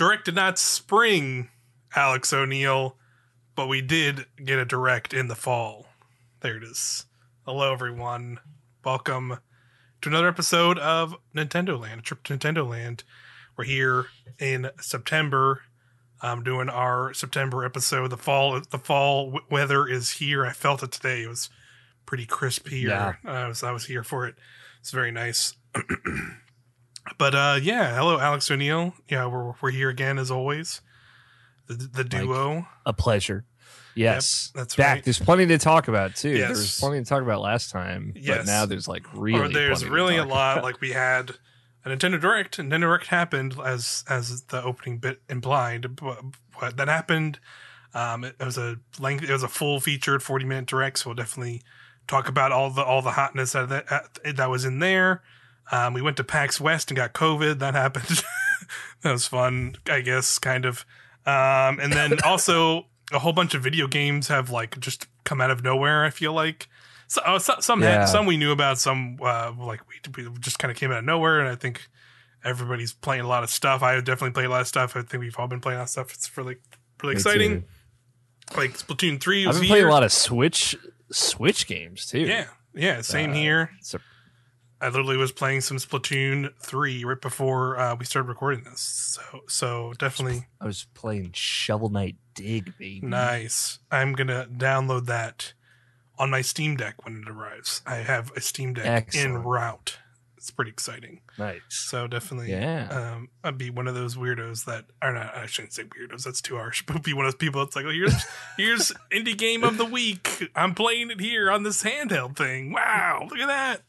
direct did not spring Alex O'Neill, but we did get a direct in the fall. There it is. Hello, everyone. Welcome to another episode of Nintendo Land, a trip to Nintendo Land. We're here in September. I'm doing our September episode. The fall, the fall w- weather is here. I felt it today. It was pretty crisp here. Yeah. I was I was here for it. It's very nice. but uh, yeah, hello, Alex O'Neill. Yeah, we're we're here again as always. The the duo. a pleasure. Yes, that's back. right. There's plenty to talk about too. Yes. There was plenty to talk about last time, Yes. but now there's like really. or there's really a lot. about. Like we had a Nintendo Direct. Nintendo Direct happened as as the opening bit implied. But what that happened, um, it, was a length. It was a full featured forty minute direct. So we'll definitely talk about all the all the hotness that that, uh, that was in there. Um, we went to PAX West and got COVID. That happened. that was fun, I guess, kind of. Um, and then also a whole bunch of video games have like just come out of nowhere. I feel like so, uh, so, some had, some we knew about, some uh, like we, we just kind of came out of nowhere. And I think everybody's playing a lot of stuff. I definitely played a lot of stuff. I think we've all been playing a lot of stuff. It's really really Me exciting. too. Like Splatoon three I've been here. playing a lot of Switch Switch games too. Yeah, yeah, same Uh, here. I literally was playing some Splatoon three right before uh, we started recording this. So so definitely I was playing Shovel Knight Dig, baby. nice. I'm gonna download that on my Steam Deck when it arrives. I have a Steam Deck in route. It's pretty exciting. Nice. So definitely, Yeah. um, I'd be one of those weirdos that are not. I shouldn't say weirdos. That's too harsh. But be one of those people. that's like, oh, here's here's indie game of the week. I'm playing it here on this handheld thing. Wow, look at that.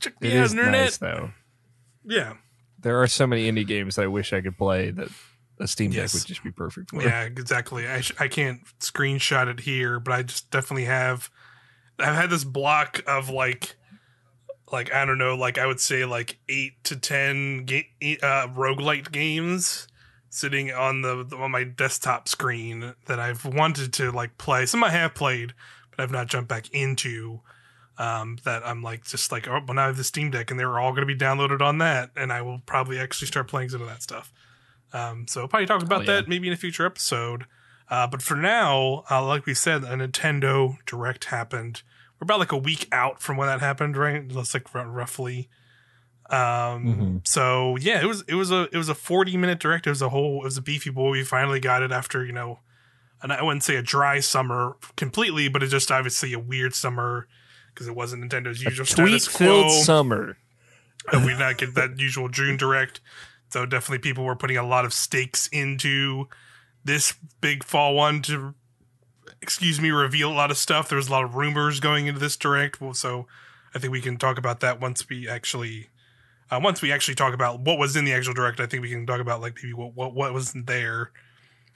Check It the out is internet. nice though. Yeah, There are so many indie games that I wish I could play that a Steam Yes. Deck would just be perfect for. yeah, exactly. I sh- I can't screenshot it here, but I just definitely have. I've had this block of like, like I don't know, like I would say like eight to ten ga- uh, roguelite games sitting on the on my desktop screen that I've wanted to like play. Some I have played, but I've not jumped back into. Um, that I'm like just like oh, when I have the Steam Deck and they're all going to be downloaded on that, and I will probably actually start playing some of that stuff. Um, so we'll probably talk about yeah. that maybe in a future episode. Uh, but for now, uh, like we said, a Nintendo Direct happened. We're about like a week out from when that happened, right? That's like r- roughly. Um, Mhm. so yeah, it was it was a it was a forty minute direct. It was a whole it was a beefy boy. We finally got it after you know, and I wouldn't say a dry summer completely, but it's just obviously a weird summer because it wasn't Nintendo's usual Tweet filled summer. and we did not get that usual June direct. So definitely people were putting a lot of stakes into this big fall one to excuse me reveal a lot of stuff. There was a lot of rumors going into this direct. Well, so I think we can talk about that once we actually uh, once we actually talk about what was in the actual direct. I think we can talk about like maybe what what, what wasn't there.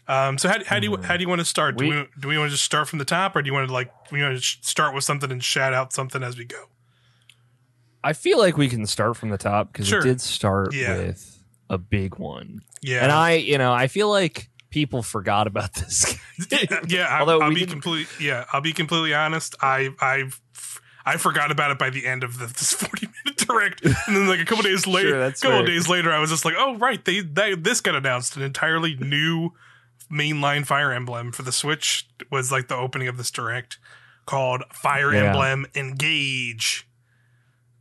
Um, so how, how do you how do you want to start? Do We- we, do we want to just start from the top, or do you want to like we want to start with something and shout out something as we go? I feel like we can start from the top because Sure. it did start Yeah. with a big one. Yeah, And I, you know, I feel like people forgot about this. yeah, yeah I, Although I'll be completely yeah, I'll be completely honest. I I've I forgot about it by the end of the, this forty minute direct, and then like a couple days later, Sure, a couple fair. days later, I was just like, oh right, they, they this got announced. An entirely new mainline Fire Emblem for the Switch was like the opening of this direct called Fire Yeah. Emblem Engage.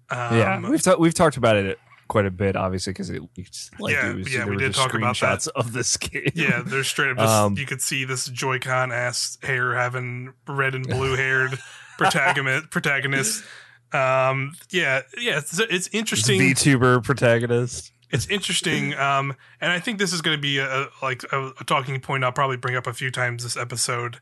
Um, yeah, we've ta- we've talked about it quite a bit, obviously, because it leaked. Like Yeah, it was, yeah, we did talk about that. of this game. Yeah, there's straight up just Um, you could see this Joy-Con ass hair having red and blue haired protagonist protagonist. Um yeah, yeah, it's, it's It's interesting. VTuber protagonist. It's interesting. Um and I think this is going to be a, a like a, a talking point I'll probably bring up a few times this episode.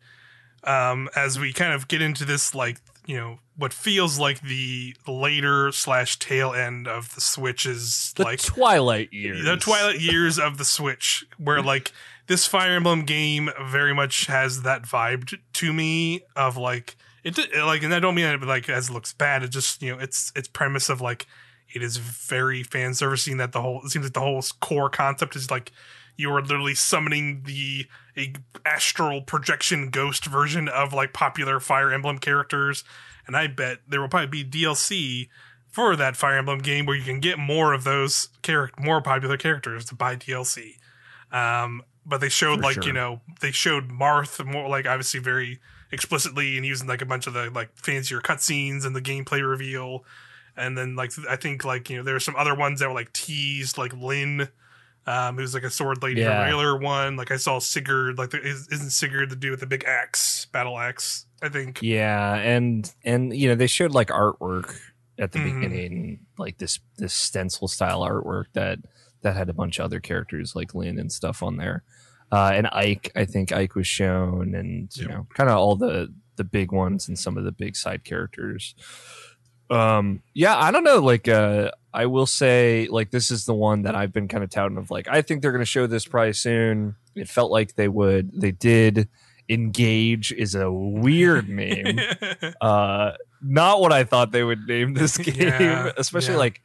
Um as we kind of get into this like, you know, what feels like the later slash tail end of the Switch's The like Twilight years. the Twilight years of the Switch, where like this Fire Emblem game very much has that vibe to me of like it like, and I don't mean it like as it looks bad. It just you know its its premise of like it is very fan servicing that the whole it seems like the whole core concept is like you are literally summoning the a astral projection ghost version of like popular Fire Emblem characters, and I bet there will probably be DLC for that Fire Emblem game where you can get more of those character, more popular characters to buy DLC. Um, but they showed For like sure. you know they showed Marth more like obviously very explicitly and using like a bunch of the like fancier cutscenes and the gameplay reveal, and then like I think like you know there were some other ones that were like teased like Lyn. Um, who's like a sword lady Yeah. from earlier one. Like I saw Sigurd, like the, is, isn't Sigurd the dude with the big axe, battle axe? I think. Yeah, and and you know they showed like artwork at the Mhm. beginning, like this this stencil style artwork that that had a bunch of other characters like Lyn and stuff on there. Uh, and Ike, I think Ike was shown, and you Yep. know, kind of all the the big ones and some of the big side characters. Um, yeah, I don't know. Like, uh, I will say, like, this is the one that I've been kind of touting of. Like, I think they're going to show this probably soon. It felt like they would. They did. Engage is a weird name. uh, not what I thought they would name this game, Yeah, especially yeah. like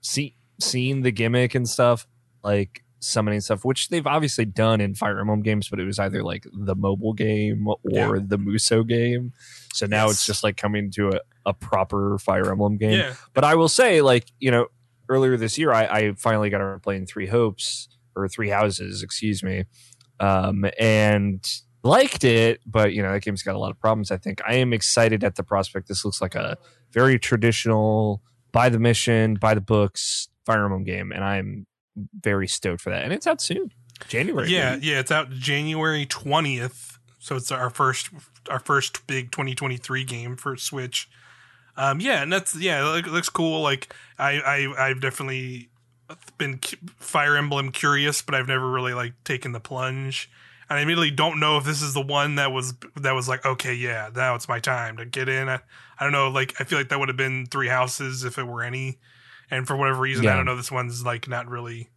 see, seeing the gimmick and stuff, like summoning stuff, which they've obviously done in Fire Emblem games, but it was either like the mobile game or Yeah. the Musou game. So now Yes. it's just like coming to a, a proper Fire Emblem game. yeah, But I will say, like, you know, earlier this year, I, I finally got around playing Three Hopes or Three Houses, excuse me, um, and liked it. But, you know, that game's got a lot of problems, I think. I am excited at the prospect. This looks like a very traditional, by the mission, by the books Fire Emblem game. And I'm very stoked for that. And it's out soon. January. yeah, baby. yeah. It's out January twentieth, so it's our first our first big 2023 game for Switch. Um, yeah, and that's yeah, it looks cool. Like I I I've definitely been Fire Emblem curious, but I've never really like taken the plunge. And I immediately don't know if this is the one that was that was like okay, yeah, now it's my time to get in. I, I don't know, like I feel like that would have been Three Houses if it were any. And for whatever reason, I don't know. This one's like not really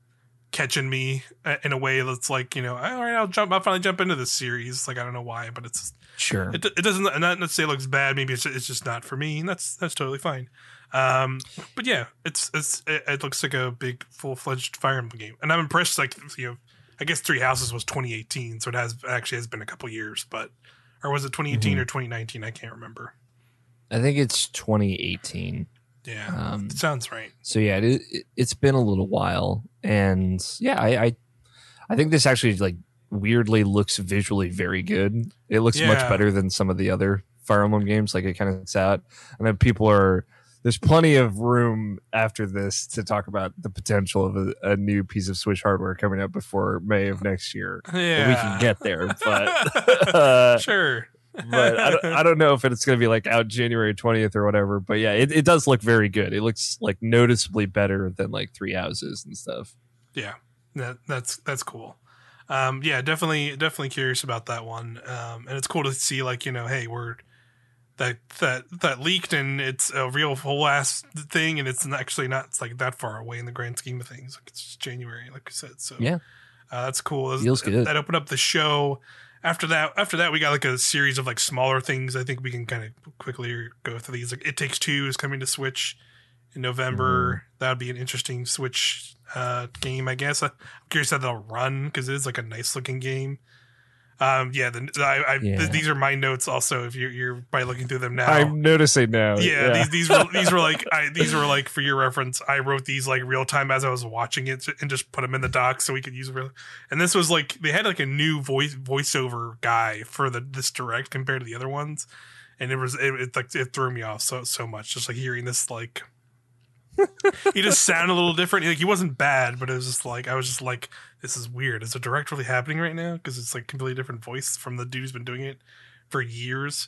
catching me uh, in a way that's like you know, all right, I'll jump. I'll finally jump into this series. Like I don't know why, but it's Sure. it, it doesn't and not it looks bad. Maybe it's, it's just not for me. And that's that's totally fine. Um, but yeah, it's it's it, it looks like a big full fledged Fire Emblem game, and I'm impressed. Like you know, I guess Three Houses was 2018, so it has actually has been a couple years, but or was it 2018 or 2019? I can't remember. I think it's 2018. Yeah, Um, it sounds right. so yeah, it, it, it's been a little while, and yeah, I, I I think this actually like weirdly looks visually very good. It looks much better than some of the other Fire Emblem games. Like it kind of out, I know people are there's plenty of room after this to talk about the potential of a, a new piece of Switch hardware coming out before May of next year. Yeah, We can get there, but uh, sure. But I don't, I don't know if it's going to be like out January 20th or whatever. But yeah, it, it does look very good. It looks like noticeably better than like Three Houses and stuff. yeah that that's that's cool um yeah definitely definitely curious about that one um and it's cool to see like you know hey we're that that that leaked and it's a real whole ass thing and it's actually not it's like that far away in the grand scheme of things like it's just january like we said so Yeah. uh, that's cool Feels good. that opened up the show after that after that we got like a series of like smaller things. I think we can kind of quickly go through these. Like it takes two is coming to switch in november. Mm-hmm. that would be an interesting switch uh game i guess. I'm curious how they'll run because it is like a nice looking game um yeah the, I, I, Yeah. th- these are my notes also if you're you're by looking through them now I'm noticing now. yeah, these these were these were like I, these were like for your reference. I wrote these like real time as I was watching it and just put them in the doc so we could use it. Real, and this was like they had like a new voice voiceover guy for the this direct compared to the other ones, and it was it, it like it threw me off so so much just like hearing this like. he just sounded a little different. Like he wasn't bad, but it was just like I was just like, this is weird. Is the direct really happening right now? Because it's like completely different voice from the dude who's been doing it for years.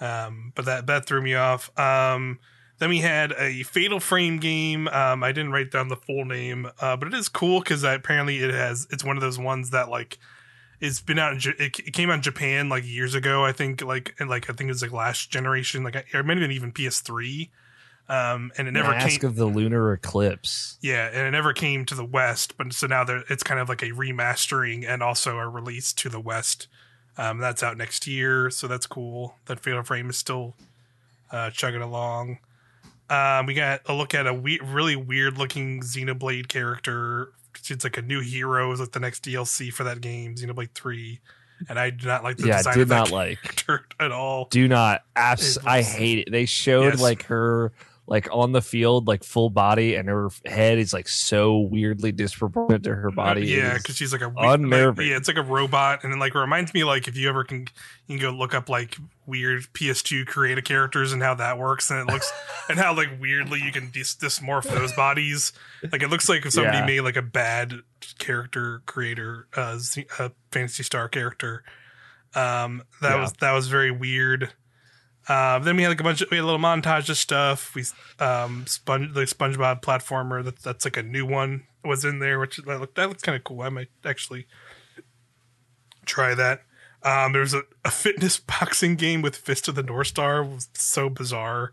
Um, but that that threw me off. Um, then we had a Fatal Frame game. Um, I didn't write down the full name, uh, but it is cool because apparently it has. It's one of those ones that like it's been out. In, Ja- it, it came out in Japan like years ago. I think like and like I think it was like last generation. Like it might have been even PS3. Um, and it never Mask came. of the Lunar Eclipse. Yeah, and it never came to the West, but so now there, it's kind of like a remastering and also a release to the West. Um, that's out next year, so that's cool. That Fatal Frame is still uh, chugging along. Um, we got a look at a we- really weird looking Xenoblade character. It's like a new hero. Is like the next DLC for that game, Xenoblade Three. And I do not like the yeah, design did of that not like. character at all. Do not. Abs- I hate it. They showed Yes. like her like on the field, like full body, and her head is like so weirdly disproportionate to her body. Uh, yeah, because she's like a unnerving. Like, yeah, it's like a robot, and then like it reminds me like if you ever can you can go look up like weird PS2 creative characters and how that works, and it looks and how like weirdly you can dis- dysmorph those bodies. Like it looks like if somebody Yeah. made like a bad character creator, uh, a Phantasy Star character. Um, that Yeah. was that was very weird. Uh, then we had like a bunch of we had a little montage of stuff. We um sponge the SpongeBob platformer that that's like a new one was in there, which that looked that looks kind of cool. I might actually try that. Um, there's a, a fitness boxing game with Fist of the North Star. Was so bizarre.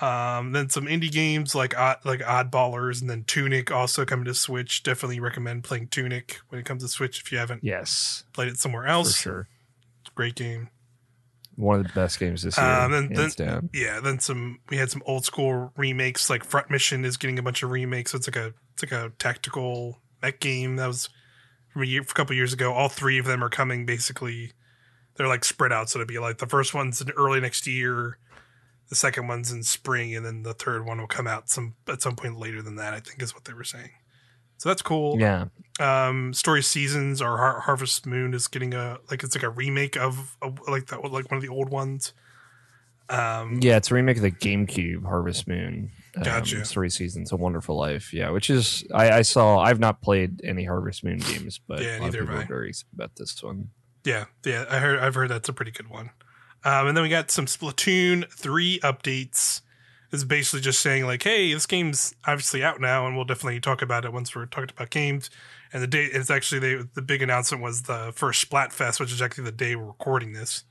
Um, then some indie games like Odd, like Oddballers, and then Tunic also coming to Switch. Definitely recommend playing Tunic when it comes to Switch if you haven't yes, played it somewhere for else. sure. Great game. One of the best games this year, Um, then- hands down. yeah then some we had some old school remakes like front mission is getting a bunch of remakes. It's like a it's like a tactical mech game that was from a, year, a couple years ago. All three of them are coming basically. They're like spread out so it'll be like the first one's in early next year the second one's in spring and then the third one will come out some at some point later than that i think is what they were saying so that's cool Yeah, um story seasons or Har- harvest moon is getting a like it's like a remake of, of like that like one of the old ones um yeah. It's a remake of the GameCube Harvest Moon. Um, Gotcha. Story Seasons, A Wonderful Life. Yeah, which is I, I saw. I've not played any Harvest Moon games, but Yeah, a lot of neither have people I. are very excited about this one. Yeah, yeah, I heard. I've heard that's a pretty good one. Um, and then we got some Splatoon three updates. It's basically just saying like, hey, this game's obviously out now, and we'll definitely talk about it once we're talking about games. And the date it's actually they, the big announcement was the first Splatfest, which is actually the day we're recording this.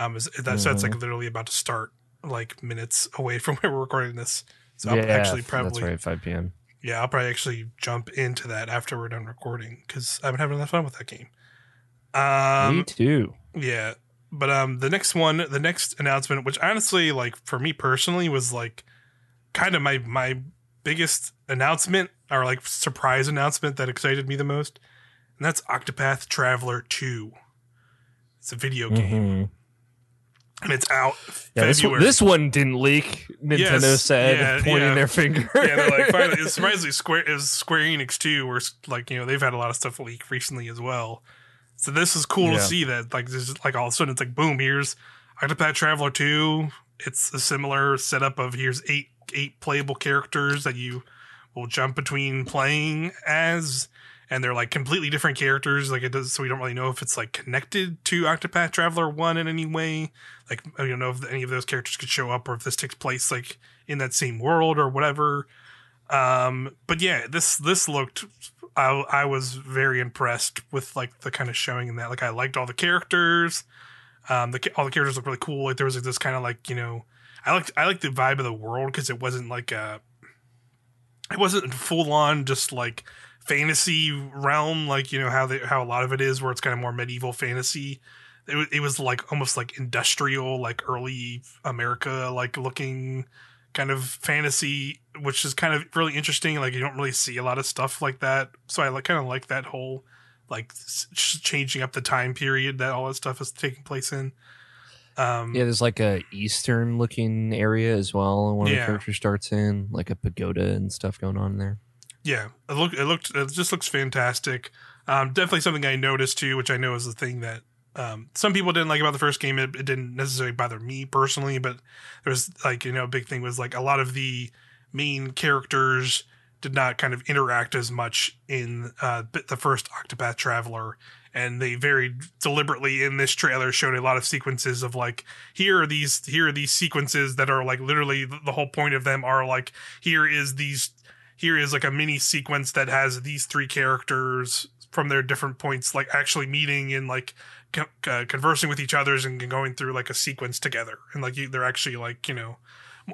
Um, is, that's that's like literally about to start, like minutes away from where we're recording this. So I'll yeah, actually that's probably right. Five p.m. yeah, I'll probably actually jump into that after we're done recording because I've been having a lot of fun with that game. Um, Me too. yeah, but um, the next one, the next announcement, which honestly, like for me personally, was like kind of my my biggest announcement or like surprise announcement that excited me the most, and that's Octopath Traveler Two. It's a video game, Mhm. and it's out Yeah, this, one, this one didn't leak. Nintendo Yes, said, yeah, pointing yeah. their finger. yeah, they're like finally. It's surprisingly Square is Square Enix too, where like you know they've had a lot of stuff leak recently as well. So this is cool Yeah. to see that like this is like all of a sudden it's like boom, here's Octopath Traveler two. It's a similar setup of here's eight eight playable characters that you will jump between playing as, and they're like completely different characters. Like it does, so we don't really know if it's like connected to Octopath Traveler one in any way. Like I don't know if any of those characters could show up or if this takes place like in that same world or whatever. Um, but yeah, this this looked. I I was very impressed with like the kind of showing in that. Like I liked all the characters. Um, the all the characters look really cool. Like there was like this kind of like you know, I liked I liked the vibe of the world because it wasn't like a. It wasn't full on just like fantasy realm like you know how they how a lot of it is where it's kind of more medieval fantasy it it was like almost like industrial like early america like looking kind of fantasy which is kind of really interesting like you don't really see a lot of stuff like that so i like kind of like that whole like changing up the time period that all that stuff is taking place in um Yeah, there's like a eastern looking area as well. One of the characters starts in like a pagoda and stuff going on there. yeah it looked it looked it just looks fantastic um definitely something i noticed too which i know is the thing that um some people didn't like about the first game. It, it didn't necessarily bother me personally but there was like you know a big thing was like a lot of the main characters did not kind of interact as much in uh the first octopath traveler. And they very deliberately in this trailer showed a lot of sequences of like here are these here are these sequences that are like literally the whole point of them are like here is these here is like a mini sequence that has these three characters from their different points like actually meeting and like conversing with each others and going through like a sequence together. And like you, they're actually like you know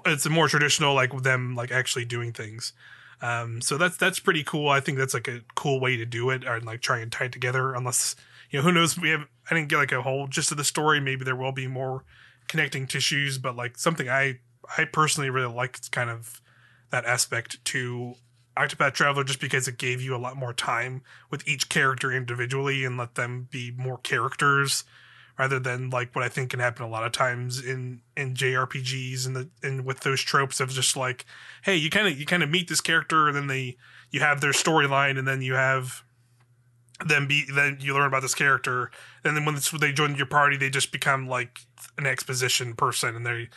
it's more traditional like them like actually doing things. Um so that's that's pretty cool. I think that's like a cool way to do it or like try and tie it together unless you know who knows? We have i didn't get like a whole gist of the story. Maybe there will be more connecting tissues but like something i i personally really liked kind of that aspect to Octopath Traveler just because it gave you a lot more time with each character individually and let them be more characters rather than like what I think can happen a lot of times in in JRPGs and the and with those tropes of just like, hey, you kind of you kind of meet this character and then they you have their storyline and then you have them be then you learn about this character. And then when they join your party they just become like an exposition person and they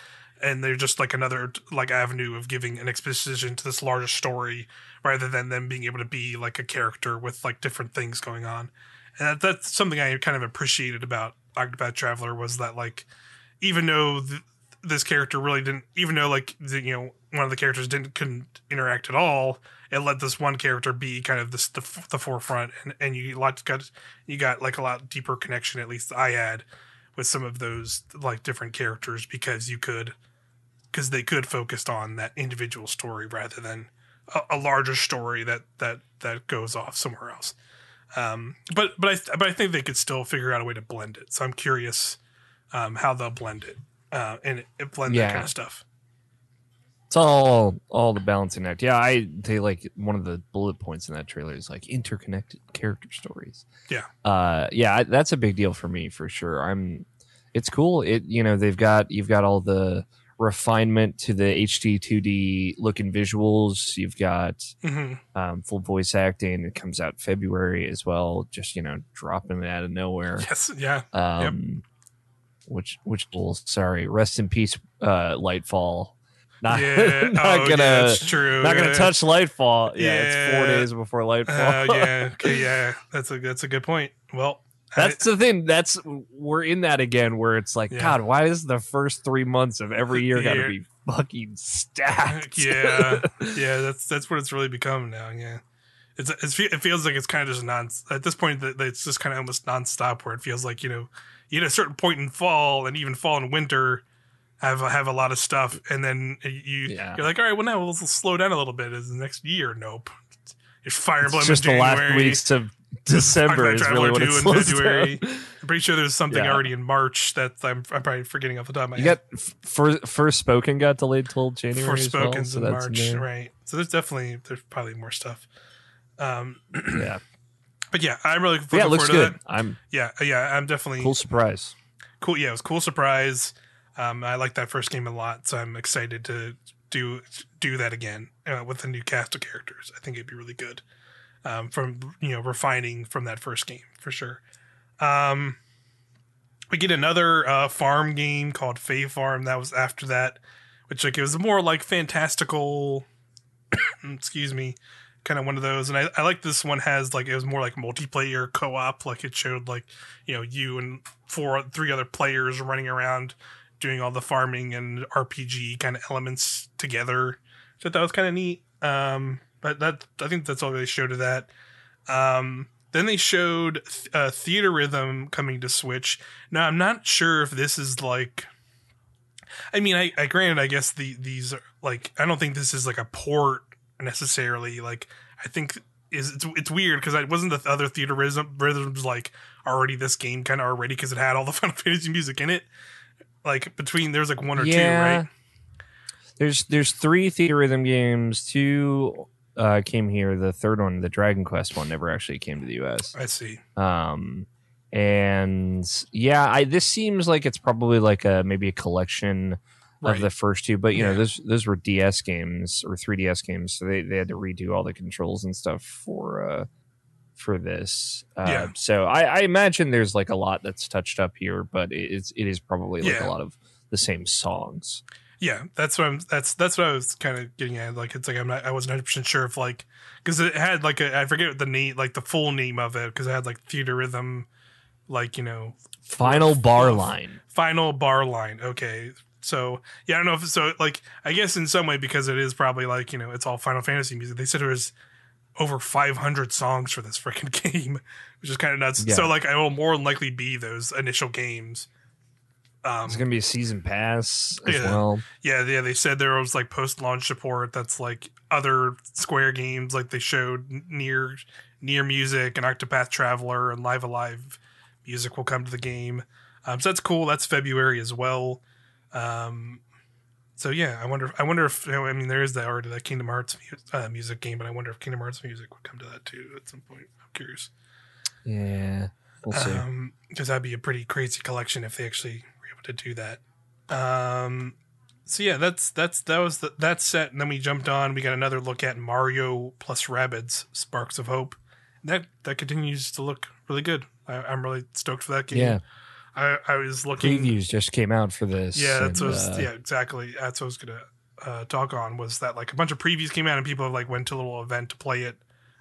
and they're just like another like avenue of giving an exposition to this larger story rather than them being able to be like a character with like different things going on. And that, that's something i kind of appreciated about octopath traveler was that like even though th- this character really didn't even though like the, you know one of the characters didn't couldn't interact at all it let this one character be kind of this the, the forefront and and you lot got you got like a lot deeper connection at least i had with some of those like different characters because you could because they could focused on that individual story rather than a, a, larger story that that that goes off somewhere else um, but but I but I think they could still figure out a way to blend it. So I'm curious um, how they'll blend it uh, and it, blend yeah. that kind of stuff. It's all all the balancing act. Yeah, I they like one of the bullet points in that trailer is like interconnected character stories. Yeah, uh, yeah, I, that's a big deal for me for sure. I'm. It's cool. It you know they've got you've got all the refinement to the HD 2D looking visuals. You've got mm-hmm. um, full voice acting. It comes out February as well. Just you know, dropping it out of nowhere. Yes, yeah. Um, yep. Which which will sorry, rest in peace, uh, Lightfall. Not, yeah. not oh, gonna. Yeah, true. Not gonna touch Lightfall. Yeah, yeah, it's four days before Lightfall. Uh, yeah. Okay. Yeah. That's a that's a good point. Well, that's I, the thing. That's we're in that again where it's like, yeah. God, why is the first three months of every year got to be fucking stacked? yeah, yeah. That's that's what it's really become now. Yeah, it's, it's it feels like it's kind of just non at this point that it's just kind of almost nonstop where it feels like you know you hit a certain point in fall and even fall and winter have have a lot of stuff and then you yeah. you're like all right well now we'll slow down a little bit is the next year nope it's Fire Emblem it's just the last weeks of December is really what it's February. I'm pretty sure there's something yeah. already in March that I'm, I'm, probably forgetting off the top of my you head. got Forspoken got delayed till January. Forspoken's well, so in March, right? So there's definitely there's probably more stuff. Um, yeah, but yeah, I'm really looking yeah, it looks good. That. I'm yeah, yeah, I'm definitely cool surprise. Cool, yeah, it was cool surprise. Um, I like that first game a lot, so I'm excited to do do that again uh, with a new cast of characters. I think it'd be really good um, from you know refining from that first game for sure. Um, we get another uh, farm game called Fae Farm that was after that, which like it was more like fantastical. excuse me, kind of one of those. And I, I like this one has like it was more like multiplayer co-op. Like it showed like you know you and four three other players running around doing all the farming and RPG kind of elements together. So that was kind of neat. Um, but that I think that's all they showed of that. Um, then they showed uh, Theatrhythm coming to Switch. Now I'm not sure if this is like. I mean, I, I granted, I guess the these are like I don't think this is like a port necessarily. Like I think is it's it's weird because I wasn't the other Theatrhythm rhythms like already this game kind of already because it had all the Final Fantasy music in it. Like between there's like one or yeah. two, right? There's there's three Theatrhythm games, two uh, came here. The third one, the Dragon Quest one, never actually came to the U.S. I see. Um, and yeah, I this seems like it's probably like a maybe a collection right. of the first two, but you yeah. know, those those were DS games or 3DS games, so they they had to redo all the controls and stuff for uh for this. Uh, yeah. So I, I imagine there's like a lot that's touched up here, but it's it is probably like yeah. a lot of the same songs. Yeah, that's what I'm. That's that's what I was kind of getting at. Like, it's like I'm not. I wasn't 100 percent sure if like because it had like a I forget the name, like the full name of it, because it had like Theatrhythm, like you know, final bar line. Final bar line. Okay, so yeah, I don't know if so. Like, I guess in some way because it is probably like you know it's all Final Fantasy music. They said there was over 500 songs for this freaking game, which is kind of nuts. Yeah. So like, I will more than likely be those initial games um, it's gonna be a season pass as yeah, well. Yeah, yeah. They said there was like post launch support. That's like other Square games, like they showed NieR NieR music and Octopath Traveler and Live A Live music will come to the game. Um, so that's cool. That's February as well. Um, so yeah, I wonder. I wonder if you know, I mean there is that already that Kingdom Hearts uh, music game, but I wonder if Kingdom Hearts music would come to that too at some point. I'm curious. Yeah. We'll see. Um, because that'd be a pretty crazy collection if they actually able to do that. Um, so yeah, that's that's that was the, that set, and then we jumped on. We got another look at Mario plus Rabbids Sparks of Hope. That that continues to look really good. I, I'm really stoked for that game. yeah, I, I was looking. previews just came out for this. Yeah, that's and, was, uh, yeah, exactly. That's what I was gonna uh, talk on. Was that like a bunch of previews came out and people have like went to a little event to play it.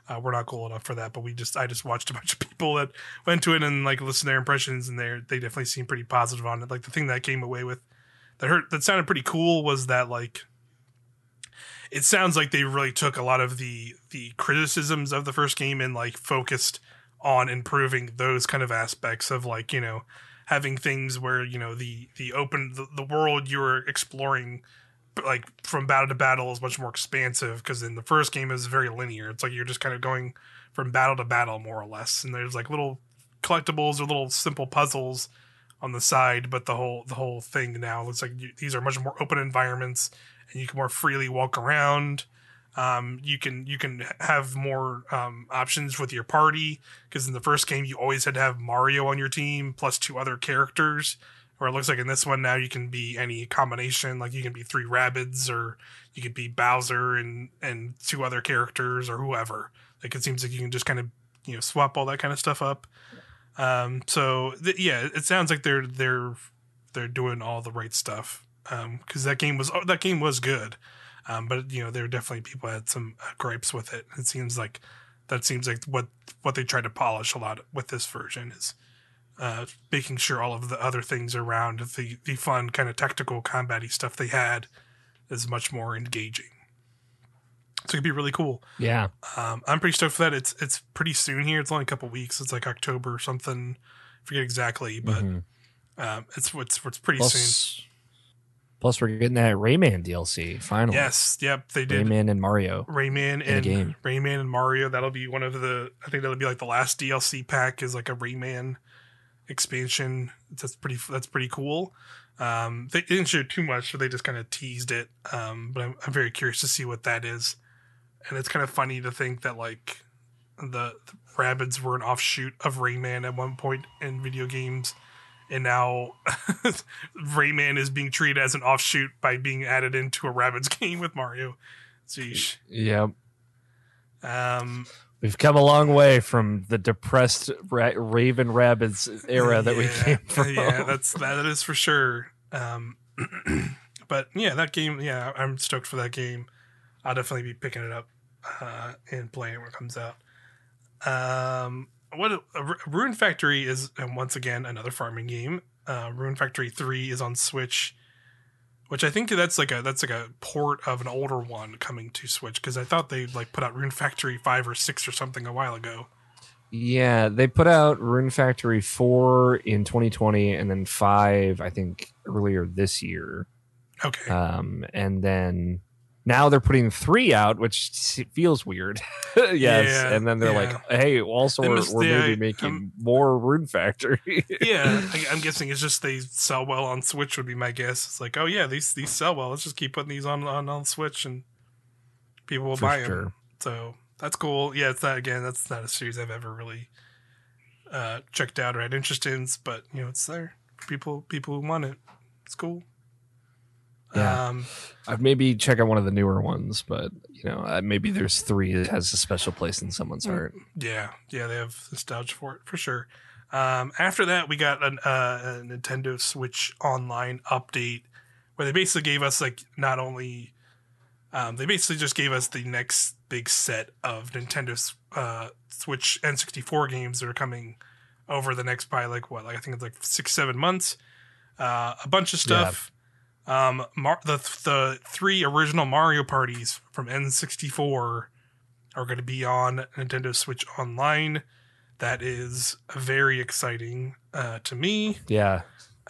Uh, we're not cool enough for that, but we just I just watched a bunch of people that went to it and like listened to their impressions, and they they definitely seem pretty positive on it. Like the thing that I came away with that hurt that sounded pretty cool was that like it sounds like they really took a lot of the the criticisms of the first game and like focused on improving those kind of aspects of like you know having things where you know the the open the, the world you were exploring like from battle to battle is much more expansive because in the first game was very linear. It's like you're just kind of going from battle to battle more or less. And there's like little collectibles or little simple puzzles on the side but the whole the whole thing now looks like you, these are much more open environments and you can more freely walk around. Um, you can you can have more um, options with your party because in the first game you always had to have Mario on your team plus two other characters. Or it looks like in this one now you can be any combination, like you can be three Rabbids, or you could be Bowser and and two other characters, or whoever. Like it seems like you can just kind of you know swap all that kind of stuff up. Um, so th- yeah, it sounds like they're they're they're doing all the right stuff because that game was oh, that game was good. Um, but you know, there were definitely people had some uh, gripes with it. It seems like that seems like what what they tried to polish a lot with this version is uh, making sure all of the other things around the the fun kind of tactical combaty stuff they had is much more engaging. So it could be really cool. yeah. Um, I'm pretty stoked for that. It's it's pretty soon here. It's only a couple weeks. It's like October or something. I forget exactly, but Mhm. um, it's it's it's pretty soon. Plus, plus, we're getting that Rayman DLC finally. Yes, yep, they did. Rayman and Mario. Rayman and game. Rayman and Mario. That'll be one of the. I think that'll be like the last DLC pack is like a Rayman expansion. That's pretty. That's pretty cool. Um, they didn't show too much, so they just kind of teased it. Um, but I'm, I'm very curious to see what that is. And it's kind of funny to think that like the, the Rabbids were an offshoot of Rayman at one point in video games. And now Rayman is being treated as an offshoot by being added into a Rabbids game with Mario. Sheesh. Yep. Um, We've come a long way from the depressed Ra- Raving Rabbids era that we came from. Yeah, that's that is for sure. Um, but yeah, that game. Yeah, I'm stoked for that game. I'll definitely be picking it up uh, and playing it when it comes out. Um, what uh, Rune Factory is, and once again another farming game. Uh, Rune Factory Three is on Switch, which I think that's like a that's like a port of an older one coming to Switch because I thought they like put out Rune Factory Five or Six or something a while ago. Yeah, they put out Rune Factory 4 in 2020 and then 5 I think earlier this year. Okay, Um and then now they're putting 3 out which feels weird. yes, Yeah, and then they're yeah. like, "Hey, also we're, we're yeah, maybe making um, more Rune Factory." yeah, I, I'm guessing it's just they sell well on Switch would be my guess. It's like, oh yeah, these these sell well. Let's just keep putting these on on, on Switch and people will For buy them. So that's cool. Yeah, it's not again. That's not a series I've ever really uh, checked out or had interest in, but you know, it's there. People people who want it. It's cool. Yeah. Um, I'd maybe check out one of the newer ones, but you know, maybe there's 3 that has a special place in someone's Mm. heart. Yeah, yeah, they have nostalgia for it for sure. Um, after that, we got an, uh, a Nintendo Switch Online update where they basically gave us like not only um, they basically just gave us the next big set of Nintendo uh, Switch N64 games that are coming over the next probably like what like I think it's like six seven months. Uh, a bunch of stuff. Um, Mar- the the three original Mario parties from N64 are going to be on Nintendo Switch Online. That is very exciting uh, to me. Yeah.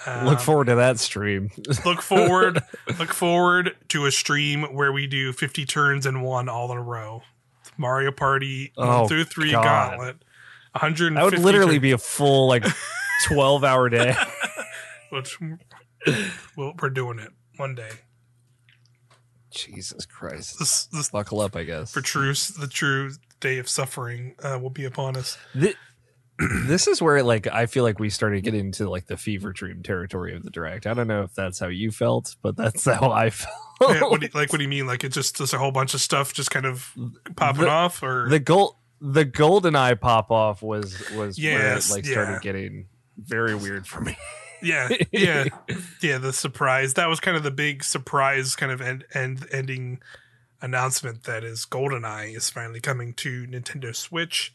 Um, Look forward to that stream. look forward. look forward to a stream where we do 50 turns and one all in a row. Mario Party one Oh, through three God. gauntlet. 150 That would literally be a full like 12 hour day. Which well, we're doing it one day. Jesus Christ. This this Buckle up, I guess. for truce, the true day of suffering uh, will be upon us. Thi- this is where like I feel like we started getting into like the fever dream territory of the direct. I don't know if that's how you felt, but that's how I felt. Yeah, what do you, like what do you mean? Like it just just a whole bunch of stuff just kind of popping The- off, or the gold the GoldenEye pop off was was where it like yeah. started getting very weird for me. yeah, yeah, yeah. The surprise that was kind of the big surprise, kind of end, end ending announcement that is GoldenEye is finally coming to Nintendo Switch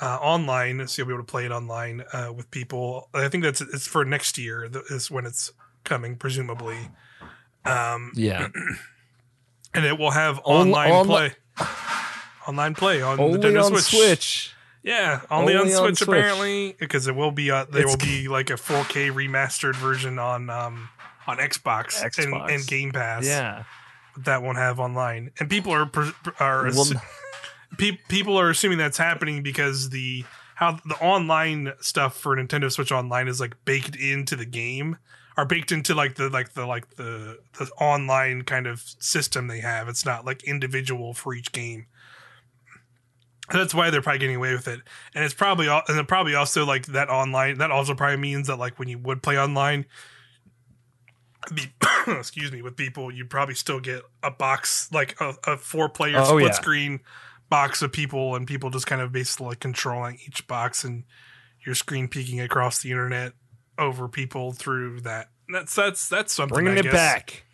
uh, online, so you'll be able to play it online uh, with people. I think that's it's for next year is when it's coming, presumably. Um, Yeah. and it will have On- online play. Online play on Only Nintendo on Switch. Switch. Yeah, only, on Only on Switch, Switch. apparently, because it will be uh, there It's- will be like a 4K remastered version on um on Xbox, And, Xbox. and Game Pass. Yeah. that won't have online, and people are are assu- pe- people are assuming that's happening because the how the online stuff for Nintendo Switch Online is like baked into the game, are baked into like the like the like the the online kind of system they have. It's not like individual for each game. That's why they're probably getting away with it, and it's probably all, and it probably also like that online. That also probably means that like when you would play online, be, excuse me, with people, you'd probably still get a box like a, a four player Oh, split yeah. screen box of people, and people just kind of basically like controlling each box and your screen peeking across the internet over people through that. That's that's that's something. Bringing I it guess. back.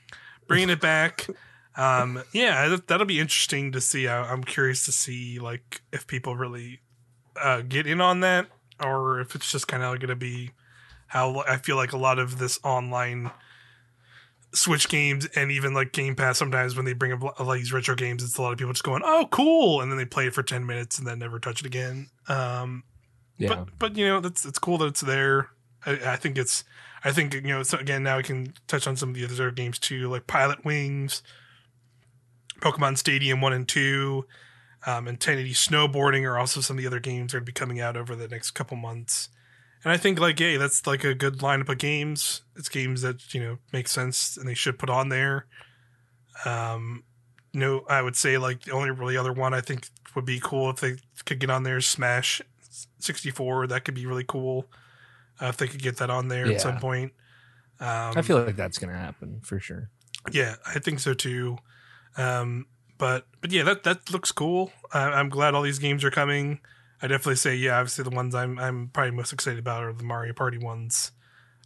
bringing it back. Um, yeah, that, that'll be interesting to see. I'm curious to see like if people really uh, get in on that, or if it's just kind of going to be how I feel like a lot of this online Switch games and even like Game Pass. Sometimes when they bring up a lot of these retro games, it's a lot of people just going, "Oh, cool," and then they play it for ten minutes and then never touch it again. Um, Yeah. but but you know that's it's cool that it's there. I, I think it's I think you know so again now we can touch on some of the other games too, like Pilotwings, Pokemon Stadium one and two, um, and 1080 Snowboarding are also some of the other games that are gonna be coming out over the next couple months. And I think like hey, that's like a good lineup of games. It's games that you know make sense and they should put on there. Um, no, I would say like the only really other one I think would be cool if they could get on there is Smash 64. That could be really cool uh, if they could get that on there Yeah. at some point. Um, I feel like that's gonna happen for sure. yeah, I think so too. Um, but but yeah, that that looks cool. I, I'm glad all these games are coming. I definitely say yeah. Obviously, the ones I'm I'm probably most excited about are the Mario Party ones.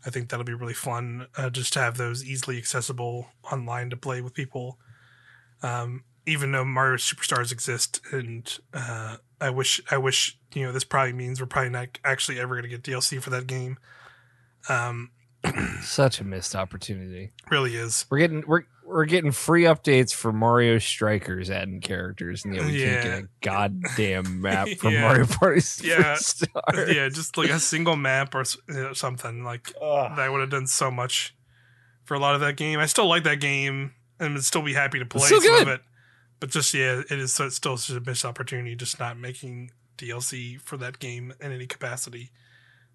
I think that'll be really fun uh, just to have those easily accessible online to play with people. Um, even though Mario Superstars exist, and uh, I wish I wish you know this probably means we're probably not actually ever going to get DLC for that game. Um, Such a missed opportunity. really is. We're getting we're we're getting free updates for Mario Strikers adding characters, and yet we can't get a goddamn map for Yeah. Mario Party Yeah. Yeah, just like a single map or s- you know, something like Ugh. that would have done so much for a lot of that game. I still like that game and would still be happy to play some of it. But just yeah, it is so- still such a missed opportunity just not making DLC for that game in any capacity.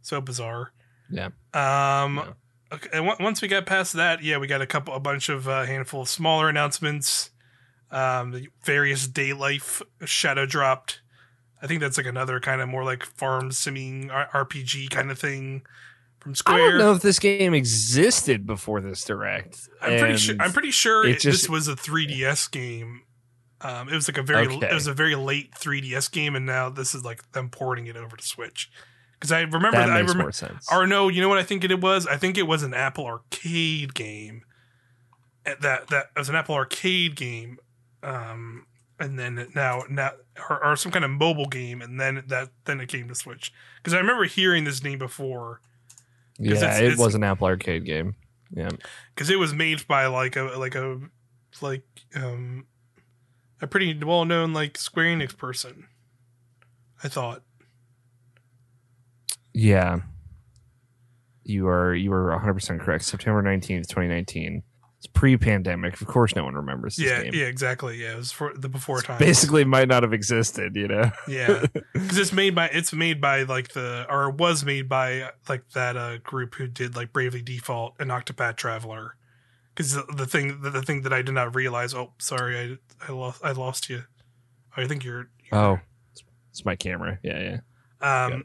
So bizarre. Yeah. Um Yeah. Okay, once we got past that, yeah, we got a couple a bunch of uh, handful of smaller announcements. Um the Various Daylife shadow dropped. I think that's like another kind of more like farm simming R- RPG kind of thing from Square. I don't know if this game existed before this direct. I'm pretty sure. I'm pretty sure it it, just- this was a 3DS game. Um, it was like a very. Okay. It was a very late 3DS game, and now this is like them porting it over to Switch. Because I remember. that I makes remember. more sense. Or no, you know what I think it was? I think it was an Apple Arcade game. Uh, That that was an Apple Arcade game, um, and then now now or, or some kind of mobile game, and then that then it came to Switch. Because I remember hearing this name before. yeah, it's- it it's- was an Apple Arcade game. Yeah, because it was made by like a like a like um a pretty well known like Square Enix person. I thought. Yeah. You are you are 100 percent correct. September 19th, 2019. It's pre-pandemic. Of course, no one remembers this Yeah, game. yeah, exactly. Yeah, it was for the before time. Basically, might not have existed. You know. yeah, because it's made by it's made by like the or was made by like that uh group who did like Bravely Default and Octopath Traveler. Because the, the thing the, the thing that I did not realize. Oh, sorry, I I lost I lost you. I think you're. you're Oh, it's, it's my camera. Yeah, yeah. Um,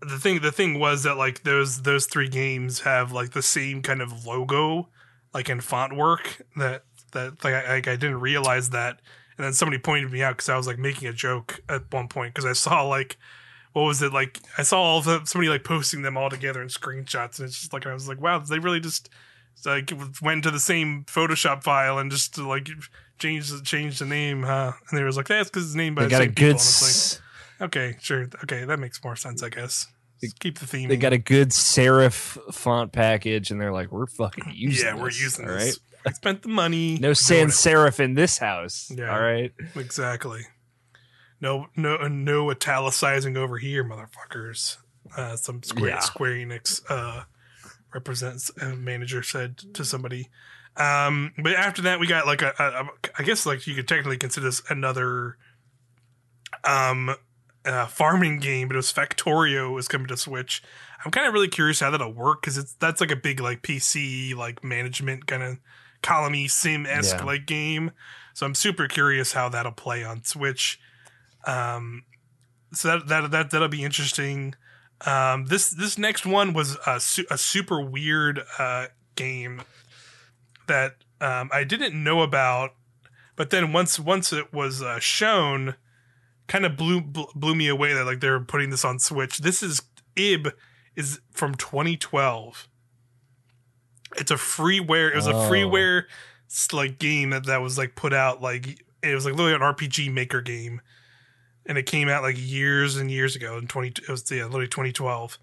the thing the thing was that like those those three games have like the same kind of logo like in font work that that like I, like I didn't realize that and then somebody pointed me out because I was like making a joke at one point because I saw like what was it like I saw all the somebody like posting them all together in screenshots and it's just like I was like wow they really just like went to the same Photoshop file and just like changed changed the name huh and they was like that's because his name by They the got a same people. Good. And it's like, s- Okay, sure. Okay, that makes more sense, I guess. Just keep the theme. They got a good serif font package, and they're like, "We're fucking using. yeah, we're using all this. right? I spent the money. No sans serif in this house. Yeah. All right. Exactly. No, no, no italicizing over here, motherfuckers. Uh, some Square, Yeah. Square Enix uh, represents uh, manager said to somebody. Um, but after that, we got like a, a, a, I guess like you could technically consider this another um uh, farming game, but it was Factorio was coming to Switch. I'm kind of really curious how that'll work because it's that's like a big like PC like management kind of colony sim esque Yeah. like game. So I'm super curious how that'll play on Switch. Um, so that that that that'll be interesting. Um, this this next one was a, su- a super weird uh, game that um, I didn't know about, but then once once it was uh, shown, kind of blew blew me away that like they're putting this on Switch. This is Ib is from 2012. It's a freeware. It was a Oh. freeware like game that that was like put out like it was like literally an RPG maker game, and it came out like years and years ago in 20. It was yeah, literally 2012,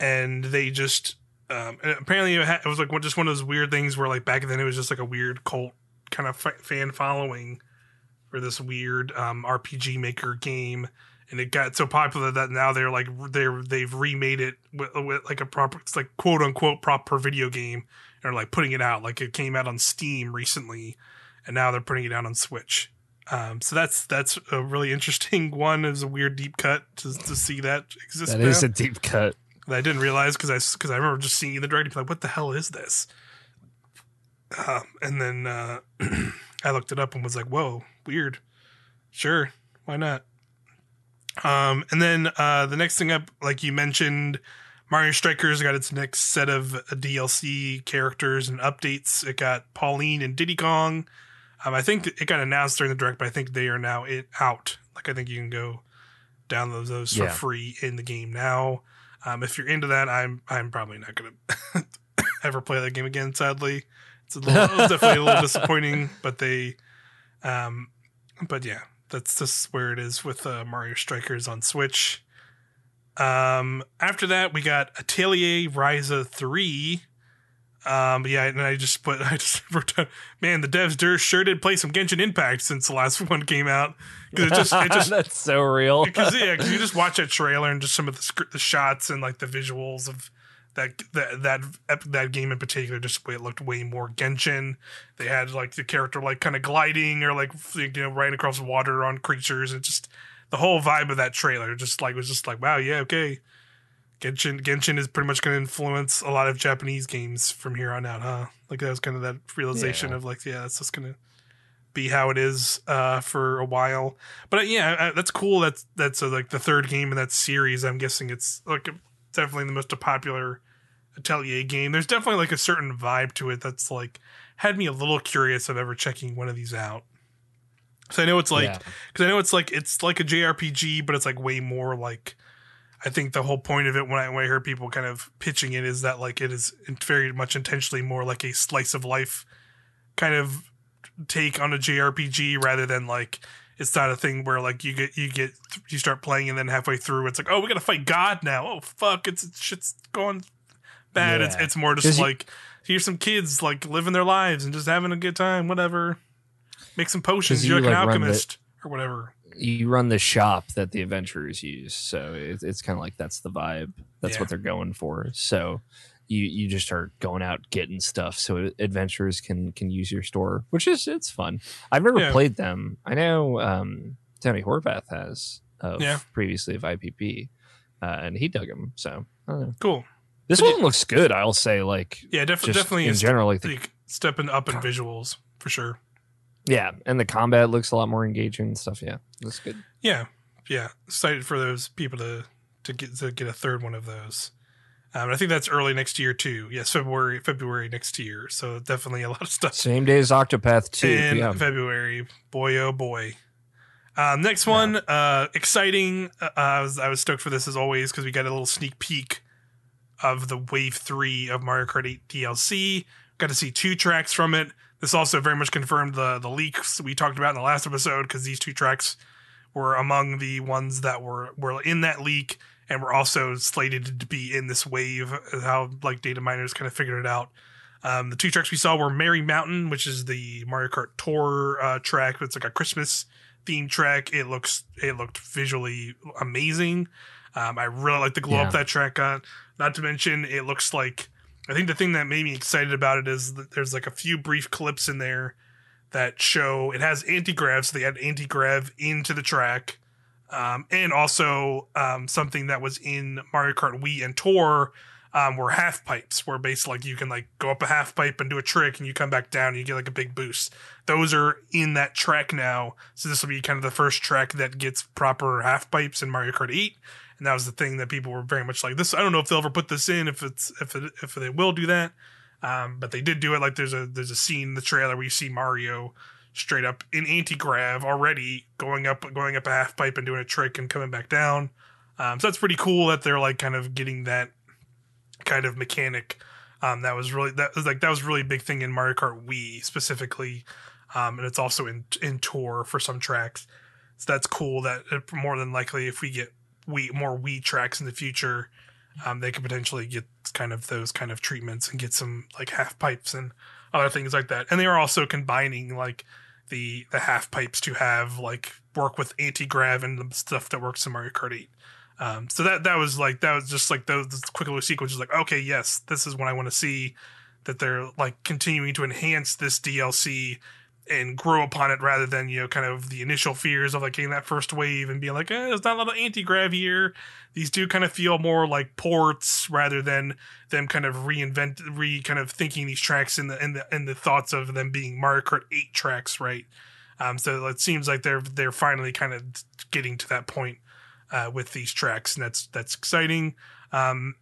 and they just um, apparently it, ha- it was like one, just one of those weird things where like back then it was just like a weird cult kind of f- fan following for this weird um, RPG maker game, and it got so popular that now they're like they're they've remade it with, with like a proper it's like quote unquote proper video game, and are like putting it out like it came out on Steam recently, and now they're putting it out on Switch. Um, so that's that's a really interesting one. It was a weird deep cut to, to see that exist. That now is a deep cut. that I didn't realize because I because I remember just seeing the director like, what the hell is this? Um, and then uh, I looked it up and was like, whoa, weird. Sure, why not? Um, and then uh, the next thing up, like you mentioned, Mario Strikers got its next set of uh, DLC characters and updates. It got Pauline and Diddy Kong. Um, I think it got announced during the direct, but I think they are now it out. Like I think you can go download those for free in the game now. Um, if you're into that, I'm I'm probably not gonna ever play that game again. Sadly, it's a little, definitely a little disappointing. But they, um, but yeah, that's just where it is with uh, Mario Strikers on Switch. Um, after that, we got Atelier Ryza three. Um, yeah, and I just put I just wrote down, man, the devs dur- sure did play some Genshin Impact since the last one came out because it just it just That's so real. because yeah, because you just watch that trailer and just some of the sc- the shots and like the visuals of that that that that game in particular, just way it looked way more Genshin. They had like the character like kind of gliding or like you know riding across water on creatures and just the whole vibe of that trailer just like was just like wow yeah okay. Genshin Genshin is pretty much going to influence a lot of Japanese games from here on out, huh? Like that was kind of that realization Yeah. of like, yeah, that's just going to be how it is uh, for a while. But uh, yeah, uh, that's cool. That's that's uh, like the third game in that series. I'm guessing it's like definitely the most popular Atelier game. There's definitely like a certain vibe to it that's like had me a little curious of ever checking one of these out. So I know it's like Yeah. because I know it's like it's like a JRPG, but it's like way more like. I think the whole point of it when I when I heard people kind of pitching it is that like it is very much intentionally more like a slice of life kind of take on a JRPG rather than like it's not a thing where like you get you get you start playing and then halfway through it's like oh we gotta fight God now. Oh fuck it's shit's going bad. It's Yeah. it's more 'Cause just you- like here's some kids like living their lives and just having a good time whatever. Make some potions you're you, like an like, run the- alchemist or whatever. You run the shop that the adventurers use so it, it's kind of like that's the vibe. That's Yeah. what they're going for. So you you just are going out getting stuff so adventurers can can use your store which is it's fun i've never Yeah. played them i know um tony horvath has of Yeah. previously of ipp uh, and he dug them so I don't know. cool this But one looks good i'll say like yeah def- definitely in general like the, like stepping up in visuals for sure yeah and the combat looks a lot more engaging and stuff yeah that's good Yeah, yeah. Excited for those people to to get to get a third one of those. Um, I think that's early next year too. Yes, February February next year. So definitely a lot of stuff Same day as Octopath 2. in yeah. February. Boy, oh boy. Um, next one, uh, exciting. Uh, I was I was stoked for this as always because we got a little sneak peek of the Wave Three of Mario Kart 8 DLC. Got to see two tracks from it. This also very much confirmed the the leaks we talked about in the last episode because these two tracks were among the ones that were were in that leak and were also slated to be in this wave. How like data miners kind of figured it out. Um, the two tracks we saw were Merry Mountain, which is the Mario Kart Tour uh, track. It's like a Christmas themed track. It looks it looked visually amazing. Um, I really like the glow up that track got. Not to mention, it looks like I think the thing that made me excited about it is that there's like a few brief clips in there that show it has anti grav, so they add anti grav into the track. Um, and also um, something that was in Mario Kart Wii and Tour um, were half pipes, where basically like you can like go up a half pipe and do a trick, and you come back down and you get like a big boost. Those are in that track now, so this will be kind of the first track that gets proper half pipes in Mario Kart 8, and that was the thing that people were very much like this. I don't know if they'll ever put this in, if it's if it, if they will do that, um, but they did do it. Like there's a there's a scene in the trailer where you see Mario straight up in anti grav already going up going up a half pipe and doing a trick and coming back down. Um, so that's pretty cool that they're like kind of getting that kind of mechanic. Um, that was really that was like that was a really big thing in Mario Kart Wii specifically, um, and it's also in in Tour for some tracks. So that's cool. That uh, more than likely, if we get Wii more Wii tracks in the future, um, they could potentially get kind of those kind of treatments and get some like half pipes and other things like that. And they are also combining like the the half pipes to have like work with anti grav and the stuff that works in Mario Kart 8. Um, so that that was like that was just like those, quick little sequences. Like okay, yes, this is what I want to see. That they're like continuing to enhance this DLC and grow upon it rather than you know kind of the initial fears of like getting that first wave and being like, eh, there's not a lot of anti grav here. These do kind of feel more like ports rather than them kind of reinvent, re kind of thinking these tracks in the in the in the thoughts of them being Mario Kart eight tracks, right? Um, so it seems like they're they're finally kind of getting to that point uh, with these tracks, and that's that's exciting. Um,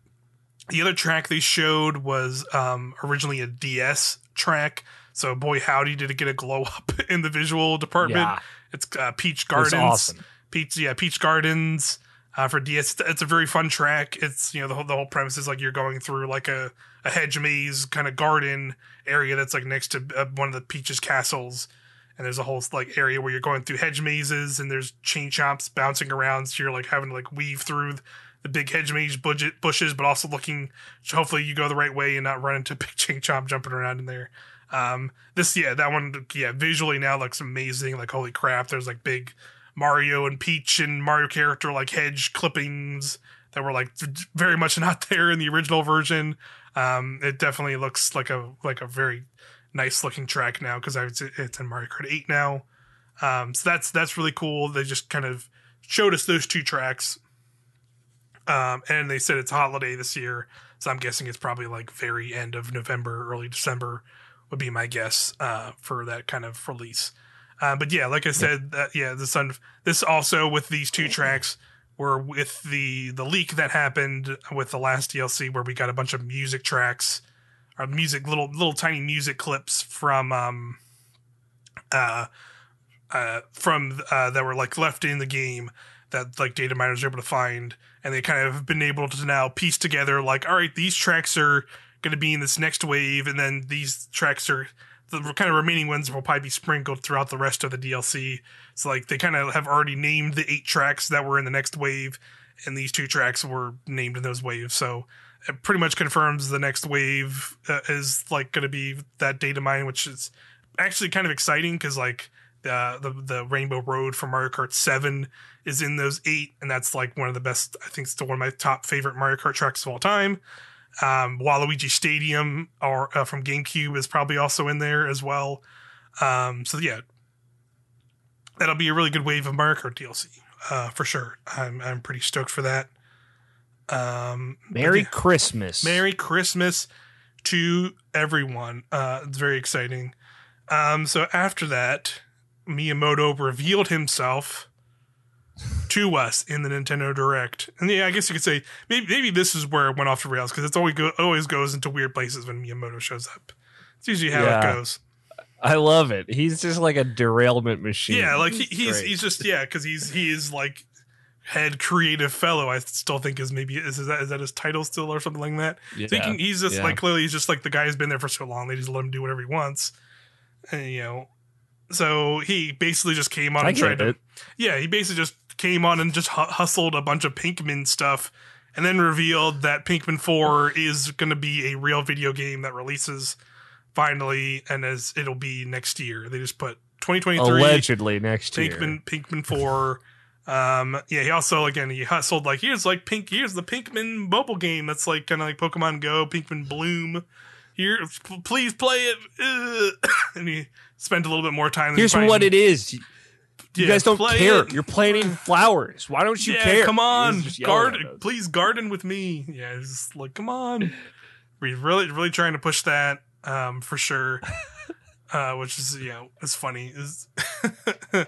the other track they showed was um, originally a DS track. So boy, howdy, did it get a glow up in the visual department? Yeah. It's uh, Peach It's Gardens. awesome. Peach, yeah, Peach Gardens uh, for DS. It's a very fun track. It's you know the whole the whole premise is like you're going through like a a hedge maze kind of garden area that's like next to uh, one of the Peach's castles, and there's a whole like area where you're going through hedge mazes and there's chain chomps bouncing around, so you're like having to like weave through the big hedge maze budget bushes, but also looking. Hopefully, you go the right way and not run into a big chain chomp jumping around in there. Um, this yeah, that one yeah, visually now looks amazing. Like holy crap, there's like big Mario and Peach and Mario character like hedge clippings that were like very much not there in the original version. Um, it definitely looks like a like a very nice looking track now because it's in Mario Kart 8 now. Um, so that's that's really cool. They just kind of showed us those two tracks, um, and they said it's holiday this year, so I'm guessing it's probably like very end of November, early December would be my guess uh, for that kind of release. Uh, but yeah, like I said, uh, yeah, the sun. This also with these two tracks were with the the leak that happened with the last DLC where we got a bunch of music tracks, or music little little tiny music clips from um uh uh from uh that were like left in the game that like data miners are able to find and they kind of have been able to now piece together like all right these tracks are going to be in this next wave and then these tracks are the kind of remaining ones will probably be sprinkled throughout the rest of the DLC. So like they kind of have already named the eight tracks that were in the next wave, and these two tracks were named in those waves. So it pretty much confirms the next wave uh, is like going to be that data mine, which is actually kind of exciting because like the, the the Rainbow Road from Mario Kart Seven is in those eight, and that's like one of the best. I think still one of my top favorite Mario Kart tracks of all time. Um, Waluigi Stadium or uh, from GameCube is probably also in there as well. Um, so yeah, that'll be a really good wave of Mario Kart DLC uh, for sure. I'm I'm pretty stoked for that. Um, Merry yeah. Christmas. Merry Christmas to everyone. Uh, it's very exciting. Um, so after that, Miyamoto revealed himself to us in the Nintendo Direct. And yeah, I guess you could say maybe maybe this is where it went off the rails because it's always go, always goes into weird places when Miyamoto shows up. It's usually how Yeah. it goes. I love it. He's just like a derailment machine. Yeah, like he, he's great. he's just yeah because he's he is like head creative fellow. I still think is maybe is, is that is that his title still or something like that. yeah. So he can, he's just yeah. like clearly he's just like the guy who's been there for so long. They just let him do whatever he wants, and you know. So he basically just came on I and tried get to it. yeah, he basically just came on and just hu- hustled a bunch of Pikmin stuff and then revealed that Pikmin 4 is going to be a real video game that releases finally and as it'll be next year. They just put 2023 Allegedly next year. Pikmin Pikmin 4 um yeah, he also again he hustled like here's like pink here's the Pikmin mobile game that's like kind of like Pokemon Go, Pikmin Bloom. Here please play it. And he spent a little bit more time than Here's he what it is. You guys don't care. it. You're planting flowers. Why don't you yeah, care? come on, garden, please garden with me. Yeah, it's just like, come on. We're really, really trying to push that, um, for sure. uh, which is, you know, it's funny. Is um,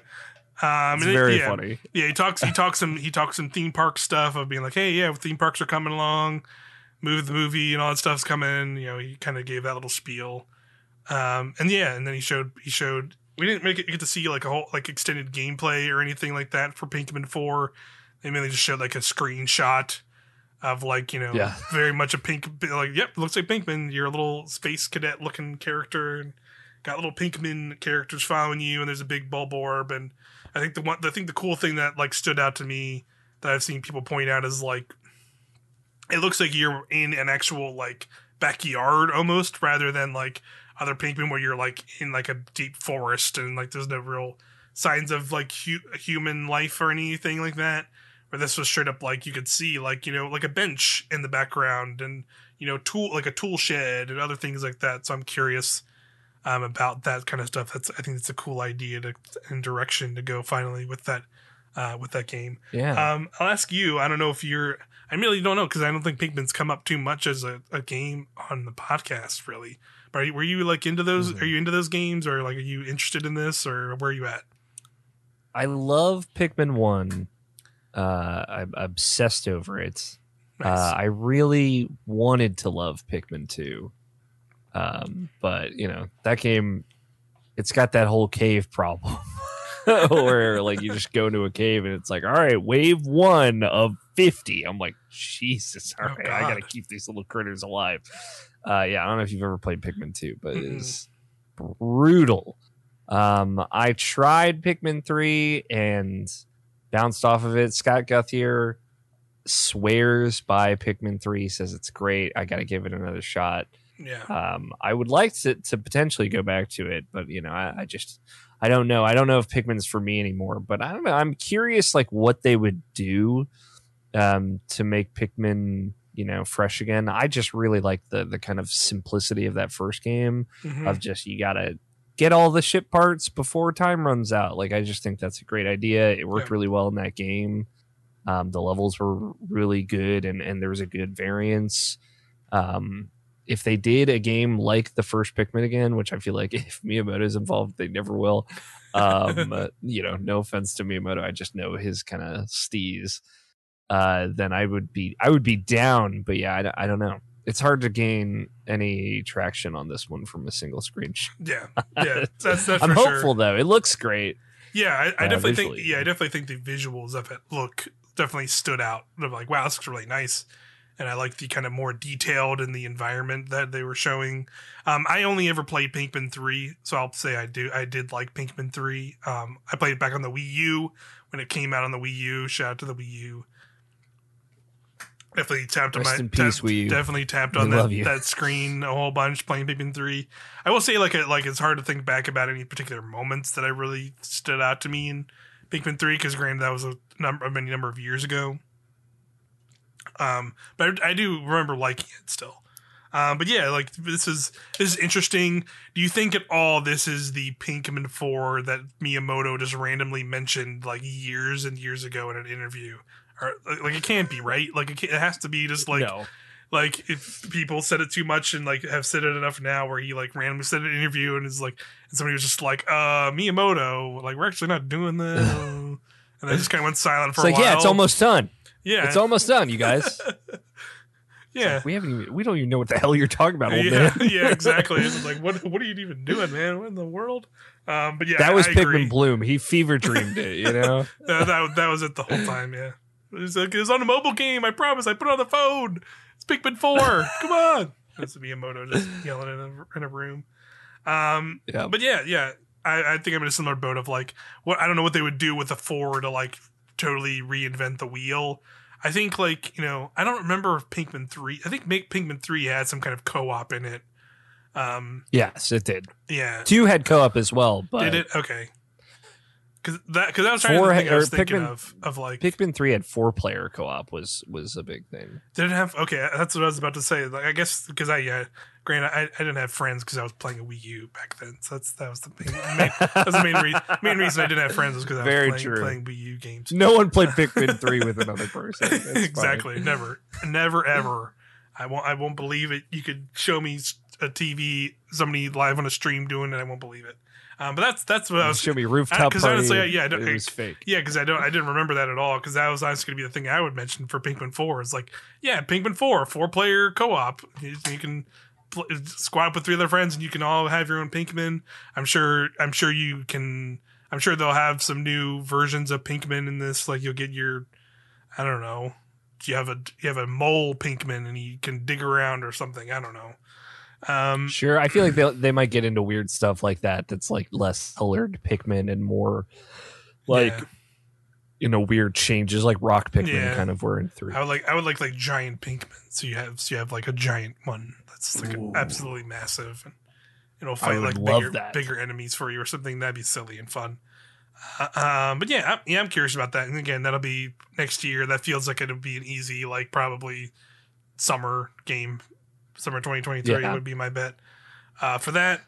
It's it- very yeah, funny. Yeah, he talks, he talks some, he talks some theme park stuff of being like, hey, yeah, theme parks are coming along, move the movie and all that stuff's coming. You know, he kind of gave that little spiel. Um, and yeah, and then he showed, he showed. We didn't make it get to see like a whole like extended gameplay or anything like that for Pikmin Four. They mainly just showed like a screenshot of like you know Yeah. very much a pink like yep looks like Pikmin. You're a little space cadet looking character and got little Pikmin characters following you and there's a big bulb orb and I think the one I think the cool thing that like stood out to me that I've seen people point out is like it looks like you're in an actual like backyard almost rather than like other Pikmin where you're like in like a deep forest and like there's no real signs of like hu- human life or anything like that. Where this was straight up like you could see like you know like a bench in the background and you know tool like a tool shed and other things like that. So I'm curious um, about that kind of stuff. That's I think it's a cool idea to and direction to go finally with that uh, with that game. Yeah. Um, I'll ask you. I don't know if you're. I really don't know because I don't think Pikmin's come up too much as a, a game on the podcast, really. Are you, were you like into those? Mhm. Are you into those games, or like are you interested in this, or where are you at? I love Pikmin 1. Uh, I'm obsessed over it. Nice. Uh, I really wanted to love Pikmin 2. Um, but, you know, that game, it's got that whole cave problem where, like, you just go into a cave and it's like, all right, wave one of 50. I'm like, Jesus, all Oh, right, I got to keep these little critters alive. Uh, yeah, I don't know if you've ever played Pikmin 2, but it is brutal. Um, I tried Pikmin 3 and bounced off of it. Scott Guthier swears by Pikmin 3, says it's great. I got to give it another shot. yeah. Um, I would like to, to potentially go back to it, but you know, I, I just, I don't know. I don't know if Pikmin's for me anymore, but I don't know. I'm curious, like what they would do, um, to make Pikmin, you know, fresh again. I just really like the, the kind of simplicity of that first game Mhm. of just, you gotta get all the ship parts before time runs out. Like, I just think that's a great idea. It worked Yeah. really well in that game. Um, the levels were really good and, and there was a good variance. Um, if they did a game like the first Pikmin again, which I feel like if Miyamoto is involved, they never will. Um, uh, you know, no offense to Miyamoto, I just know his kind of steez. Uh, then I would be, I would be down. But yeah, I, don't- I don't know. It's hard to gain any traction on this one from a single screen. yeah, yeah. That's that's I'm hopeful Sure. though. It looks great. Yeah, I, I uh, definitely think. Yeah, I definitely think the visuals of it look definitely stood out. I'm like, wow, this looks really nice, and I like the kind of more detailed in the environment that they were showing. Um, I only ever played Pikmin three, so I'll say I do. I did like Pikmin three. Um, I played it back on the Wii U when it came out on the Wii U. Shout out to the Wii U. Definitely tapped on my peace, tapped- Definitely tapped on that, you. that screen a whole bunch playing Pikmin three. I will say like it, like it's hard to think back about any particular moments that I really stood out to me in Pikmin three because granted that was a number a many number of years ago. Um, but I, I do remember liking it still. Um, but yeah, like this is this is interesting. Do you think at all this is the Pikmin four that Miyamoto just randomly mentioned like years and years ago in an interview? Or like it can't be right. Like it, it has to be just like no, like if people said it too much and like have said it enough now where he like randomly said in an interview and is like and somebody was just like uh Miyamoto like we're actually not doing this, and I just kind of went silent for It's a like, while. yeah, it's almost done. yeah, It's almost done, you guys. yeah. we haven't even, we don't even know what the hell you're talking about, old yeah, man. yeah, exactly. It's like, what, what are you even doing, man? What in the world? Um, but yeah, that was I. Pikmin Bloom. He fever dreamed it, you know? that, that, that was it the whole time. Yeah, it was, like, it was on a mobile game. I promise. I put it on the phone. It's Pikmin Four. Come on. That's Miyamoto just yelling in a, in a room. Um, Yeah. but yeah, yeah. I, I think I'm in a similar boat of like what I don't know what they would do with the four to like totally reinvent the wheel. I think like you know I don't remember if Pikmin three. I think make Pikmin three had some kind of co-op in it. Um, Yes, it did. yeah, Two had co op as well, but did it? Okay. Because that because that was trying Four to think I was thinking Pikmin- of of like Pikmin 3 had four player co op was was a big thing. Didn't have okay that's what I was about to say like I guess because I yeah granted I, I didn't have friends because I was playing a Wii U back then so that's that was the main, main that was the main reason main reason I didn't have friends was because I was playing, true. playing Wii U games No one played Pikmin 3 with another person. Fine. exactly never never ever I won't I won't believe it you could show me a TV somebody live on a stream doing it I won't believe it um, but that's that's what I was Show me rooftop 'cause party. honestly, yeah, I it was fake. Yeah, because I don't, I didn't remember that at all. Because that was honestly going to be the thing I would mention for Pikmin Four. Is like, yeah, Pikmin Four, four player co op. You, you can pl- squad up with three other friends, and you can all have your own Pikmin. I'm sure, I'm sure you can. I'm sure they'll have some new versions of Pikmin in this. Like you'll get your, I don't know, you have a you have a mole Pikmin, and you can dig around or something. I don't know. Um, Sure, I feel like they they might get into weird stuff like that. That's like less colored Pikmin and more like yeah. you know weird changes, like rock Pikmin Yeah. kind of were in three. I would like I would like like giant Pikmin. So you have so you have like a giant one that's like Ooh. absolutely massive and it'll fight like bigger that. bigger enemies for you or something. That'd be silly and fun. Uh, um, but yeah, I'm, yeah, I'm curious about that. And again, that'll be next year. That feels like it'll be an easy like probably summer game. Summer 2023 Yeah. would be my bet uh, for that.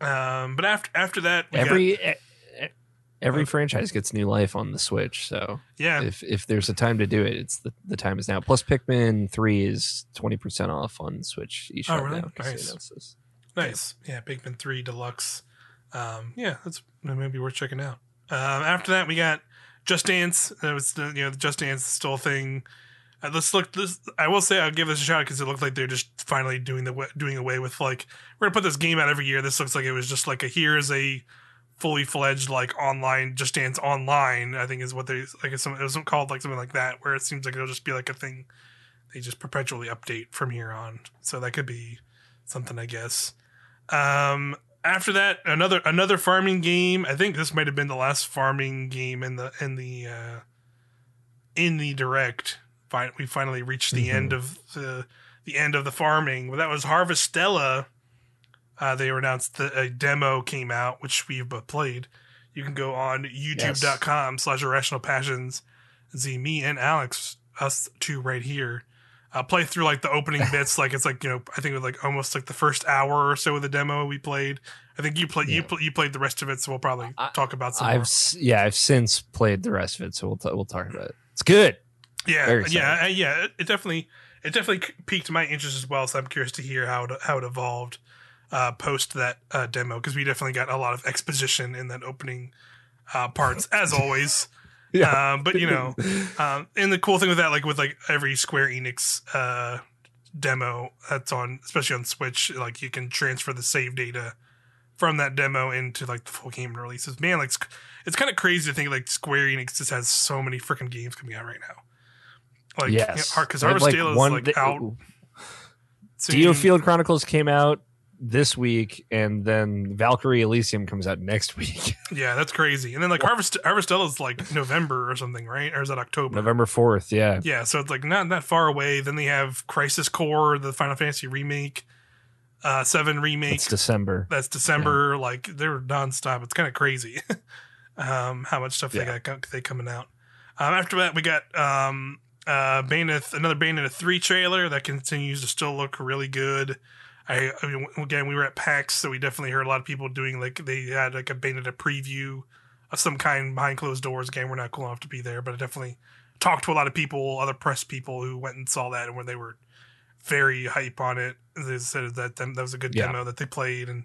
Um, but after after that, we got- every e- every franchise gets new life on the Switch, so yeah, if if there's a time to do it, it's the, the time is now. Plus, Pikmin Three is twenty percent off on Switch eShop Oh, really? now. Nice. Nice. Yeah, Pikmin 3 Deluxe. Um, yeah, that's maybe worth checking out. Um, after that, we got Just Dance. That was the, you know, the Just Dance still thing. Uh, let's look. This I will say I'll give this a shot because it looked like they're just finally doing the doing away with like we're gonna put this game out every year. This looks like it was just like a here's a fully fledged like online Just Dance online. I think is what they like. It's some, it was called like something like that where it seems like it'll just be like a thing they just perpetually update from here on. So that could be something, I guess. Um, after that, another another farming game. I think this might have been the last farming game in the in the uh, in the direct. Fin- we finally reached the Mhm. end of the the end of the farming. Well, that was Harvestella. Uh, they announced that a demo came out, which we've both played. You can go on youtube.com slash irrational passions and see me and Alex, us two right here, uh, play through like the opening bits. Like it's like, you know, I think it was like almost like the first hour or so of the demo we played. I think you played, you, Yeah. pl- you played the rest of it. So we'll probably I- talk about some I've more. yeah, I've since played the rest of it, so we'll t- we'll talk about it. It's good. Yeah, yeah, uh, yeah. It, it definitely, it definitely piqued my interest as well. So I'm curious to hear how it, how it evolved uh, post that uh, demo because we definitely got a lot of exposition in that opening uh, parts as always. Yeah. Um, but you know, um, and the cool thing with that, like with like every Square Enix uh, demo that's on, especially on Switch, like you can transfer the save data from that demo into like the full game releases. Man, like it's, it's kind of crazy to think like Square Enix just has so many freaking games coming out right now. Like, yes, because Harvestella is one- like they- out. Dio. Field Chronicles came out this week, and then Valkyrie Elysium comes out next week, Yeah, that's crazy. And then like Harvest Harvestella is like November or something, right? Or is that October? November fourth. Yeah, Yeah, so it's like not that far away. Then they have Crisis Core, the Final Fantasy remake, uh, Seven remake. it's December. That's December. Like they're nonstop. It's kind of crazy, um, how much stuff they got they coming out. Um, after that, we got um, uh, Bayonetta, another Bayonetta three trailer that continues to still look really good. I, I mean, again, we were at PAX, so we definitely heard a lot of people doing like they had like a Bayonetta preview of some kind behind closed doors. Again, we're not cool enough to be there, but I definitely talked to a lot of people, other press people who went and saw that and where they were very hype on it. They said that them- that was a good Yeah. demo that they played, and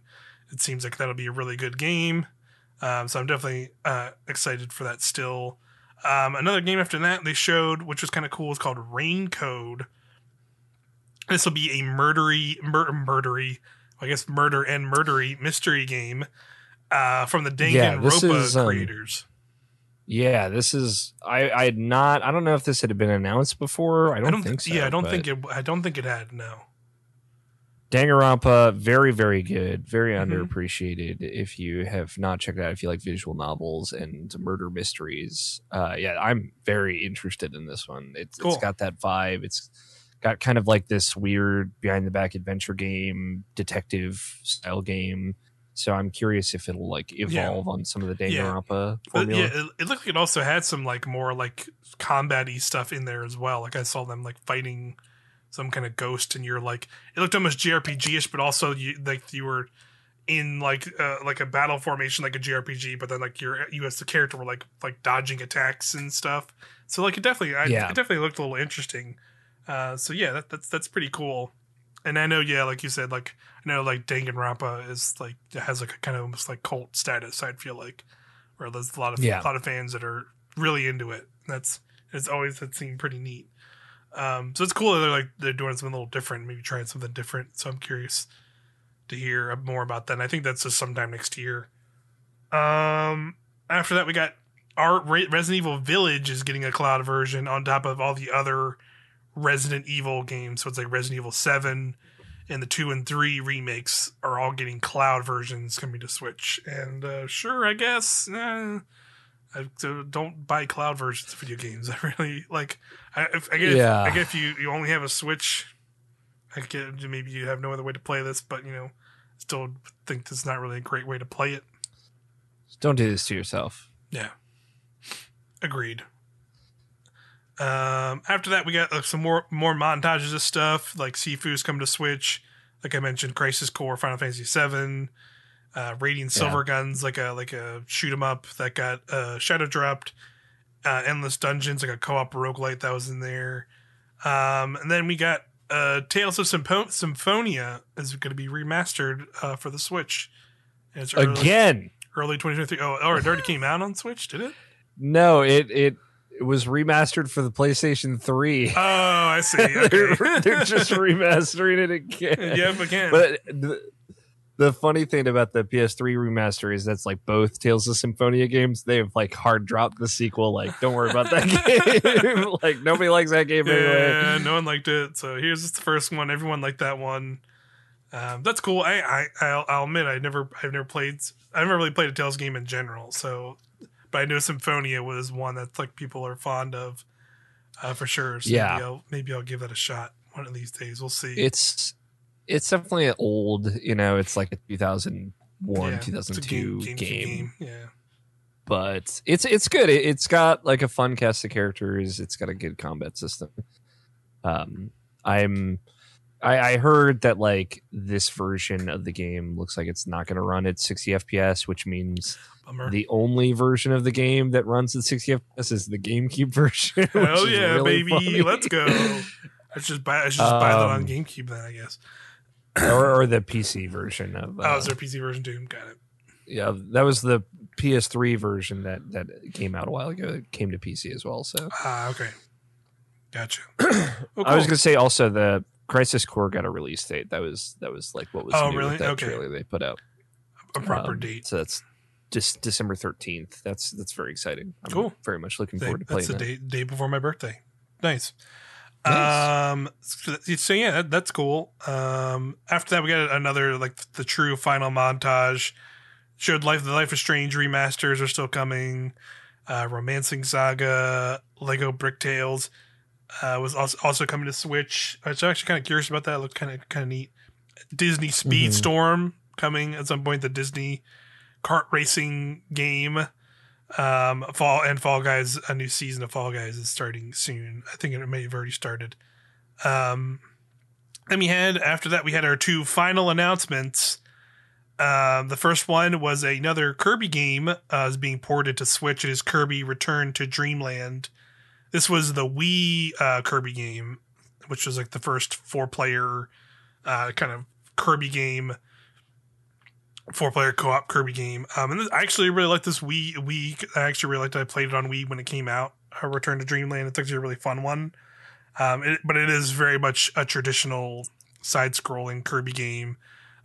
it seems like that'll be a really good game. Um, so I'm definitely uh, excited for that still. Um, another game after that they showed, which was kind of cool, is called Rain Code. This will be a murdery, mur- murdery, I guess murder and murdery mystery game uh, from the Yeah, Danganronpa this is, um, creators. Yeah, this is I I had not I don't know if this had been announced before. I don't, think so. Yeah, I don't but think it. I don't think it had. No. Danganronpa very very good, very Mhm. underappreciated. If you have not checked it out, if you like visual novels and murder mysteries, uh, yeah, I'm very interested in this one. It's Cool. it's got that vibe. It's got kind of like this weird behind the back adventure game, detective style game. So I'm curious if it'll like evolve on some of the Yeah. Danganronpa But formula. yeah, it, it looked like it also had some like more like combat-y stuff in there as well. Like I saw them like fighting some kind of ghost, and you're like it looked almost JRPG-ish, but also you like you were in like uh, like a battle formation like a JRPG, but then like your you as the character were like like dodging attacks and stuff. So like it definitely I, Yeah. it definitely looked a little interesting. Uh, so yeah, that, that's that's pretty cool. And I know, yeah, like you said, like I know, like Danganronpa is like it has like a kind of almost like cult status. I'd feel like, where there's a lot of Yeah. a lot of fans that are really into it. That's it's always that seemed pretty neat. Um, so it's cool that they're like they're doing something a little different, maybe trying something different. So I'm curious to hear more about that. And I think that's just sometime next year. Um, after that, we got our Re- Resident Evil Village is getting a cloud version on top of all the other Resident Evil games. So it's like Resident Evil Seven and the two and three remakes are all getting cloud versions coming to Switch. And uh, sure, I guess. eh, I so don't buy cloud versions of video games. I really like. I, if, I guess. Yeah. I guess if you you only have a Switch, I get maybe you have no other way to play this, but you know, still think this is not really a great way to play it. Don't do this to yourself. Yeah. Agreed. Um, after that, we got uh, some more more montages of stuff like Sifu's come to Switch. Like I mentioned, Crisis Core, Final Fantasy VII, uh, Radiant Silverguns, like a like a shoot 'em up that got uh, shadow dropped. Uh, Endless Dungeons, like a co-op roguelite that was in there. Um, and then we got uh, Tales of Sympo- Symphonia is going to be remastered uh, for the Switch. And It's early, Again, early 2023. Oh, oh, it already came out on Switch, did it? no, it it it was remastered for the PlayStation 3. Oh, I see. they're, they're just remastering it again. yep, again. But the, the funny thing about the PS3 remaster is that's like both Tales of Symphonia games. They have like hard dropped the sequel. Like, don't worry about that game. like, nobody likes that game anyway. yeah, no one liked it. So here's the first one. Everyone liked that one. Um, that's cool. I, I I'll, I'll admit I never I've never played I've never really played a Tales game in general. So, but I know Symphonia was one that like people are fond of, uh, for sure. So Yeah. maybe I'll, maybe I'll give that a shot one of these days. We'll see. It's it's definitely an old. You know, it's like a 2001, Yeah, it's a 2002 GameCube game. Yeah. but it's it's good. It, it's got like a fun cast of characters. It's got a good combat system. Um, I'm I, I heard that like this version of the game looks like it's not going to run at 60 FPS, which means Bummer. the only version of the game that runs at 60 FPS is the GameCube version. Hell yeah, really baby! funny. Let's go. I should just buy. I should just buy that on Um, GameCube then. I guess. Or, or the PC version of. oh, uh, is there a PC version too? Got it. yeah, that was the PS3 version that that came out a while ago. It came to PC as well. So Ah, okay. Gotcha. Oh, I was gonna say also the Crisis Core got a release date. That was that was like what was Oh, really? that Okay. trailer they put out. a proper Um, date. So that's just December thirteenth. That's that's very exciting. I'm Cool. Very much looking forward to playing that's the that. day day before my birthday. Nice. Nice. Um. So, so yeah, that, that's cool. Um. After that, we got another like the true final montage. Showed life the Life is Strange remasters are still coming. Uh, Romancing Saga, Lego Brick Tales, uh, was also also coming to Switch. I was actually kind of curious about that. It looked kind of kind of neat. Disney Speedstorm coming at some point. The Disney kart racing game. Um, Fall and Fall Guys, a new season of Fall Guys is starting soon. I think it may have already started. Um, then we had after that we had our two final announcements. Um, the first one was another Kirby game uh, is being ported to Switch. It is Kirby Return to Dreamland. This was the Wii uh, Kirby game, which was like the first four player uh, kind of Kirby game four player co op Kirby game. Um, and this, I actually really like this Wii Wii. I actually really liked it. I played it on Wii when it came out. Uh, Return to Dreamland. It's actually a really fun one. Um, it, but it is very much a traditional side scrolling Kirby game.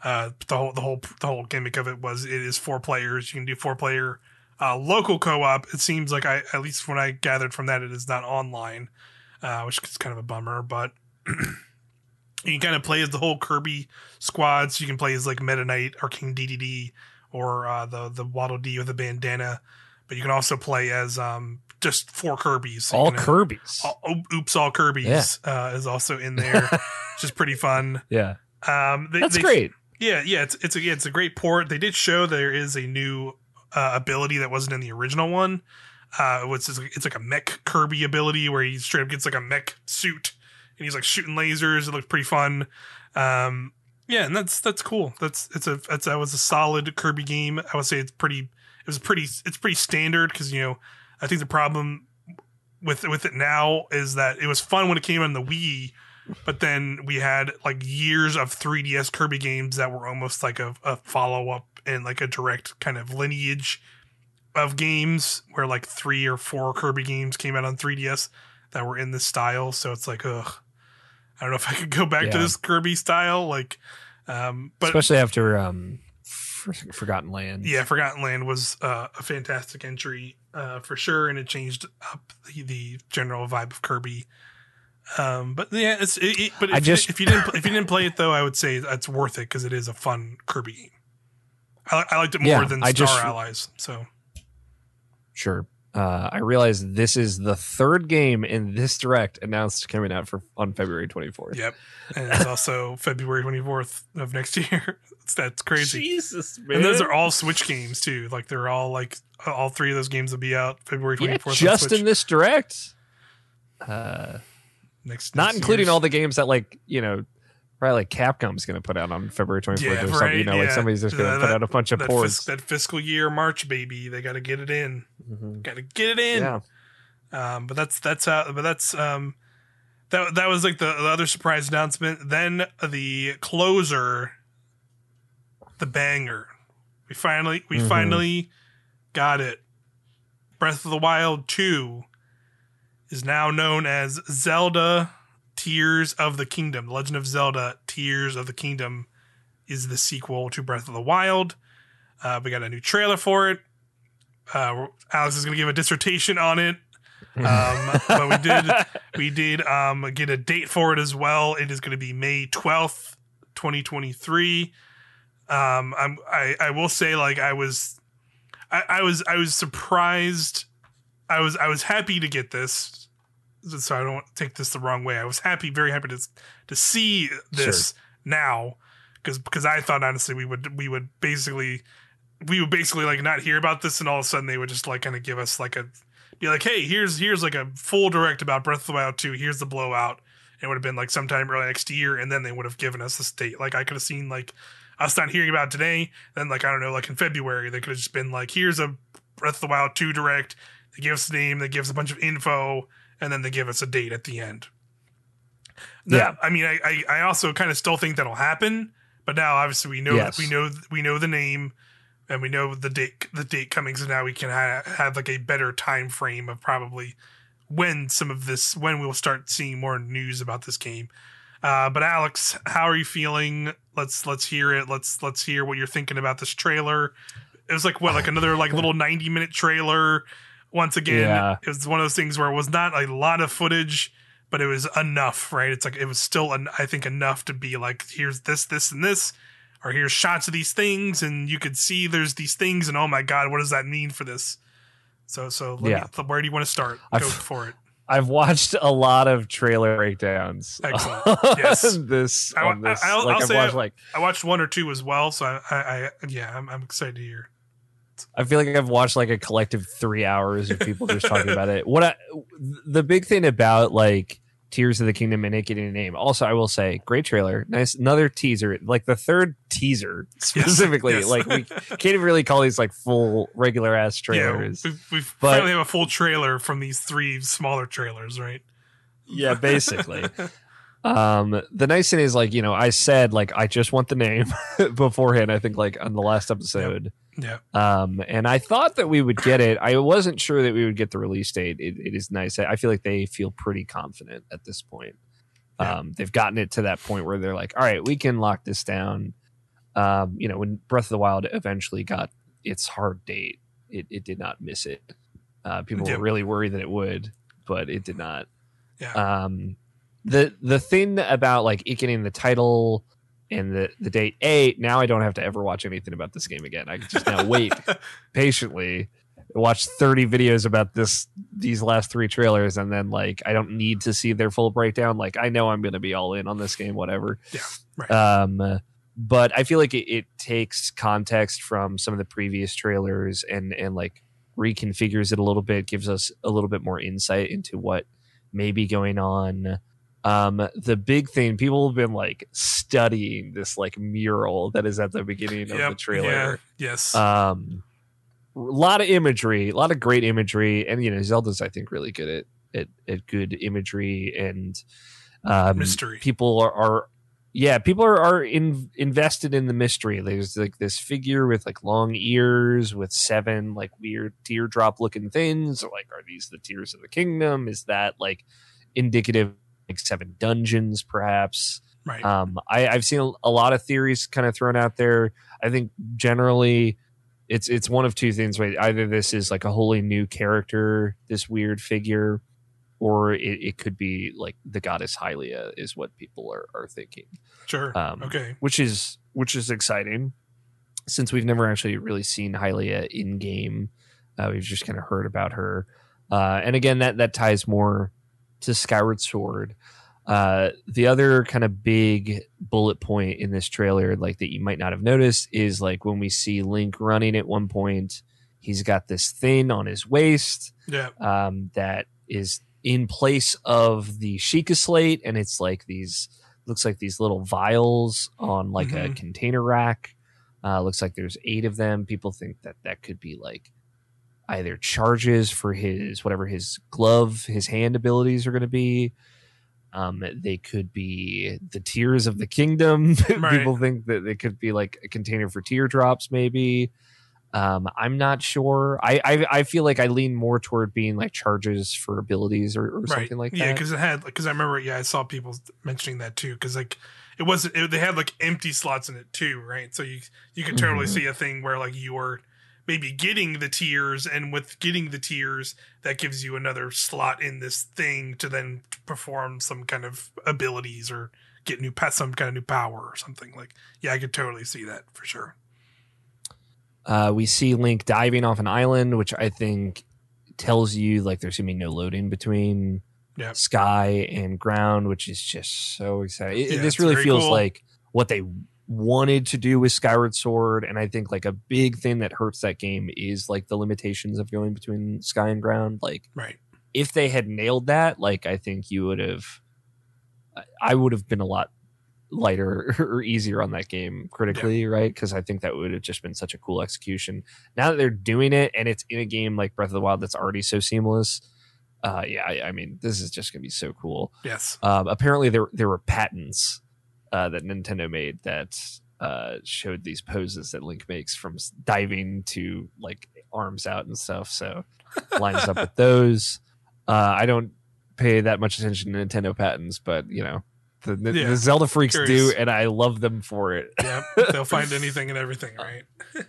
Uh, the whole the whole the whole gimmick of it was it is four players. You can do four player uh, local co op. It seems like I at least when I gathered from that, it is not online, uh, which is kind of a bummer. But you can kind of play as the whole Kirby squads. You can play as like Meta Knight or King Dedede or uh, the the Waddle Dee with the bandana. But you can also play as um, just four Kirby's. So all you can Kirby's. all- oops, all Kirby's uh, is also in there, which is pretty fun. yeah, Um, they, that's they- great. Yeah, yeah, it's it's a yeah, it's a great port. They did show there is a new uh, ability that wasn't in the original one. Uh, it's it's like a mech Kirby ability where he straight up gets like a mech suit and he's like shooting lasers. It looks pretty fun. Um, yeah, and that's that's cool. That's it's a that was a solid Kirby game. I would say it's pretty. It was pretty. It's pretty standard because you know I think the problem with with it now is that it was fun when it came on the Wii, but then we had like years of 3DS Kirby games that were almost like a, a follow up and like a direct kind of lineage of games where like three or four Kirby games came out on 3DS that were in this style. So it's like, ugh, I don't know if I could go back to this Kirby style. Like, um, but Especially after um, Forgotten Land. yeah, Forgotten Land was uh, a fantastic entry uh, for sure, and it changed up the, the general vibe of Kirby. Um, but yeah, it's it, it- but if, I just- if you didn't if you didn't play it though, I would say it's worth it because it is a fun Kirby game. I, I liked it more Yeah, than Star just- Allies. So Sure. Uh, I realize this is the third game in this direct announced coming out for on February 24th. yep, and it's also February twenty fourth of next year. That's- That's crazy. Jesus, man. And those are all Switch games too. Like they're all like all three of those games will be out February 24th. yeah, fourth. just in this direct. Uh, next, not next including year's. all the games that like you know probably like capcom's going to put out on february 24th Yeah, or something you right, know like somebody's just going to put out a bunch of that, ports fis- that fiscal year March, baby. They got to get it in. Mhm. Got to get it in. yeah Um, but that's that's how. But that's um, that that was like the, the other surprise announcement. Then the closer, the banger. We finally we Mhm. finally got it. Breath of the Wild two is now known as Zelda Tears of the Kingdom. Legend of Zelda Tears of the Kingdom is the sequel to Breath of the Wild. Uh, we got a new trailer for it. Uh, Alex is going to give a dissertation on it. Um, but we did we did um, get a date for it as well. It is going to be May twelfth, twenty twenty three. Um, I'm I I will say like I was I, I was I was surprised. I was I was happy to get this, so I don't take this the wrong way. I was happy, very happy to to see this now because because I thought honestly we would we would basically we would basically like not hear about this and all of a sudden they would just like kind of give us like a be like hey here's here's like a full direct about Breath of the Wild 2 here's the blowout. It would have been like sometime early next year and then they would have given us the state like I could have seen like us not hearing about it today then like I don't know like in February they could have just been like here's a Breath of the Wild 2 direct they give us the name they give us a bunch of info and then they give us a date at the end. Yeah. I mean I, I I also kind of still think that'll happen but now obviously we know Yes. we know we know the name and we know the date the date coming so now we can ha- have like a better time frame of probably when some of this when we'll start seeing more news about this game. Uh, but alex how are you feeling? Let's let's hear it. Let's let's hear what you're thinking about this trailer. It was like what like another like little 90 minute trailer once again Yeah. it was one of those things where it was not a lot of footage but it was enough right it's like it was still en- i think enough to be like here's this this and this or here's shots of these things and you could see there's these things and oh my god what does that mean for this so so Yeah. me, where do you want to start I've- go for it i've watched a lot of trailer breakdowns Excellent. Yes. this I- on this I- I'll- like say watched I- like i watched one or two as well so i i, I yeah I'm, I'm excited to hear I feel like I've watched like a collective three hours of people just talking about it. What I, the big thing about like Tears of the Kingdom and it getting a name. Also, I will say, great trailer, nice another teaser, like the third teaser specifically. yes. Like we can't even really call these like full regular ass trailers. yeah But- finally have a full trailer from these three smaller trailers right Yeah, basically. Um, the nice thing is, like, you know, I said, like, I just want the name beforehand, I think, like, on the last episode. Yeah. Um, and I thought that we would get it. I wasn't sure that we would get the release date. It, it is nice. I feel like they feel pretty confident at this point. Yeah. Um, they've gotten it to that point where they're like, all right, we can lock this down. Um, you know, when Breath of the Wild eventually got its hard date, it, it did not miss it. Uh, people Yeah. were really worried that it would, but it did not. Yeah. Um, the the thing about like it getting the title and the the date a now I don't have to ever watch anything about this game again. I can just now wait patiently watch 30 videos about this these last three trailers and then like I don't need to see their full breakdown like I know I'm going to be all in on this game whatever. Yeah, right. Um but I feel like it, it takes context from some of the previous trailers and and like reconfigures it a little bit gives us a little bit more insight into what may be going on. Um the big thing people have been like studying this like mural that is at the beginning of the trailer Yeah. Yes. um a lot of imagery a lot of great imagery and you know zelda's i think really good at at, at good imagery and um Mystery. people are, are yeah people are, are in, invested in the mystery there's like this figure with like long ears with seven like weird teardrop looking things like are these the tears of the kingdom is that like indicative like seven dungeons perhaps right. um, I, I've seen a, lot of theories kind of thrown out there. I think generally, it's it's one of two things. Right? Either this is like a wholly new character, this weird figure, or it, it could be like the goddess Hylia is what people are, are thinking, sure. um, okay. which is which is exciting since we've never actually really seen Hylia in game. Uh, we've just kind of heard about her, uh, and again that that ties more to Skyward Sword. Uh, the other kind of big bullet point in this trailer, like that you might not have noticed, is like when we see Link running at one point, he's got this thing on his waist Yeah. um, that is in place of the Sheikah slate, and it's like these looks like these little vials on like a Mhm. container rack. Uh, looks like there's eight of them. People think that that could be like either charges for his whatever his glove, his hand abilities are going to be. Um, they could be the tears of the kingdom. Right. People think that they could be like a container for teardrops, maybe. Um, I'm not sure. I, I I feel like I lean more toward being like charges for abilities or, or right. something like yeah, that. Yeah, because it had because I remember. Yeah, I saw people mentioning that too. Because like it wasn't. It, they had like empty slots in it too, right? So you you could totally Mhm. see a thing where like you were maybe getting the tears, and with getting the tears, that gives you another slot in this thing to then perform some kind of abilities or get new pa- some kind of new power or something. Like yeah, I could totally see that for sure. Uh, we see Link diving off an island, which I think tells you like there's gonna be no loading between Yeah. sky and ground, which is just so exciting. It- Yeah, this really feels cool. like what they wanted to do with Skyward Sword, and I think like a big thing that hurts that game is like the limitations of going between sky and ground. Like Right. if they had nailed that, like I think you would have, I- would have been a lot lighter or easier on that game critically, right? Because I think that would have just been such a cool execution. Now that they're doing it and it's in a game like Breath of the Wild that's already so seamless, uh, yeah, I, I mean, this is just gonna be so cool. Yes. Um, apparently, there there were patents uh, that Nintendo made that uh, showed these poses that Link makes from diving to like arms out and stuff. So lines up with those. Uh, I don't pay that much attention to Nintendo patents, but you know. The, the, Yeah, the Zelda freaks curious. do, and I love them for it. Yeah. They'll find anything and everything, right?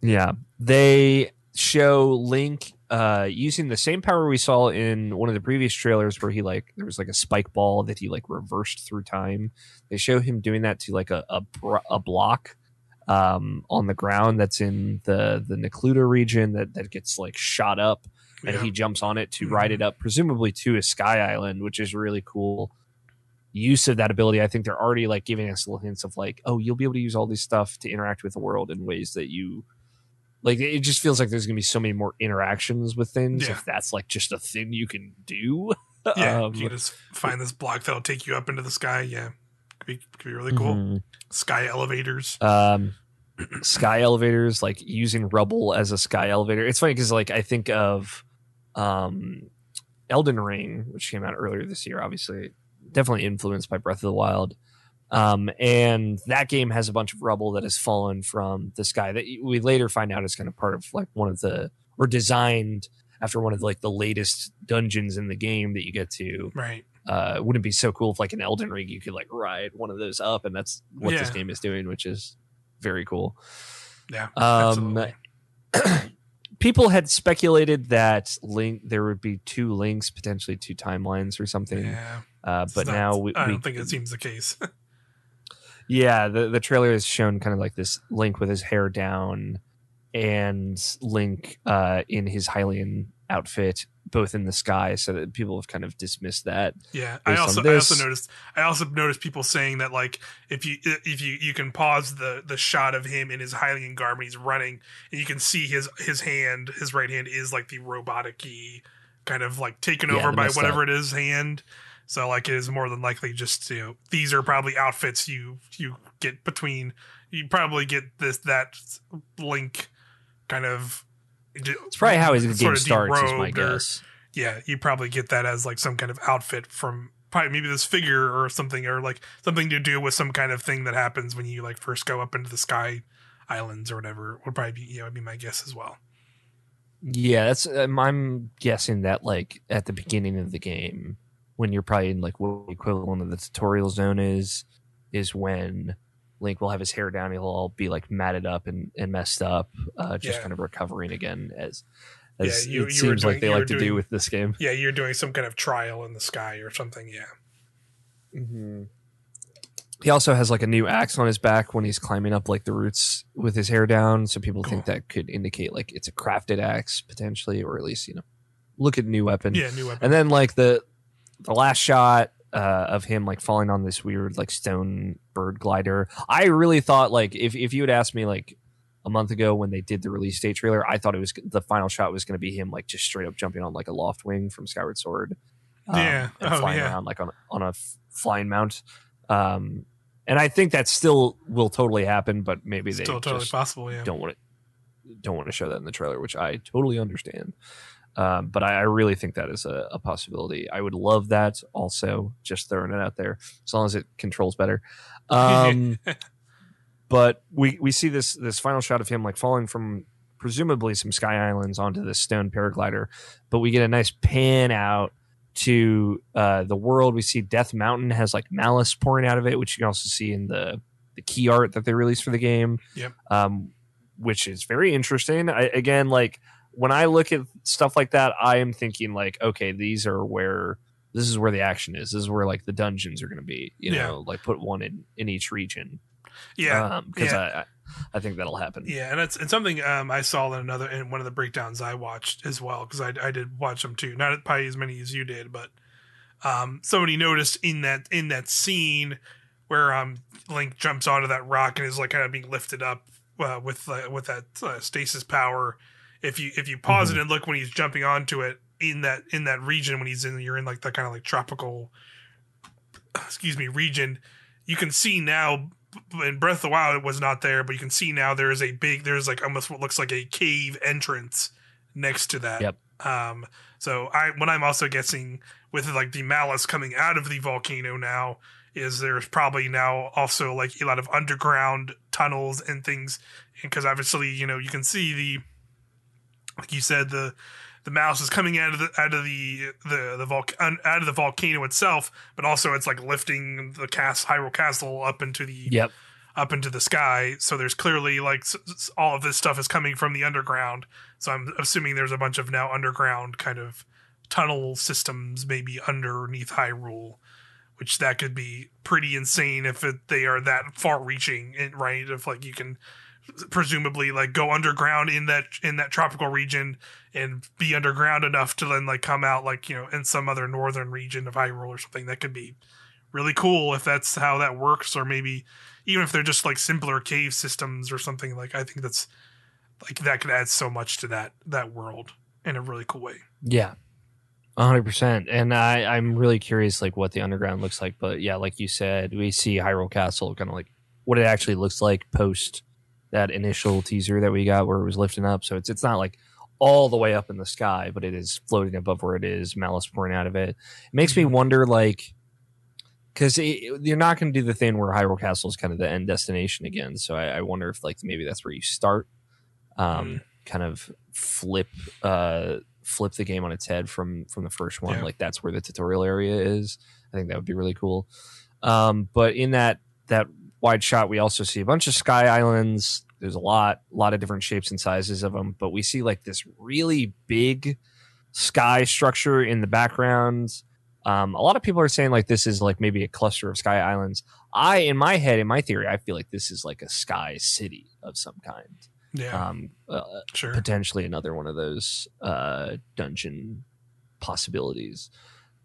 Yeah. They show Link uh using the same power we saw in one of the previous trailers where he like there was like a spike ball that he like reversed through time. They show him doing that to like a a, a block um on the ground that's in the the Necluda region that that gets like shot up and he jumps on it to ride it up presumably to a sky island which is really cool use of that ability. I think they're already like giving us little hints of like oh you'll be able to use all this stuff to interact with the world in ways that you like it just feels like there's gonna be so many more interactions with things Yeah. if that's like just a thing you can do Yeah, Um, you just find this block that'll take you up into the sky. Yeah, could be, could be really cool. mhm. Sky elevators. um sky elevators like using rubble as a sky elevator it's funny because like i think of um elden ring which came out earlier this year obviously definitely influenced by Breath of the Wild. Um, and that game has a bunch of rubble that has fallen from the sky that we later find out is kind of part of like one of the or designed after one of like the latest dungeons in the game that you get to. Right. Uh, wouldn't it be so cool if like an Elden Ring you could like ride one of those up, and that's what this game is doing, which is very cool. Yeah. Um, people had speculated that link there would be two links, potentially two timelines or something. yeah. Uh, but not- now we, I don't think it seems the case. yeah, the the trailer has shown kind of like this Link with his hair down, and Link uh, in his Hylian outfit, both in the sky. So that people have kind of dismissed that. Yeah, I also I also noticed I also noticed people saying that like if you if you you can pause the the shot of him in his Hylian garment, he's running, and you can see his his hand, his right hand is like the robotic-y kind of like taken Yeah, over by whatever it is hand. So like it is more than likely just you know these are probably outfits you you get between you probably get this that link kind of It's probably how his game starts, is my derobed or- guess. yeah, you probably get that as like some kind of outfit from probably maybe this figure or something, or like something to do with some kind of thing that happens when you like first go up into the sky islands or whatever. Would probably be you know would be my guess as well. Yeah, that's um, I'm guessing that like at the beginning of the game, when you're probably in like what the equivalent of the tutorial zone is, is when Link will have his hair down. He'll all be like matted up and, and messed up, uh, just Yeah. kind of recovering again as as Yeah, you- it you seems doing- like they you were like to do with this game. Yeah, you're doing some kind of trial in the sky or something. Yeah, Hmm. He also has like a new axe on his back when he's climbing up like the roots with his hair down. So people think that could indicate like it's a crafted axe potentially, or at least you know, look at new weapon. yeah, new weapon. And then like the the last shot uh, of him like falling on this weird like stone bird glider. I really thought like if if you had asked me like a month ago when they did the release date trailer, I thought it was the final shot was going to be him like just straight up jumping on like a Loftwing from Skyward Sword. um, Yeah. and Oh, flying yeah. around like on on a f- flying mount. Um, and I think that still will totally happen, but maybe they Still totally just possible. Yeah, don't want to don't want to show that in the trailer, which I totally understand. Um, but I, I really think that is a, a possibility. I would love that. Also, just throwing it out there, as long as it controls better. Um, but we we see this this final shot of him like falling from presumably some sky islands onto this stone paraglider, but we get a nice pan out to uh, the world. We see Death Mountain has like malice pouring out of it, which you can also see in the the key art that they released for the game. Yep. Um, which is very interesting. I, again, like when I look at stuff like that, I am thinking like, okay, these are where this is where the action is. This is where like the dungeons are going to be. You Yeah. know, like put one in in each region. yeah. because yeah. I, I I think that'll happen. Yeah, and it's and something um, I saw in another in one of the breakdowns I watched as well because I, I did watch them too, not probably as many as you did, but um, somebody noticed in that in that scene where um Link jumps onto that rock and is like kind of being lifted up uh, with uh, with that uh, stasis power. If you if you pause it and look when he's jumping onto it in that in that region when he's in you're in like the kind of like tropical excuse me region, you can see now in Breath of the Wild it was not there, but you can see now there is a big there's like almost what looks like a cave entrance next to that. Yep. Um so I what I'm also guessing with like the malice coming out of the volcano now is there's probably now also like a lot of underground tunnels and things because obviously you know you can see the like you said the the malice is coming out of the out of the the the volc- out of the volcano itself, but also it's like lifting the cast Hyrule Castle up into the Yep. up into the sky. So there's clearly like s- all of this stuff is coming from the underground. So I'm assuming there's a bunch of now underground kind of tunnel systems, maybe underneath Hyrule, which that could be pretty insane if it, they are that far-reaching, and- right? If like you can presumably like go underground in that in that tropical region and be underground enough to then like come out like you know in some other northern region of Hyrule or something that could be really cool if that's how that works or maybe even if they're just like simpler cave systems or something like I think that's like that could add so much to that that world in a really cool way. Yeah. hundred percent. And I, I'm really curious like what the underground looks like. But yeah, like you said, we see Hyrule Castle kind of like what it actually looks like post that initial teaser that we got where it was lifting up. So it's it's not like all the way up in the sky, but it is floating above where it is, malice pouring out of it. It makes me wonder like because you're not going to do the thing where Hyrule Castle is kind of the end destination again. So I, I wonder if like maybe that's where you start, um, mm. kind of flip uh, flip the game on its head from from the first one. Yeah. Like that's where the tutorial area is. I think that would be really cool. Um, but in that that wide shot, we also see a bunch of sky islands. There's a lot, a lot of different shapes and sizes of them, but we see like this really big sky structure in the background um, a lot of people are saying like this is like maybe a cluster of sky islands. I, in my head, in my theory, I feel like this is like a sky city of some kind. Yeah. Um, uh, sure. Potentially another one of those uh, dungeon possibilities.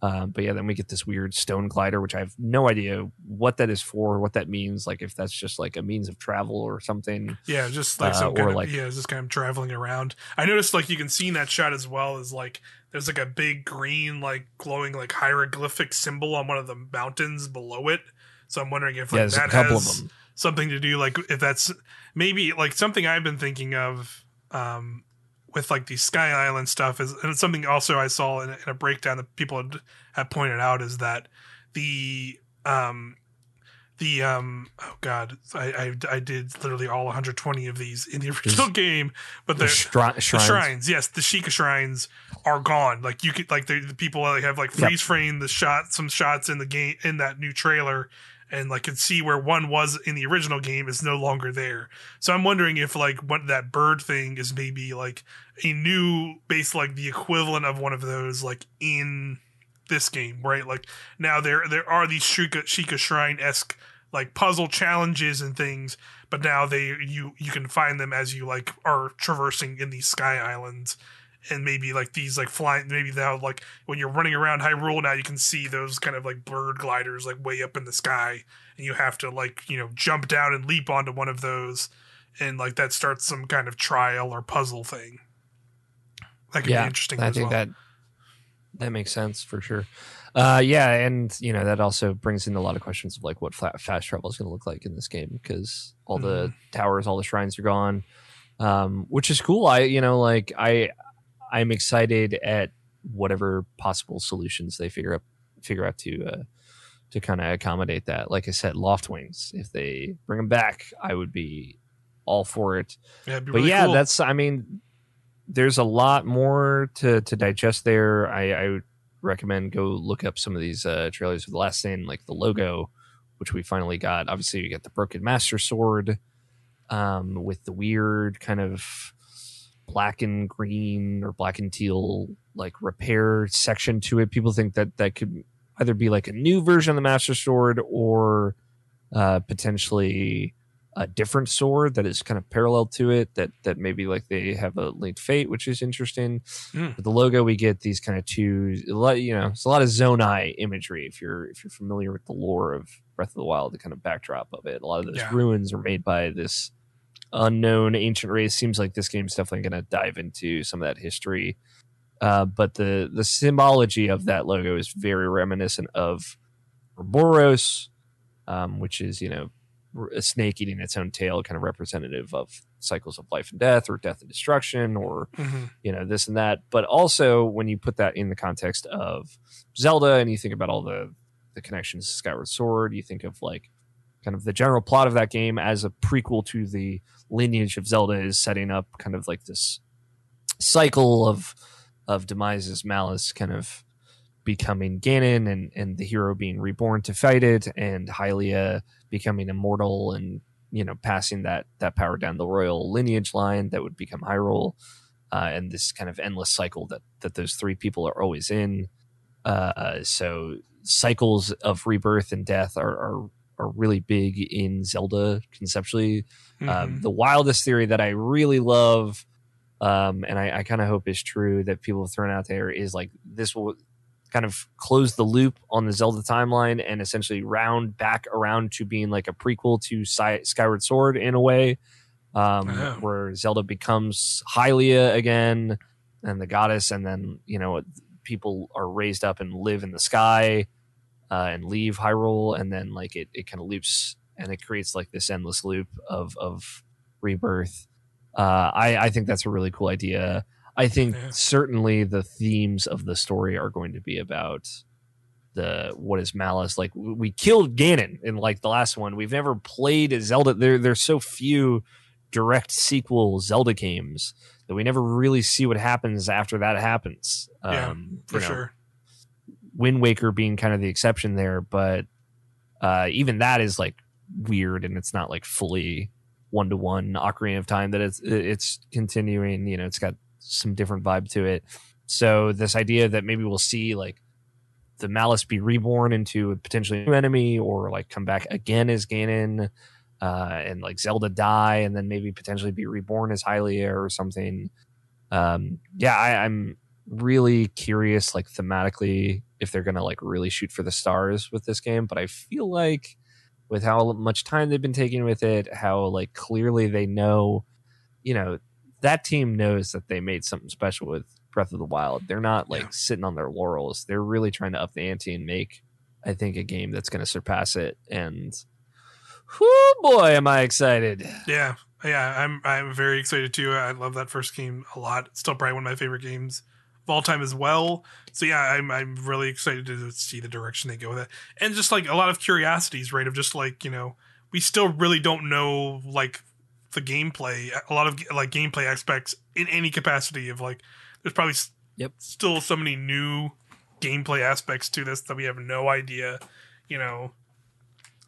Um, but yeah, then we get this weird stone glider, which I have no idea what that is for, what that means. Like if that's just like a means of travel or something. Yeah, just like uh, some kind of like, yeah, just kind of traveling around. I noticed like you can see in that shot as well as like there's like a big green like glowing like hieroglyphic symbol on one of the mountains below it. So I'm wondering if like yeah, that has something to do like if that's maybe like something I've been thinking of um with like the Sky Island stuff is and it's something also I saw in, in a breakdown that people had, had pointed out is that the um the um oh god I, I, I did literally all 120 of these in the original There's, game but the, the, shri- shrines. the, shrines. yes the Sheikah shrines are gone like you could like the, the people like have like freeze yep. frame the shot some shots in the game in that new trailer and like can see where one was in the original game is no longer there. So I'm wondering if like what that bird thing is maybe like a new base like the equivalent of one of those like in this game, right? Like now there there are these Sheikah Shrine esque like puzzle challenges and things, but now they you you can find them as you like are traversing in these sky islands and maybe like these like flying maybe now like when you're running around Hyrule now you can see those kind of like bird gliders like way up in the sky and you have to like you know jump down and leap onto one of those and like that starts some kind of trial or puzzle thing that could yeah, be interesting i think well. that that makes sense for sure uh yeah and you know that also brings in a lot of questions of like what fast travel is going to look like in this game because all mm. the mm-hmm. towers all the shrines are gone um which is cool i you know like i I'm excited at whatever possible solutions they figure up figure out to uh, to kind of accommodate that. Like I said, Loftwings. If they bring them back, I would be all for it. Yeah, but really yeah, cool. that's. I mean, there's a lot more to to digest there. I, I would recommend go look up some of these uh, trailers for the last thing, like the logo, which we finally got. Obviously, you get the broken master sword um, with the weird kind of black and green or black and teal like repair section to it. People think that that could either be like a new version of the Master Sword or uh, potentially a different sword that is kind of parallel to it. That that maybe like they have a linked fate, which is interesting. Mm. But the logo we get these kind of two, you know, it's a lot of Zonai imagery. If you're if you're familiar with the lore of Breath of the Wild, the kind of backdrop of it, a lot of those yeah. ruins are made by this unknown ancient race. Seems like this game's definitely going to dive into some of that history. Uh, but the the symbology of that logo is very reminiscent of Ouroboros, um, which is you know a snake eating its own tail, kind of representative of cycles of life and death, or death and destruction, or mm-hmm. you know this and that. But also when you put that in the context of Zelda, and you think about all the the connections to Skyward Sword, you think of like kind of the general plot of that game as a prequel to the lineage of Zelda is setting up kind of like this cycle of of Demise's malice kind of becoming Ganon and and the hero being reborn to fight it and Hylia becoming immortal and you know passing that that power down the royal lineage line that would become Hyrule uh, and this kind of endless cycle that that those three people are always in. Uh, so cycles of rebirth and death are, are are really big in Zelda conceptually. Um, mm-hmm. Um, the wildest theory that I really love, um, and I, I kind of hope is true that people have thrown out there is like this will kind of close the loop on the Zelda timeline and essentially round back around to being like a prequel to Skyward Sword in a way, um, oh. where Zelda becomes Hylia again and the goddess, and then you know people are raised up and live in the sky uh, and leave Hyrule, and then like it, it kind of loops and it creates like this endless loop of of rebirth. Uh, I I think that's a really cool idea. I think yeah. certainly the themes of the story are going to be about the what is malice like we killed ganon in like the last one we've never played a zelda there there's so few direct sequel zelda games that we never really see what happens after that happens Yeah, um for know, sure. Wind waker being kind of the exception there but uh even that is like weird and it's not like fully one to one ocarina of time that it's it's continuing you know it's got some different vibe to it. So this idea that maybe we'll see like the malice be reborn into a potentially new enemy or like come back again as Ganon uh and like Zelda die and then maybe potentially be reborn as Hylia or something. Um yeah I, I'm really curious like thematically if they're gonna like really shoot for the stars with this game but I feel like with how much time they've been taking with it, how like clearly they know, you know, that team knows that they made something special with Breath of the Wild. They're not like Yeah. sitting on their laurels. They're really trying to up the ante and make, I think, a game that's going to surpass it. And, whoo boy, am I excited! Yeah, yeah, I'm I'm very excited too. I love that first game a lot. It's still probably one of my favorite games all time as well. So yeah, I'm I'm really excited to see the direction they go with it, and just like a lot of curiosities, right? Of just like you know, we still really don't know like the gameplay, a lot of like gameplay aspects in any capacity. Of like, there's probably Yep. still so many new gameplay aspects to this that we have no idea. You know,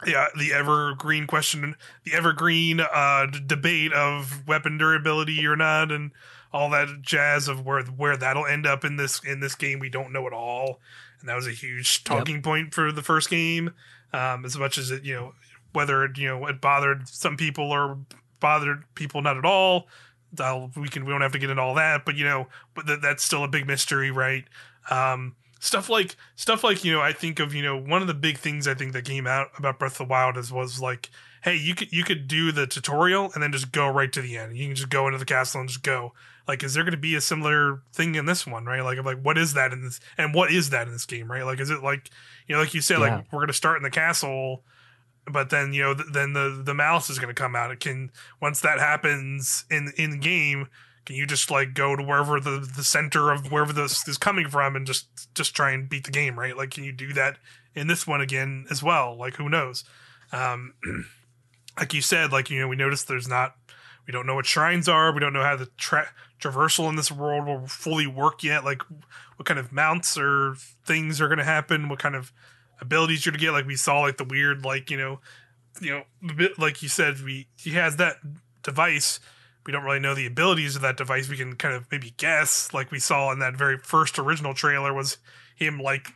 yeah, the evergreen question, the evergreen uh, d- debate of weapon durability or not, and all that jazz of where where that'll end up in this in this game. We don't know at all, and that was a huge talking point for the first game. Um, as much as it, you know, whether it, you know it bothered some people or bothered people not at all. I'll, we can we don't have to get into all that, but you know, but th- that's still a big mystery, right? Um, stuff like stuff like you know i think of you know one of the big things i think that came out about breath of the wild is was like hey you could you could do the tutorial and then just go right to the end you can just go into the castle and just go like is there going to be a similar thing in this one right? Like I'm like what is that in this and what is that in this game right? Like is it like you know like you said Yeah. like we're going to start in the castle but then you know th- then the the malice is going to come out. It can once that happens in in game can you just like go to wherever the the center of wherever this is coming from and just just try and beat the game right? Like can you do that in this one again as well? Like who knows? Um like you said like you know we noticed there's not we don't know what shrines are we don't know how the tra- traversal in this world will fully work yet? Like what kind of mounts or things are going to happen? What kind of abilities you're going to get? Like we saw like the weird like you know you know like you said we he has that device. We don't really know the abilities of that device. We can kind of maybe guess. Like we saw in that very first original trailer was him like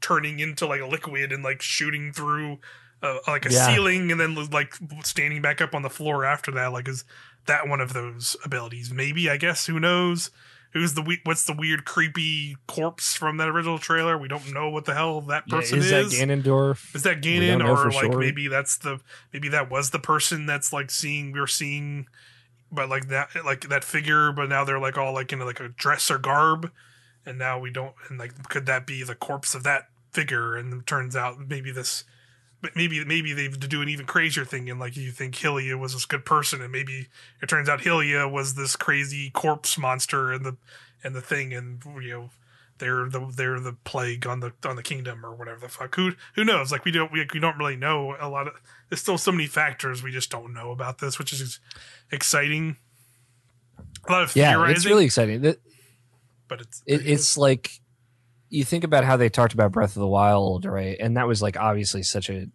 turning into like a liquid and like shooting through uh, like a Yeah. ceiling and then like standing back up on the floor after that like is that one of those abilities maybe i guess who knows who's the we- what's the weird creepy corpse from that original trailer we don't know what the hell that Yeah, person is is, that Ganondorf? is that Ganon or like sure. maybe that's the maybe that was the person that's like seeing we are seeing but like that like that figure but now they're like all like in like a dress or garb and now we don't and like could that be the corpse of that figure and it turns out maybe this but maybe maybe they do an even crazier thing and like you think Hylia was this good person and maybe it turns out Hylia was this crazy corpse monster and the and the thing and you know they're the they're the plague on the on the kingdom or whatever the fuck. Who who knows? Like we don't we, we don't really know a lot of there's still so many factors we just don't know about this which is exciting. A lot of Yeah, theorizing. it's really exciting. That- but it's it, it's like you think about how they talked about Breath of the Wild, right? And that was like obviously such a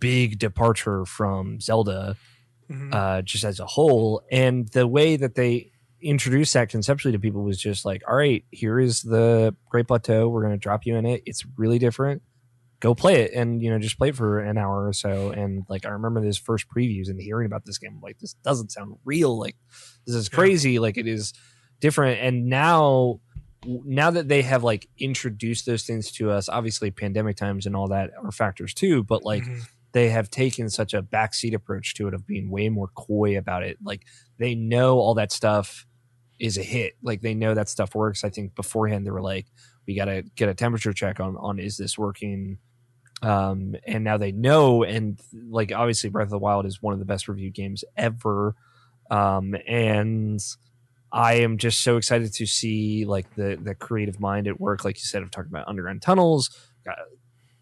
big departure from Zelda, Mhm. uh, just as a whole. And the way that they introduced that conceptually to people was just like, all right, here is the Great Plateau. We're going to drop you in it. It's really different. Go play it, and you know, just play it for an hour or so. And like, I remember those first previews and hearing about this game, I'm like, this doesn't sound real. Like, this is crazy. Like, it is different. And now, now that they have like introduced those things to us, obviously, pandemic times and all that are factors too. But like, Mhm. they have taken such a backseat approach to it of being way more coy about it. Like they know all that stuff is a hit. Like they know that stuff works. I think beforehand they were like, we got to get a temperature check on on is this working. Um, and now they know, and like obviously, Breath of the Wild is one of the best reviewed games ever. Um, and I am just so excited to see like the the creative mind at work, like you said, of talking about underground tunnels, uh,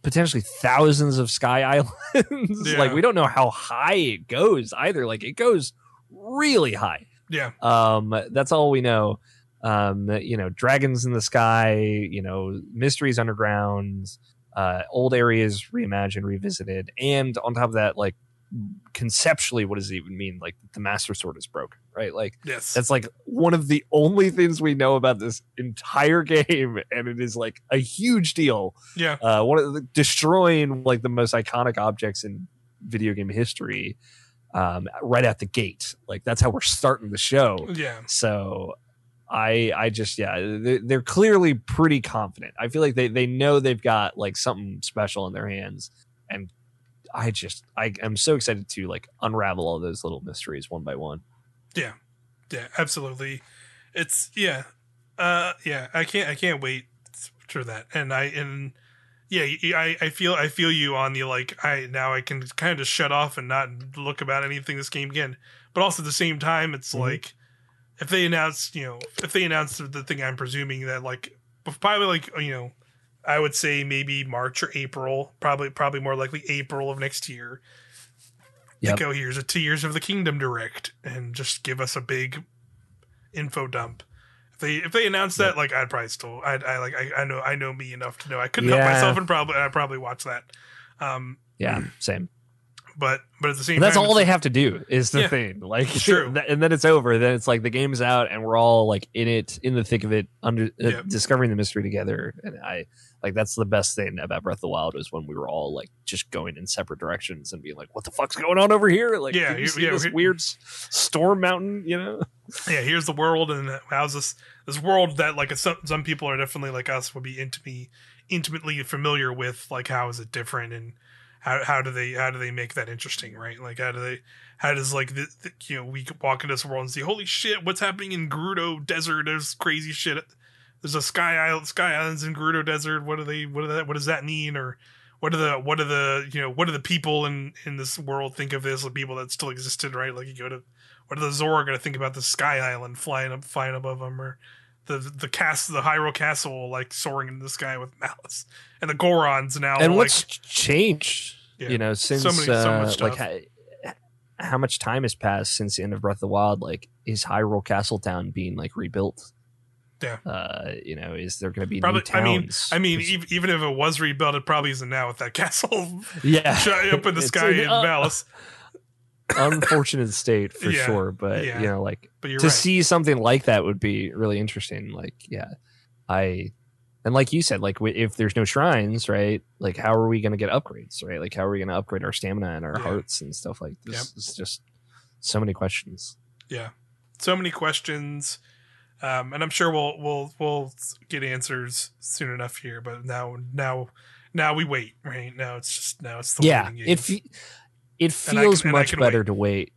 potentially thousands of sky islands. Yeah. like we don't know how high it goes either. Like it goes really high. Yeah. Um, that's all we know. Um, you know, dragons in the sky. You know, mysteries underground. Uh, old areas reimagined, revisited, and on top of that, like conceptually, what does it even mean? Like the Master Sword is broken, right? Like Yes. that's like one of the only things we know about this entire game, and it is like a huge deal. yeah. Uh, one of the destroying like the most iconic objects in video game history, um, right at the gate. Like that's how we're starting the show. Yeah. So I I just yeah they're, they're clearly pretty confident. I feel like they they know they've got like something special in their hands, and I just I am so excited to like unravel all those little mysteries one by one. Yeah, Yeah, absolutely. It's yeah, uh, yeah. I can't I can't wait for that. And I and yeah, I, I feel I feel you on the like I now I can kind of just shut off and not look about anything this game again. But also at the same time, it's Mhm. like if they announce you know if they announce the thing I'm presuming that like probably like you know I would say maybe March or April, probably probably more likely April of next year. Yep. They go here's a Tears of the Kingdom direct and just give us a big info dump. If they if they announce that, like I'd probably still I'd I like I, I know I know me enough to know I couldn't help myself and probably I'd probably watch that. Um Yeah, same. but but at the same But that's time all they have to do is the Yeah. thing. Like True. and then it's over. Then it's like the game's out and we're all like in it, in the thick of it, under uh, Yeah. discovering the mystery together. And I like that's the best thing about Breath of the Wild was when we were all like just going in separate directions and being like, "What the fuck's going on over here?" Like, Yeah, you see yeah, this we- weird storm mountain? You know? yeah, here's the world, and how's this this world that like some some people are definitely like us would be intimately intimately familiar with. Like, how is it different, and how how do they how do they make that interesting, right? Like, how do they how does like the, the you know we walk into this world and see holy shit, what's happening in Gerudo Desert? There's crazy shit. There's a sky island, sky islands in Gerudo Desert. What do they what do that what does that mean or what do the what do the you know what do the people in in this world think of this? The people that still existed, right? Like you go to what are the Zora going to think about the Sky Island flying up, flying above them, or the the cast, the Hyrule Castle, like soaring in the sky with Malice, and the Gorons now, and like what's changed? Yeah. You know, since many- so uh, much like how, how much time has passed since the end of Breath of the Wild? Like, is Hyrule Castletown being like rebuilt? Yeah. Uh, you know, is there going to be Probably- new I mean- I mean, Pres- ev- even if it was rebuilt, it probably isn't now with that castle yeah, up in the sky in Malice. unfortunate state for Yeah, sure. But yeah. you know, like to right. see something like that would be really interesting. Like, yeah, I and like you said, like w- if there's no shrines, right? Like, how are we going to get upgrades, right? Like, how are we going to upgrade our stamina and our Yeah. hearts and stuff like this? Yep. It's just so many questions. yeah, so many questions, um, and I'm sure we'll we'll we'll get answers soon enough here. But now now now we wait. Right now it's just now it's the yeah, it fe- it feels can- much better wait. to wait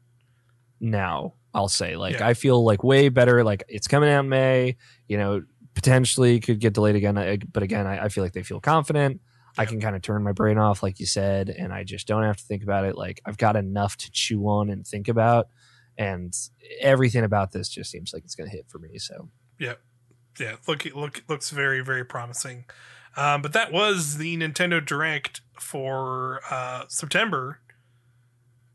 now. I'll say, like, Yeah. I feel like way better. Like, it's coming out in May. You know, potentially could get delayed again. But again, I, I feel like they feel confident. I can kind of turn my brain off, like you said, and I just don't have to think about it. Like, I've got enough to chew on and think about, and everything about this just seems like it's going to hit for me. So, yeah yeah, look look looks very very promising. Um, but that was the nintendo direct for uh, september.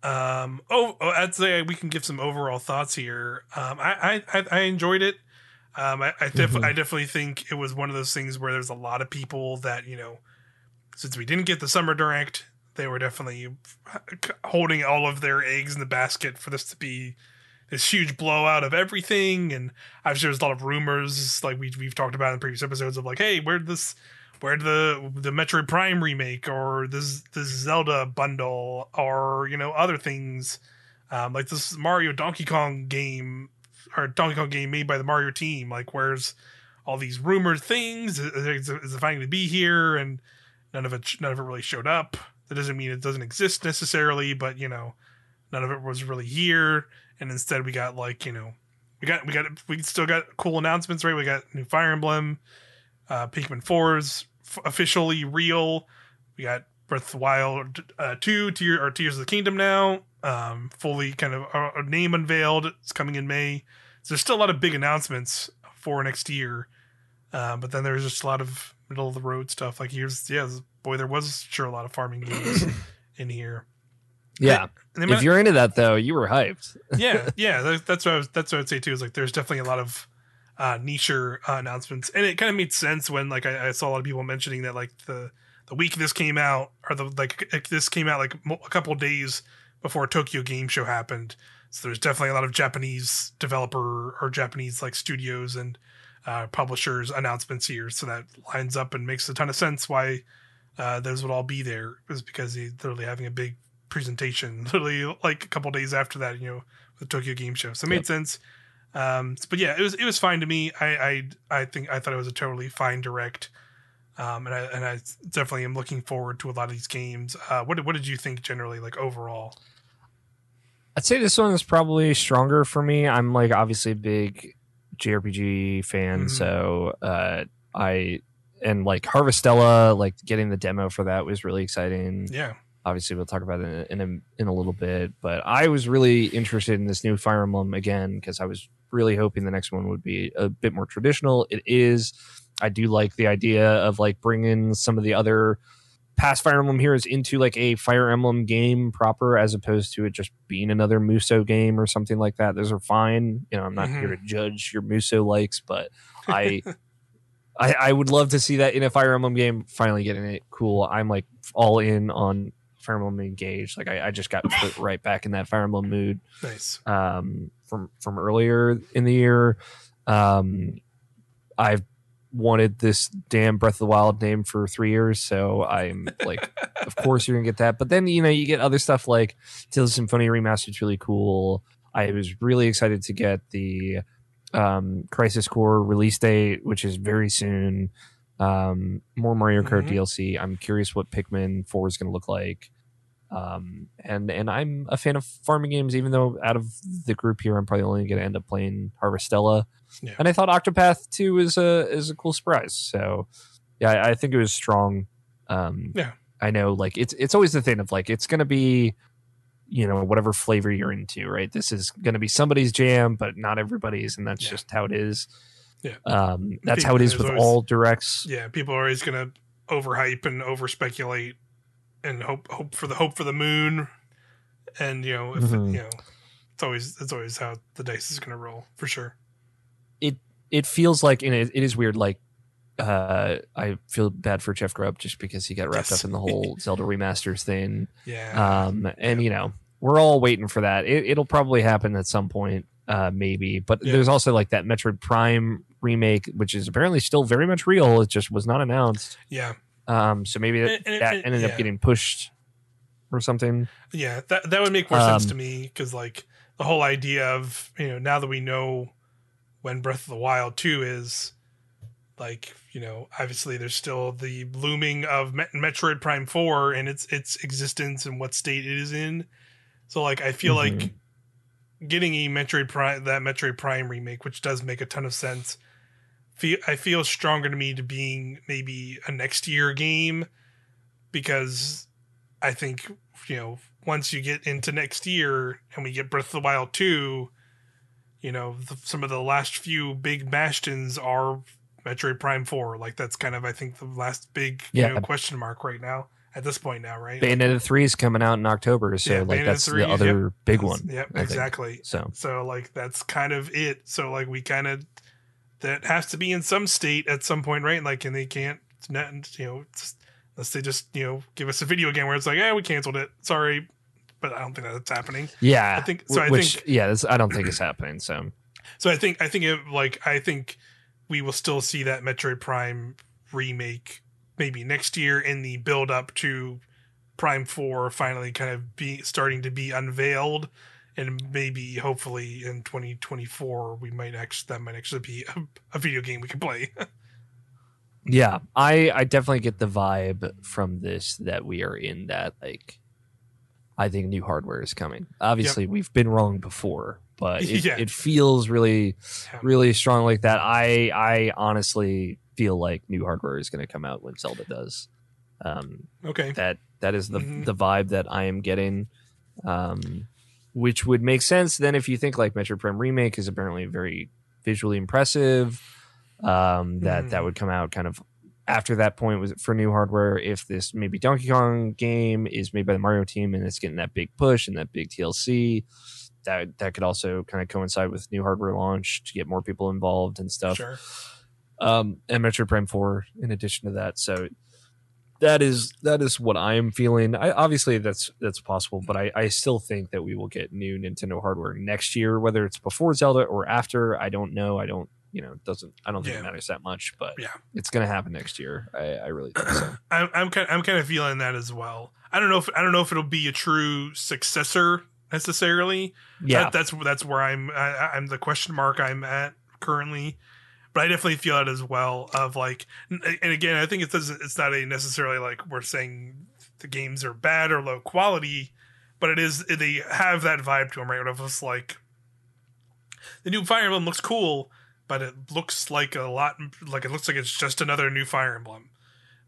Um oh, oh i'd say we can give some overall thoughts here. Um i i i, enjoyed it. Um i I, def- Mhm. I definitely think it was one of those things where there's a lot of people that you know since we didn't get the summer direct they were definitely holding all of their eggs in the basket for this to be this huge blowout of everything. And I'm sure there's a lot of rumors like we we've talked about in previous episodes of like, hey, where'd this where'd the the Metroid Prime remake or this this Zelda bundle or you know other things um, like this Mario Donkey Kong game or Donkey Kong game made by the Mario team. Like where's all these rumored things? Is, is, is it finally to be here? And none of it none of it really showed up that doesn't mean it doesn't exist necessarily but you know none of it was really here. And instead we got like you know we got we got we still got cool announcements right? We got new fire emblem uh pikmin 4's f- officially real. We got breath of the wild uh 2 tier or tears of the kingdom now um fully kind of uh, a name unveiled. It's coming in may. So there's still a lot of big announcements for next year Uh, but then there's just a lot of middle of the road stuff. Like here's yeah, boy, there was sure a lot of farming games in here. Yeah. And they If might- you're into that though, you were hyped. yeah, yeah, that, that's what I was, that's what I'd say too. Is like there's definitely a lot of uh, niche uh, announcements, and it kind of made sense when like I, I saw a lot of people mentioning that like the the week this came out or the like this came out like mo- a couple days before Tokyo Game Show happened. So there's definitely a lot of Japanese developer or Japanese like studios and uh, publishers announcements here. So that lines up and makes a ton of sense why uh, those would all be there is because he's literally having a big presentation literally like a couple days after that, you know, the Tokyo Game Show. So it made Yep. sense. Um, but yeah, it was it was fine to me. I I I think I thought it was a totally fine direct. Um, and I and I definitely am looking forward to a lot of these games. Uh, what did, what did you think generally, like overall? I'd say this one is probably stronger for me. I'm like obviously a big JRPG fan, Mhm. so uh, I and like Harvestella, like getting the demo for that was really exciting. Yeah, Obviously, we'll talk about it in a, in a little bit, but I was really interested in this new Fire Emblem again because I was really hoping the next one would be a bit more traditional. It is. I do like the idea of like bringing some of the other past Fire Emblem heroes into like a Fire Emblem game proper, as opposed to it just being another Musou game or something like that. Those are fine. You know, I'm not Mhm. here to judge your Musou likes, but I, I, I would love to see that in a Fire Emblem game. Finally getting it cool. I'm like all in on Fire Emblem Engage. Like I, I just got put right back in that Fire Emblem mood nice. um, from from earlier in the year. Um, I've wanted this damn Breath of the Wild name for three years, so I'm like, of course you're gonna get that. But then you know you get other stuff like Tales of Symphonia remastered. It's really cool. I was really excited to get the um, Crisis Core release date, which is very soon. Um, more Mario Kart Mhm. DLC. I'm curious what Pikmin Four is to look like. Um, and and I'm a fan of farming games, even though out of the group here, I'm probably only to end up playing Harvestella. Yeah. And I thought Octopath Two is a is a cool surprise. So yeah, I, I think it was strong. Um, Yeah. I know, like it's it's always the thing of like it's going to be, you know, whatever flavor you're into, right? This is going to be somebody's jam, but not everybody's, and that's Yeah. just how it is. Yeah. Um, that's People- how it is with always- all directs. Yeah, people are always gonna overhype and over speculate and hope hope for the hope for the moon, and you know if Mhm. you know it's always it's always how the dice is gonna roll for sure. It it feels like and it, it is weird like uh i feel bad for jeff grubb just because he got wrapped Yes. up in the whole zelda remasters thing Yeah, um and you know we're all waiting for that it, it'll probably happen at some point uh maybe but Yeah. there's also like that metroid prime remake which is apparently still very much real it just was not announced yeah, um so maybe that, And- and- that ended yeah. up getting pushed or something yeah. That that would make more sense Um, to me because like the whole idea of you know now that we know when Breath of the Wild two is. Like you know, obviously, there's still the looming of Met- Metroid Prime Four and its its existence and what state it is in. So, like, I feel Mhm. like getting a Metroid Prime that Metroid Prime remake, which does make a ton of sense. Feel I feel stronger to me to being maybe a next year game because I think you know once you get into next year and we get Breath of the Wild two, you know the, some of the last few big bastions are Metroid Prime four. Like that's kind of I think the last big you know question mark right now at this point now, right? bayonetta 3 is coming out in october so Yeah, like Bayonetta that's 3, the other yep. big one Yep, I think. exactly. so So like that's kind of it. So like we kind of that has to be in some state at some point, right? Like and they can't not you know unless they just you know give us a video game where it's like, yeah, we canceled it. Sorry, but I don't think that's happening. yeah I think- so I which think- yeah this, i don't think it's happening so So I think I think it like I think we will still see that Metroid Prime remake maybe next year in the build up to Prime 4 finally kind of be starting to be unveiled and maybe hopefully in 2024 we might actually that might actually be a, a video game we can play. Yeah, I I definitely get the vibe from this that we are in that like I think new hardware is coming. Obviously, we've been wrong before, but it, Yeah. it feels really really strong like that. I I honestly feel like new hardware is going to come out when Zelda does. Um, okay. that that is the Mhm. the vibe that I am getting. Um, which would make sense then if you think like Metroid Prime Remake is apparently very visually impressive. um, that that Mhm. would come out kind of after that point was for new hardware. If this maybe Donkey Kong game is made by the Mario team and it's getting that big push and that big TLC, that that could also kind of coincide with new hardware launch to get more people involved and stuff Sure. um, and Metroid Prime Four in addition to that. So that is that is what I am feeling. I obviously that's that's possible, but I, I still think that we will get new Nintendo hardware next year, whether it's before Zelda or after. I don't know. I don't you know it doesn't I don't think Yeah. it matters that much, but Yeah. it's gonna happen next year. I, I really think so. I'm I'm kind I'm kind of feeling that as well. I don't know if I don't know if it'll be a true successor necessarily. Yeah, That, that's that's where I'm I, I'm the question mark I'm at currently. But I definitely feel that as well. Of like, and again, I think it doesn't. It's not a necessarily like we're saying the games are bad or low quality, but it is they have that vibe to them, right? Of us like the new Fire Emblem looks cool, but it looks like a lot like it looks like it's just another new Fire Emblem.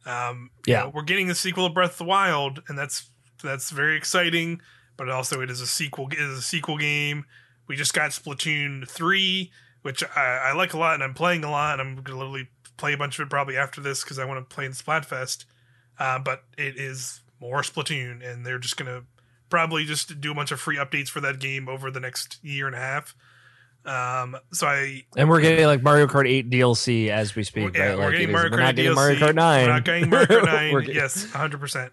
Um, you Yeah. know, we're getting the sequel of Breath of the Wild, and that's that's very exciting. But also, it is a sequel. It is a sequel game. We just got Splatoon three, which I, I like a lot, and I'm playing a lot. And I'm gonna literally play a bunch of it probably after this because I want to play in Splatfest. Uh, but it is more Splatoon, and they're just gonna probably just do a bunch of free updates for that game over the next year and a half. Um, so I and we're getting like Mario Kart Eight DLC as we speak. yeah, right? we're Like, getting is- Mario we're Kart not getting DLC. Mario Kart Nine. We're not getting Mario Kart Nine. We're yes, hundred percent.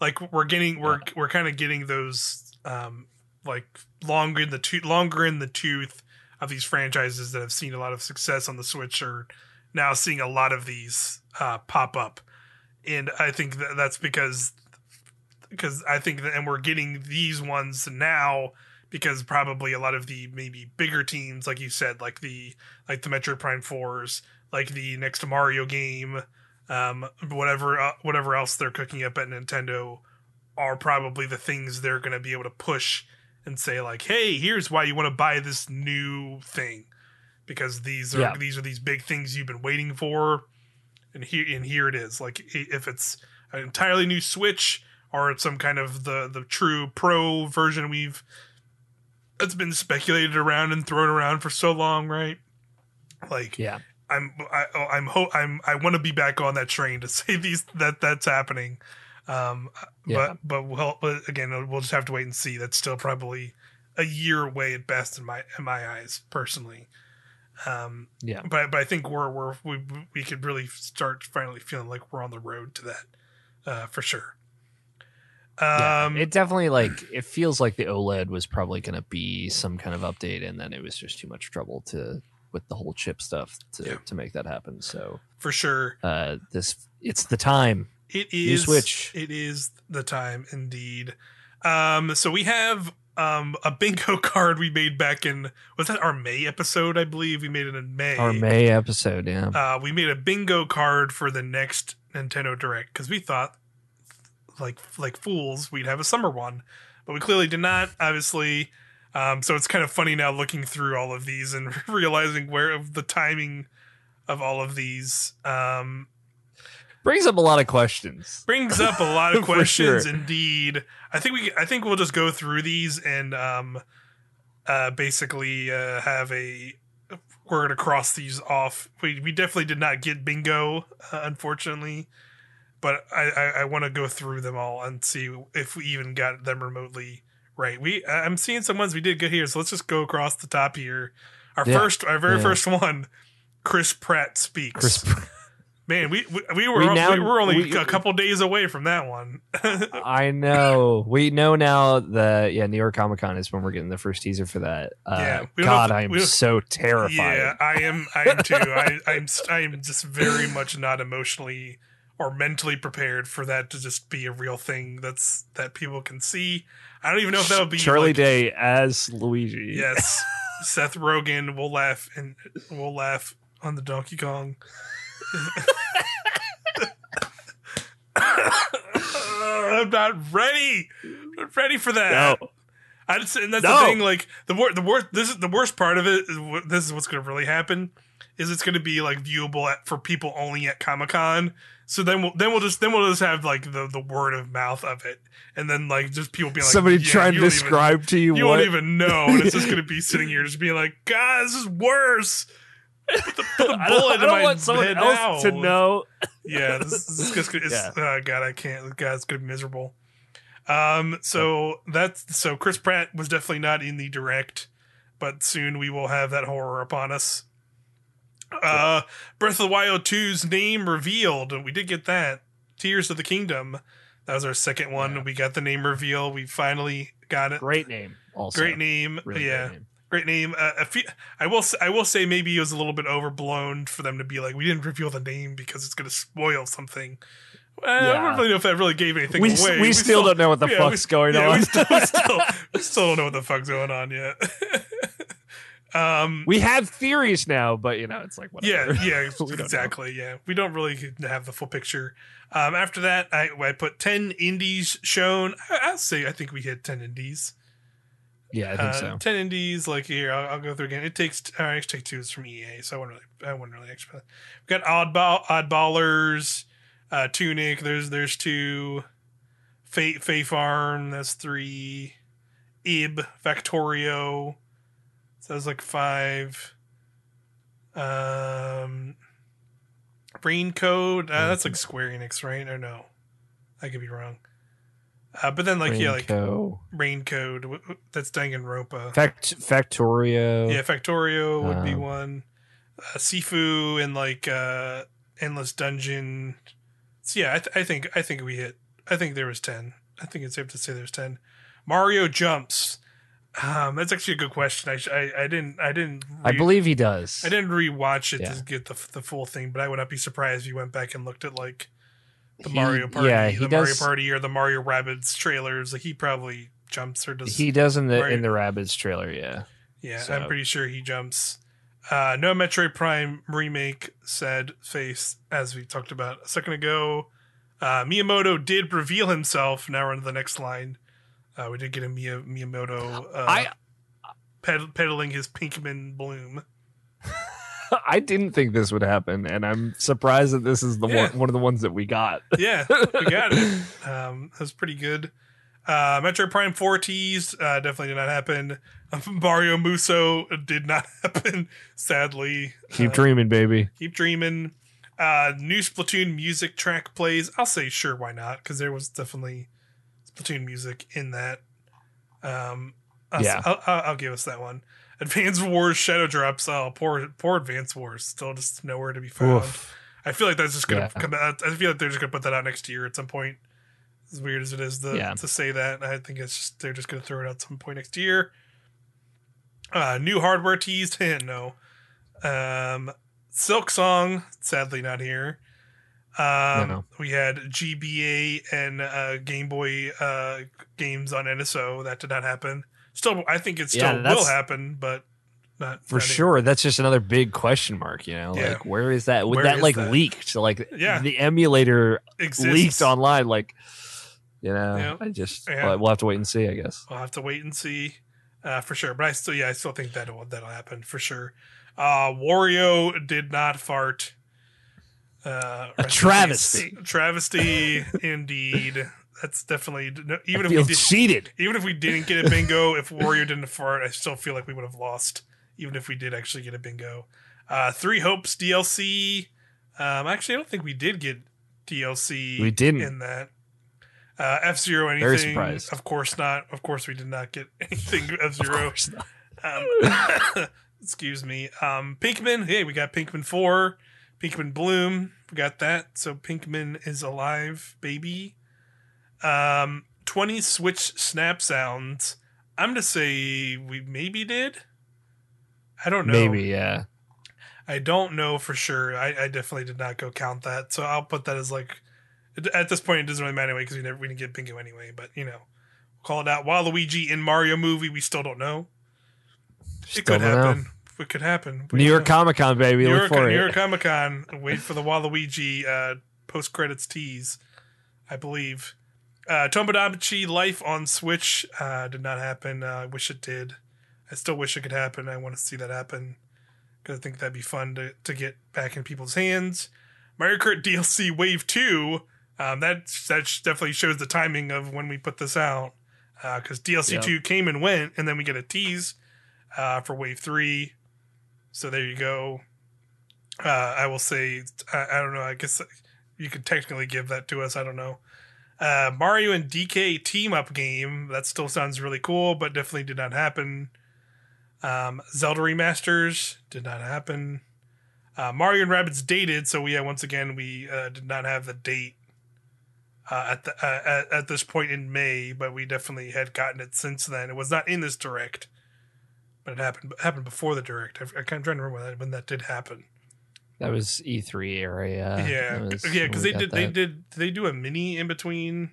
Like we're getting we're we're kind of getting those um like longer in the tooth longer in the tooth of these franchises that have seen a lot of success on the Switch are now seeing a lot of these uh, pop up, and I think that that's because because I think that and we're getting these ones now because probably a lot of the maybe bigger teams like you said like the like the Metroid Prime fours like the next Mario game um whatever uh, whatever else they're cooking up at Nintendo are probably the things they're going to be able to push and say like hey here's why you want to buy this new thing because these are Yeah. these are these big things you've been waiting for and here and here it is like if it's an entirely new switch or it's some kind of the the true pro version we've it's been speculated around and thrown around for so long right like yeah, I'm I, oh, I'm ho- I'm I want to be back on that train to say these that that's happening. Um, Yeah. but but well, but again, we'll just have to wait and see. That's still probably a year away at best in my in my eyes personally. Um, yeah. but but I think we're we're we we could really start finally feeling like we're on the road to that uh, for sure. Yeah, Um, it definitely like it feels like the OLED was probably going to be some kind of update, and then it was just too much trouble to with the whole chip stuff to Yeah. to make that happen. So for sure. uh, this it's the time. It New Switch. It is the time indeed. Um, so we have um a bingo card we made back in was that our May episode? I believe we made it in May. Our May episode, yeah. Uh, we made a bingo card for the next Nintendo Direct because we thought, like like fools, we'd have a summer one, but we clearly did not. Obviously, um, so it's kind of funny now looking through all of these and realizing where of the timing of all of these. Um, Brings up a lot of questions. brings up a lot of questions sure. indeed i think we i think we'll just go through these and um uh basically uh have a we're gonna cross these off we, we definitely did not get bingo uh, unfortunately but i i, I want to go through them all and see if we even got them remotely right we i'm seeing some ones we did get here so let's just go across the top here our Yeah. first our very Yeah. first one chris pratt speaks Chris, Man, we we, we were We we now- were only we- a couple days away from that one. I know. We know now that yeah, New York Comic Con is when we're getting the first teaser for that. Uh, Yeah, God, I am so terrified. yeah, I am. I am too. I, I'm. I am just very much not emotionally or mentally prepared for that to just be a real thing. That's that people can see. I don't even know if that would be Charlie like- Day as Luigi. Yes, Seth Rogen will laugh and we'll laugh on the Donkey Kong. I'm not ready. I'm not ready for that. No. I just, and that's No. the thing. Like the wor- the worst. This is the worst part of it. Is this is what's going to really happen. Is it's going to be like viewable at, for people only at Comic Con. So then we'll then we'll just then we'll just have like the the word of mouth of it, and then like just people being like Somebody yeah, trying to don't even- describe to you you what won't even know, and it's just going to be sitting here just being like, God, this is worse. Put the, put the I don't, bullet I in don't my want someone head else to know. yeah, this, this is just gonna, Yeah. oh god, I can't. God, it's gonna be miserable. Um, so that's so Chris Pratt was definitely not in the direct, but soon we will have that horror upon us. Uh, Breath of the Wild 2's name revealed. We did get that. Tears of the Kingdom. That was our second one. Yeah. We got the name reveal. We finally got it. Great name. Also, Great name. Really yeah great name. great name. Uh, a few, I will. I will say maybe it was a little bit overblown for them to be like, we didn't reveal the name because it's going to spoil something. Well, I don't really know if that really gave anything We, away. we, still, don't know what the yeah, fuck's going yeah, on. We still, we still, we still don't know what the fuck's going on yet. um. we have theories now, but you know, it's like whatever. Yeah, yeah, don't know. exactly. Yeah, we don't really have the full picture. Um, after that, I, I put ten indies shown. I, I'll say I think we hit ten indies. yeah, I think Uh, so. Ten indies, like here, I'll, I'll go through again. It takes, uh, it take two is from EA, so I wouldn't really, I wouldn't really expect. We got oddball, oddballers, uh, Tunic. There's, there's two. Fate, Fae Farm. That's three. Ib, Factorio. So was like five. Um, Rain Code. Uh, that's like Square Enix, right? Or no? I could be wrong. Uh, but then, like, yeah, like Raincoat. Rain Code. w- w- That's Danganronpa. Fact Factorio. yeah, Factorio would be Um, one. Uh, Sifu and like uh, Endless Dungeon. So yeah, I, th- I think I think we hit. I think there was ten. I think it's safe to say there's ten. Mario jumps. Um, that's actually a good question. I, sh- I I didn't I didn't I believe he does. I didn't rewatch it Yeah. to get the the full thing, but I would not be surprised if you went back and looked at like the He- Mario Party, yeah, he the Mario Party, or the Mario Rabbids trailers. Like he probably jumps or does. He does in the Mario- in the Rabbids trailer. Yeah. Yeah, So- I'm pretty sure he jumps. Uh, no Metroid Prime remake, said Face, as we talked about a second ago. Uh, Miyamoto did reveal himself. Now we're on to the next line. Uh, we did get a Mia, Miyamoto uh, I ped- peddling his Pikmin bloom. I didn't think this would happen, and I'm surprised that this is the Yeah. one one of the ones that we got. Yeah, we got it. Um, that was pretty good. Uh, Metroid Prime 4 teased. Uh, definitely did not happen. Mario Musou did not happen, sadly. Keep Uh, dreaming, baby. Keep dreaming. Uh, new Splatoon music track plays. I'll say sure, why not? Because there was definitely Splatoon music in that. Um, I'll, Yeah. I'll, I'll, I'll give us that one. Advance Wars Shadow Drops. Oh, poor, poor Advance Wars. Still just nowhere to be found. Oof. I feel like that's just gonna Yeah. come out. I feel like they're just gonna put that out next year at some point. As weird as it is to, Yeah. to say that, I think it's just they're just gonna throw it out some point next year. Uh, new hardware teased. no. Um, Silksong, sadly not here. Um, No. we had GBA and uh, Game Boy uh, games on NSO. That did not happen. Still, I think it still Yeah, will happen, but not For not sure, that's just another big question mark. You know, Yeah. like where is that? Would Where that like that? leaked? Like, Yeah. the emulator Exists. leaked online. Like, you know, Yeah. I just well, we'll have to wait and see. I guess. We'll have to wait and see uh, for sure. But I still, yeah, I still think that'll that'll happen for sure. Uh, Wario did not fart. Uh, A travesty. Travesty, indeed. That's definitely no, even I if we did, cheated. even if we didn't get a bingo. if Wario didn't fart, I still feel like we would have lost. Even if we did actually get a bingo. Uh, Three Hopes DLC. Um, actually, I don't think we did get DLC. We didn't. in that. Uh, F Zero anything? Very surprised. Of course not. Of course we did not get anything F Of Zero. Um, excuse me. Um, Pikmin. Hey, we got Pikmin four. Pikmin Bloom. We got that. So Pikmin is alive, baby. Um, twenty Switch snap sounds. I'm gonna say we maybe did. I don't know. Maybe, yeah. I don't know for sure. I, I definitely did not go count that, so I'll put that as like at this point it doesn't really matter anyway because we never we didn't get bingo anyway. But you know, we'll call it out. Waluigi in Mario movie, we still don't know. it could don't know. It could happen. New York. Comic Con, baby. New Look York, for New. York Comic Con. Wait for the Waluigi uh, post credits tease. I believe. Uh, Tomodachi Life on Switch uh, did not happen. Uh, I wish it did. I still wish it could happen. I want to see that happen because I think that'd be fun to, to get back in people's hands. Mario Kart DLC Wave Two. Um, that that definitely shows the timing of when we put this out because DLC Yep. Two came and went, and then we get a tease uh, for Wave Three. So there you go. Uh, I will say, I, I don't know. I guess you could technically give that to us. I don't know. Uh, Mario and DK team up game. That still sounds really cool, but definitely did not happen. Um, Zelda remasters did not happen. Uh, Mario and Rabbids dated, so yeah, once again we uh, did not have the date uh, at the uh, at, at this point in May, but we definitely had gotten it since then. It was not in this direct, but it happened it happened before the direct. I, I can't try to remember when that, when that did happen. That was E3 area. yeah, was yeah, because they did they that. did did they do a mini in between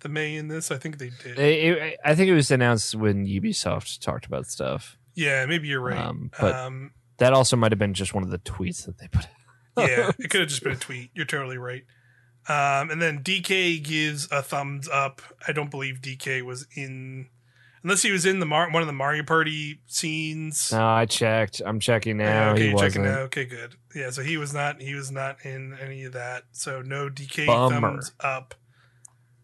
the May and this. I think they did. It- it- I think it was announced when Ubisoft talked about stuff. yeah, maybe you're right. Um, but- um, That also might have been just one of the tweets that they put. yeah, it could have just been a tweet. You're totally right. Um, and then DK gives a thumbs up. I don't believe DK was in, unless he was in the Mar- one of the Mario Party scenes. No, I checked. I'm checking now. okay, he checking now. Okay, good. Yeah, so he was not. He was not in any of that. So no DK Bummer. thumbs up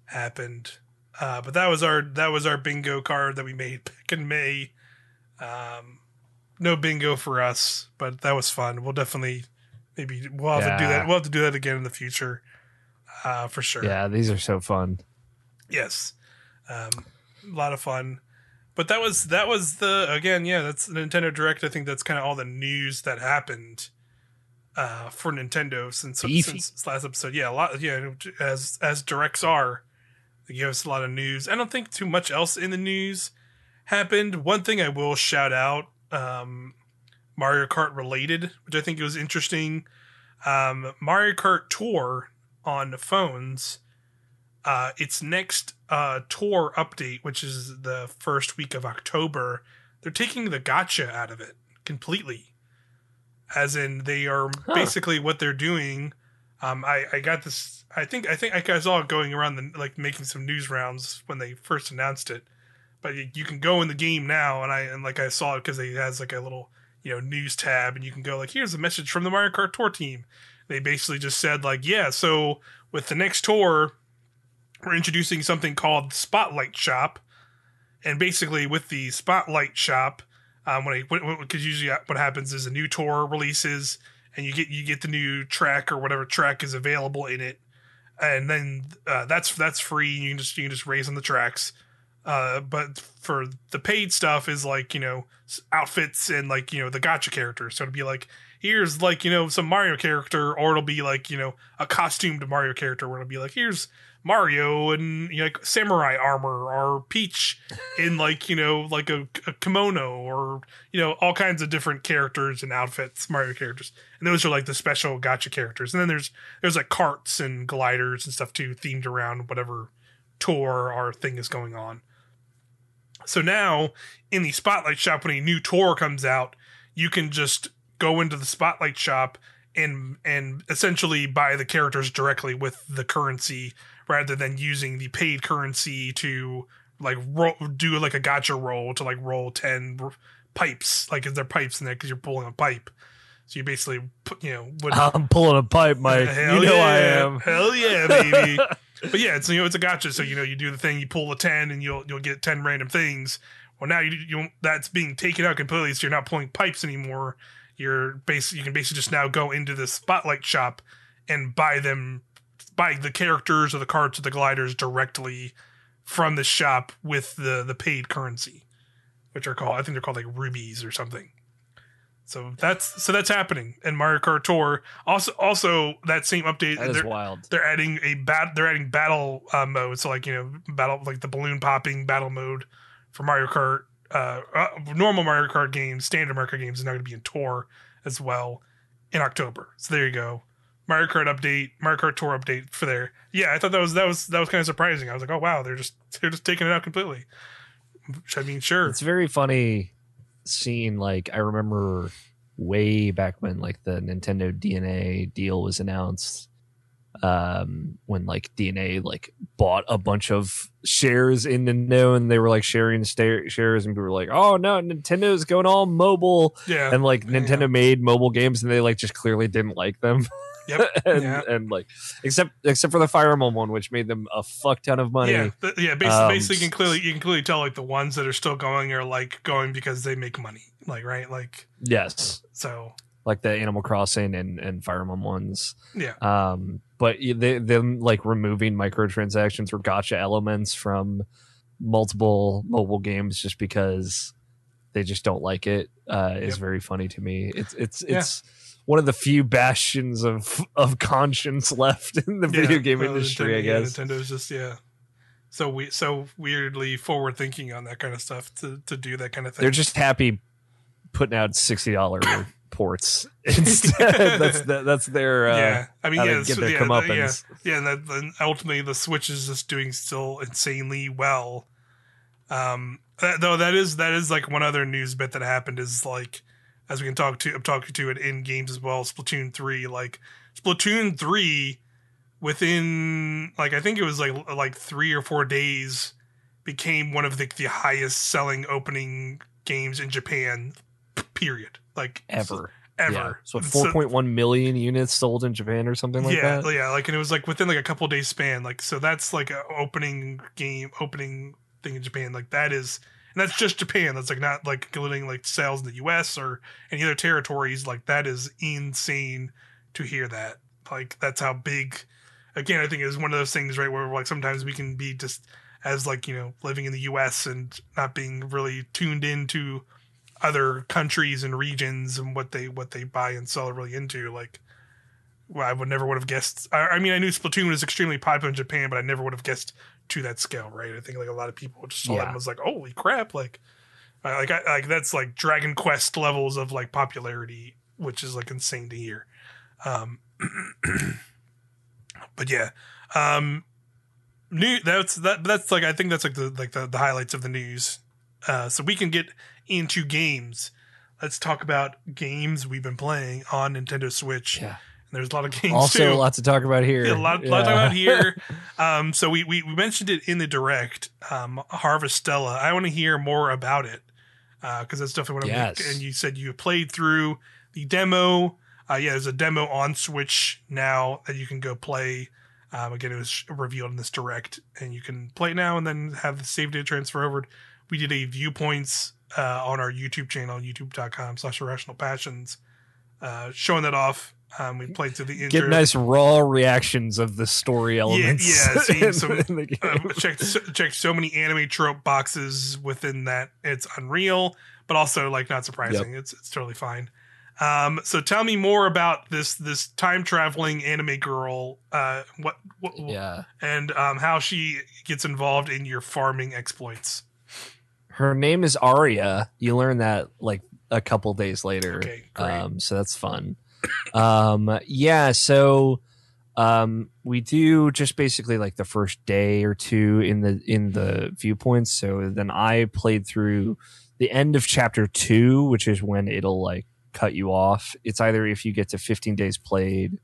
happened. Uh, but that was our that was our bingo card that we made back in May. Um, no bingo for us, but that was fun. We'll definitely maybe we'll have to do that. We'll have to do that again in the future, uh, for sure. Yeah, these are so fun. Yes, um, a lot of fun. But that was that was the again, yeah. That's Nintendo Direct. I think that's kind of all the news that happened uh, for Nintendo since Beefy. since last episode. Yeah, a lot. Yeah, as as directs are, they give us a lot of news. I don't think too much else in the news happened. One thing I will shout out, um, Mario Kart related, which I think it was interesting. Um, Mario Kart Tour on phones uh, its next uh, tour update, which is the first week of October, they're taking the gacha out of it completely. As in, they are Huh. basically what they're doing. Um, I, I got this. I think I think I saw it going around the like making some news rounds when they first announced it. But you, you can go in the game now, and I and like I saw it because it has like a little you know news tab, and you can go like here's a message from the Mario Kart Tour team. They basically just said like yeah, so with the next tour, we're introducing something called Spotlight Shop, and basically with the Spotlight Shop, um, when because usually what happens is a new tour releases, and you get you get the new track or whatever track is available in it, and then uh, that's that's free. You can just you can just raise on the tracks. Uh, but for the paid stuff is like you know outfits and like you know the gacha characters. So it'd be like here's like you know some Mario character, or it'll be like you know a costumed Mario character, where it'll be like here's Mario and you know, like samurai armor, or Peach in like you know like a, a kimono, or you know all kinds of different characters and outfits, Mario characters, and those are like the special gacha characters. And then there's there's like carts and gliders and stuff too, themed around whatever tour or thing is going on. So now in the Spotlight shop, when a new tour comes out, you can just go into the Spotlight shop and and essentially buy the characters directly with the currency rather than using the paid currency to like roll, do like a gacha roll to like roll 10 r- pipes like is there pipes in there because you're pulling a pipe so you basically put you know would I'm pulling a pipe, Mike. Hell you know yeah. I am. Hell yeah, baby. but yeah, it's you know it's a gacha. So you know you do the thing, you pull a ten, and you'll you'll get ten random things. Well, now you you that's being taken out completely, so you're not pulling pipes anymore. You're base you can basically just now go into the spotlight shop and buy them, buy the characters or the cards or the gliders directly from the shop with the the paid currency, which are called I think they're called like rubies or something. So that's so that's happening in Mario Kart Tour. Also, also that same update. That is they're, wild. they're adding a bat. They're adding battle uh, mode. So like you know battle like the balloon popping battle mode for Mario Kart. Uh, uh, normal Mario Kart games, standard Mario Kart games is now going to be in Tour as well in October. So there you go. Mario Kart update, Mario Kart Tour update for there. Yeah, I thought that was that was that was kind of surprising. I was like, oh wow, they're just they're just taking it out completely. Which I mean, sure, It's very funny seeing like I remember way back when like the Nintendo DeNA deal was announced um when like DeNA like bought a bunch of shares in Nintendo and they were like sharing sta- shares and people were like oh no Nintendo's going all mobile yeah, and like Yeah. Nintendo made mobile games and they like just clearly didn't like them Yep. and, Yeah. and like except except for the Fire Emblem one which made them a fuck ton of money Yeah, th- yeah. Basically, Um, basically, you can clearly you can clearly tell like the ones that are still going are like going because they make money, like right, like yes so. like the Animal Crossing and and Fire Emblem ones. Yeah. Um, but they them like removing microtransactions or gacha elements from multiple mobile games just because they just don't like it uh, is Yep. very funny to me. It's it's Yeah. it's one of the few bastions of of conscience left in the video game well, industry, Nintendo- I yeah, guess. Nintendo's just yeah. So we so weirdly forward thinking on that kind of stuff to to do that kind of thing. They're just happy putting out sixty dollar ports instead. that's that, that's their uh, yeah. I mean, yeah, get their yeah, the- yeah, comeuppance. yeah, and that, then ultimately the Switch is just doing still insanely well. Um, that, though that is that is like one other news bit that happened is like as we can talk to I'm talking to it in games as well. Splatoon three, like Splatoon three, within like I think it was like like three or four days, became one of the, the highest selling opening games in Japan. Period. Like ever. ever. Yeah. So And four point one million units sold in Japan or something like yeah, that. yeah, like and it was like within like a couple days span. Like so that's like a opening game, opening thing in Japan. Like that is, and that's just Japan. That's like not like including like sales in the U.S. or any other territories. Like that is insane to hear that. Like that's how big. Again, I think it's one of those things, right, where like sometimes we can be just as like you know living in the U.S. and not being really tuned into other countries and regions and what they what they buy and sell really into like well, I would never would have guessed. I, I mean, I knew Splatoon was extremely popular in Japan, but I never would have guessed to that scale, right? I think like a lot of people just saw that and was like, "Holy crap!" Like, I- like, I, like that's like Dragon Quest levels of like popularity, which is like insane to hear. Um, but yeah, um, new. That's that. That's like I think that's like the like the, the highlights of the news. Uh, so we can get into games. Let's talk about games we've been playing on Nintendo Switch. Yeah. And there's a lot of games Also, too. a lot to talk about here. Yeah, a lot, lot to talk about here. Um, so we, we we mentioned it in the direct. Um, Harvestella. I want to hear more about it because that's definitely what I'm. Yes. And you said you played through the demo. Uh, yeah, there's a demo on Switch now that you can go play. Um, again, it was revealed in this direct, and you can play it now and then have the save data transfer over. We did a viewpoints uh, on our YouTube channel, youtube.com slash irrational passions, uh, showing that off. Um, we played through the intro. Get nice raw reactions of the story elements. yeah, see, in- some- in the game. uh, checked so- checked so many anime trope boxes within that it's unreal, but also like not surprising. It's it's totally fine. Um, so tell me more about this this time traveling anime girl. Uh, what, what yeah. and um, how she gets involved in your farming exploits. Her name is Aria. You learn that like a couple days later. Okay, great. Um, so that's fun. um, yeah. So um, we do just basically like the first day or two in the in the viewpoints. So then I played through the end of chapter two, which is when it'll like cut you off. It's either if you get to 15 days played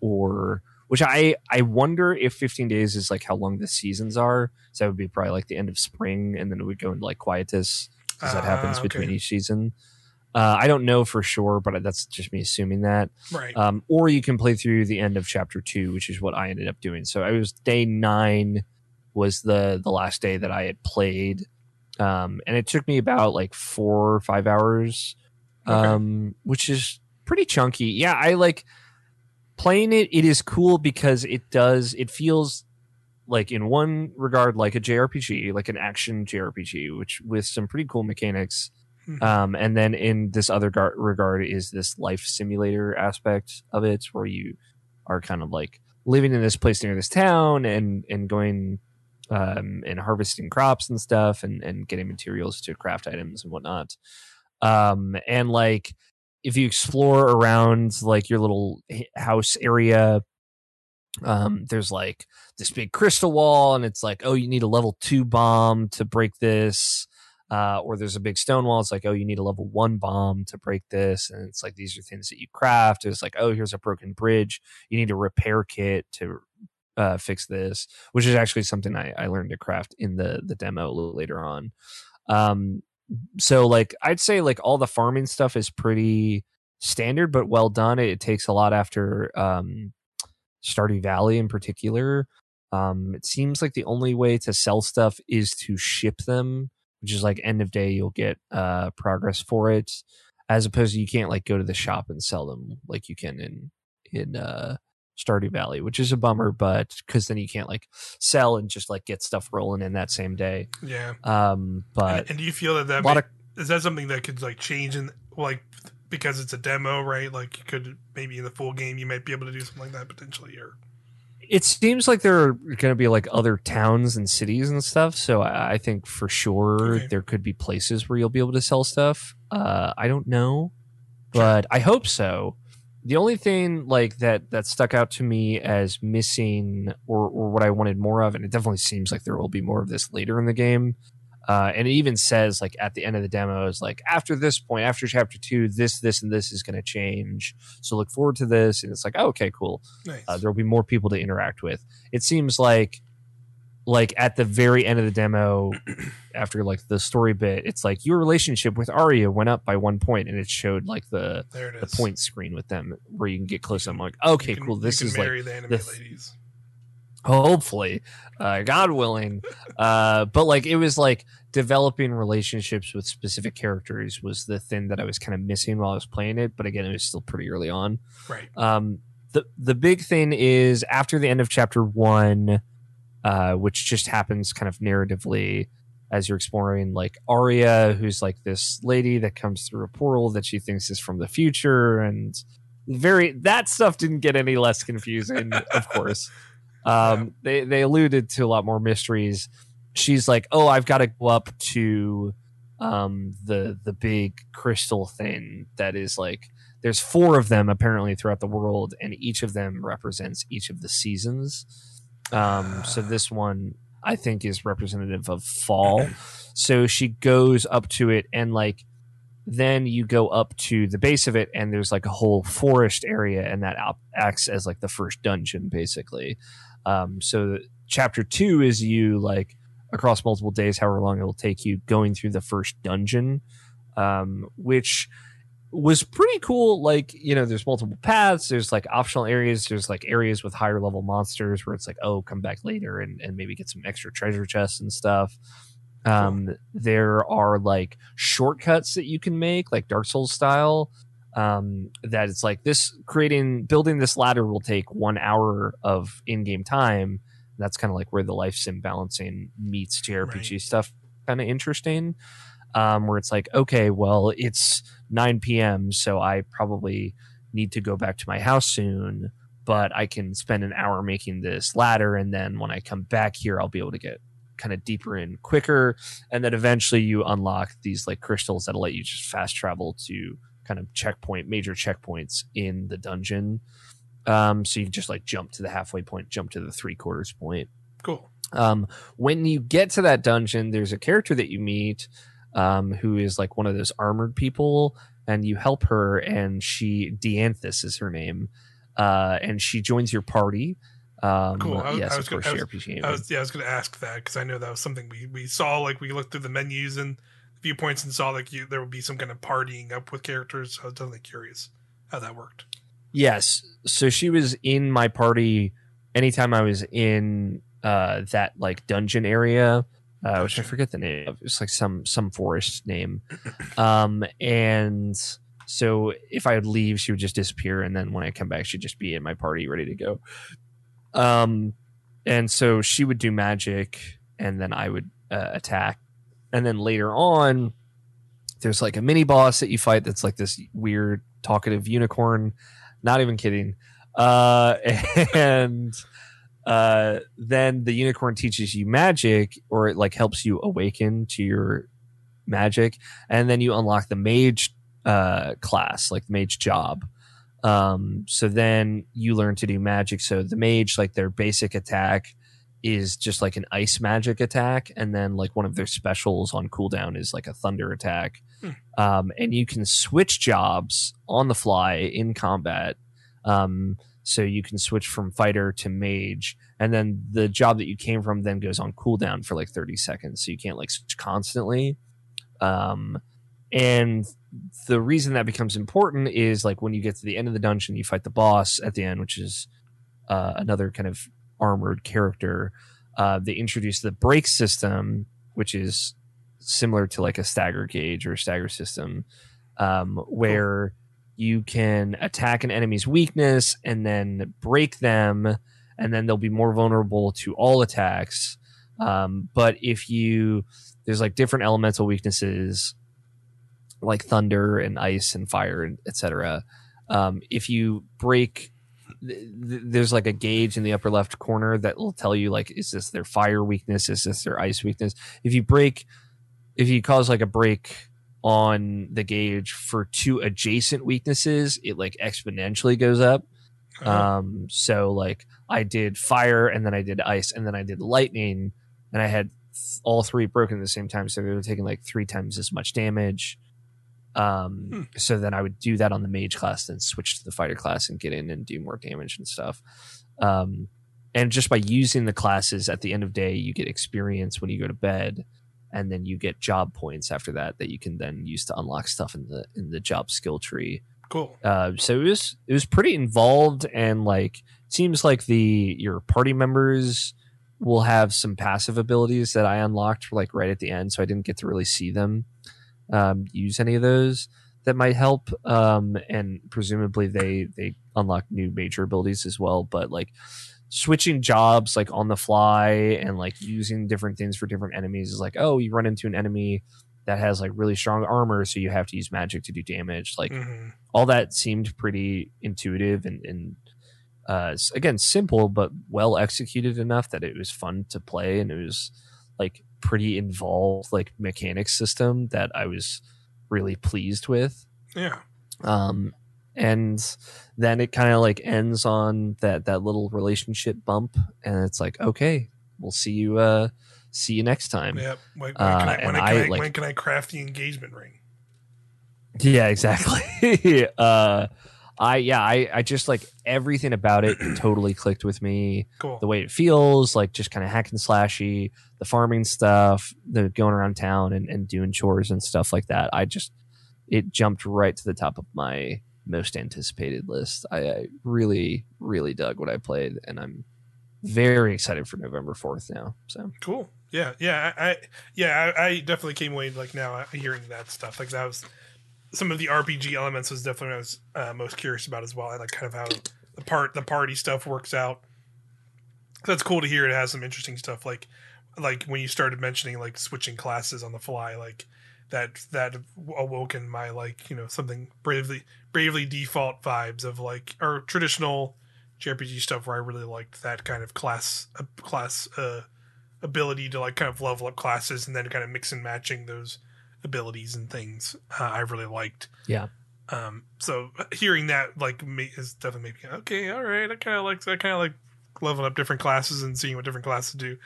or which I I wonder if 15 days is like how long the seasons are. So that would be probably like the end of spring, and then it would go into like quietus because that happens Ah, between each season. Uh, I don't know for sure, but that's just me assuming that. right. Um, or you can play through the end of chapter two, which is what I ended up doing. So I was day nine was the the last day that I had played, um, and it took me about like four or five hours, Okay. um, which is pretty chunky. Yeah, I like playing it. It is cool because it does. It feels like in one regard like a JRPG, like an action JRPG, which with some pretty cool mechanics. Mhm. Um, and then in this other gar- regard is this life simulator aspect of it, where you are kind of like living in this place near this town and and going um, and harvesting crops and stuff and and getting materials to craft items and whatnot. Um, and like if you explore around like your little house area, um, there's like this big crystal wall, and it's like, oh, you need a level two bomb to break this uh, or there's a big stone wall. It's like, oh, you need a level one bomb to break this, and it's like these are things that you craft. It's like, oh, here's a broken bridge. You need a repair kit to uh, fix this, which is actually something I, I learned to craft in the the demo a little later on. Um, so like I'd say like all the farming stuff is pretty standard but well done. It, it takes a lot after um, Stardew Valley in particular. Um, it seems like the only way to sell stuff is to ship them which is like end of day you'll get uh progress for it as opposed to you can't like go to the shop and sell them like you can in in uh Stardew Valley, which is a bummer, but because then you can't like sell and just like get stuff rolling in that same day. Yeah. Um, but and, and do you feel that that may- of is that something that could like change in like because it's a demo, right? Like you could maybe in the full game you might be able to do something like that potentially, or it seems like there are going to be like other towns and cities and stuff. So I, I think for sure Okay. there could be places where you'll be able to sell stuff. Uh, I don't know, but I hope so. The only thing like that that stuck out to me as missing or, or what I wanted more of, and it definitely seems like there will be more of this later in the game. Uh, and it even says like at the end of the demo is like after this point, after chapter two, this, this, and this is going to change. So look forward to this. And it's like, oh, okay, cool nice. uh, there will be more people to interact with. It seems like like at the very end of the demo after like the story bit it's like your relationship with Aria went up by one point and it showed like the the is. point screen with them where you can get close I'm like okay can- cool this is like the anime the ladies. hopefully uh god willing uh but like it was like developing relationships with specific characters was the thing that i was kind of missing while i was playing it but again it was still pretty early on Right. um the the big thing is after the end of chapter one uh which just happens kind of narratively as you're exploring like Aria, who's like this lady that comes through a portal that she thinks is from the future, and very that stuff didn't get any less confusing, of course. Um, they they alluded to a lot more mysteries. She's like, "Oh, I've got to go up to um, the the big crystal thing that is like." There's four of them apparently throughout the world, and each of them represents each of the seasons. Um, so this one I think is representative of fall. So she goes up to it, and like then you go up to the base of it, and there's like a whole forest area, and that acts as like the first dungeon, basically. Um, so chapter two is you like across multiple days, however long it will take you, going through the first dungeon, um, which was pretty cool. Like, you know, there's multiple paths, there's like optional areas, there's like areas with higher level monsters where it's like, oh, come back later and, and maybe get some extra treasure chests and stuff. Um, there are like shortcuts that you can make, like Dark Souls style. Um, that it's like this creating building this ladder will take one hour of in-game time. That's kind of like where the life sim balancing meets JRPG Right. stuff. Kind of interesting. Um, where it's like, okay, well, it's 9 p.m., so I probably need to go back to my house soon, but I can spend an hour making this ladder, and then when I come back here, I'll be able to get kind of deeper in quicker, and then eventually you unlock these like crystals that'll let you just fast travel to kind of checkpoint major checkpoints in the dungeon. Um, so you can just like jump to the halfway point, jump to the three quarters point. Cool. Um, when you get to that dungeon, there's a character that you meet um, who is like one of those armored people, and you help her, and she Dianthus is her name, uh, and she joins your party. Um, Cool. I yes, I was of course, gonna- I game. I was yeah, I was going to ask that because I know that was something we we saw. Like we looked through the menus and viewpoints and saw like you there would be some kind of partying up with characters. So I was definitely curious how that worked. Yes. So she was in my party anytime I was in uh, that like dungeon area, uh, which I forget the name of. It's like some some forest name. Um, and so if I would leave, she would just disappear, and then when I come back, she'd just be in my party, ready to go. Um, and so she would do magic, and then I would uh, attack, and then later on, there's like a mini boss that you fight that's like this weird talkative unicorn not even kidding uh and uh then the unicorn teaches you magic or it like helps you awaken to your magic. And then you unlock the mage uh class like the mage job. Um so then you learn to do magic. So the mage like their basic attack is just like an ice magic attack. And then like one of their specials on cooldown is like a thunder attack. Um, and you can switch jobs on the fly in combat. Um, so you can switch from fighter to mage. And then the job that you came from then goes on cooldown for like 30 seconds so you can't like switch constantly. Um, and the reason that becomes important is like when you get to the end of the dungeon you fight the boss at the end which is uh, another kind of armored character. Uh, they introduce the break system which is similar to like a stagger gauge or a stagger system um, where you can attack an enemy's weakness and then break them, and then they'll be more vulnerable to all attacks. Um, but if you there's like different elemental weaknesses like thunder and ice and fire and etc. Um, if you break th- th- there's like a gauge in the upper left corner that will tell you like is this their fire weakness is this their ice weakness if you break if you cause like a break on the gauge for two adjacent weaknesses it like exponentially goes up. Uh, um so like i did fire and then i did ice and then i did lightning and i had th- all three broken at the same time so they were taking like three times as much damage. Um Hmm. so then i would do that on the mage class then switch to the fighter class and get in and do more damage and stuff. Um and just by using the classes at the end of day you get experience when you go to bed and then you get job points after that that you can then use to unlock stuff in the in the job skill tree cool. uh, so it was it was pretty involved and like seems like the your party members will have some passive abilities that I unlocked like right at the end, so I didn't get to really see them um, use any of those that might help. Um, and presumably they they unlock new major abilities as well. But like switching jobs like on the fly and like using different things for different enemies is like oh you run into an enemy that has like really strong armor, so you have to use magic to do damage. Like hmm all that seemed pretty intuitive and, and uh, again simple but well executed enough that it was fun to play and it was like pretty involved like mechanics system that I was really pleased with. Yeah. Um, and then it kind of like ends on that that little relationship bump, and it's like okay, we'll see you uh see you next time. Yep. When, when, Uh, can, I, when, I, I, can I, like- when can I craft the engagement ring? Yeah, exactly. uh I yeah, I I just like everything about it totally clicked with me. Cool. The way it feels, like just kind of hack and slashy, the farming stuff, the going around town and, and doing chores and stuff like that. I just it jumped right to the top of my most anticipated list. I, I really, really dug what I played and I'm very excited for November fourth now. So Cool. Yeah, yeah, I, I yeah, I, I definitely came away like now uh, hearing that stuff. Like that was some of the RPG elements was definitely what I was uh, most curious about as well. I like kind of how the part the party stuff works out. That's cool to hear. It has some interesting stuff like like when you started mentioning like switching classes on the fly, like that that awoken my like you know something bravely bravely default vibes of like or traditional JRPG stuff where I really liked that kind of class uh, class uh ability to like kind of level up classes and then kind of mix and matching those abilities and things uh, I really liked. Yeah. Um, so hearing that like me is definitely making okay. All right, I kind of like I kind of like leveling up different classes and seeing what different classes do.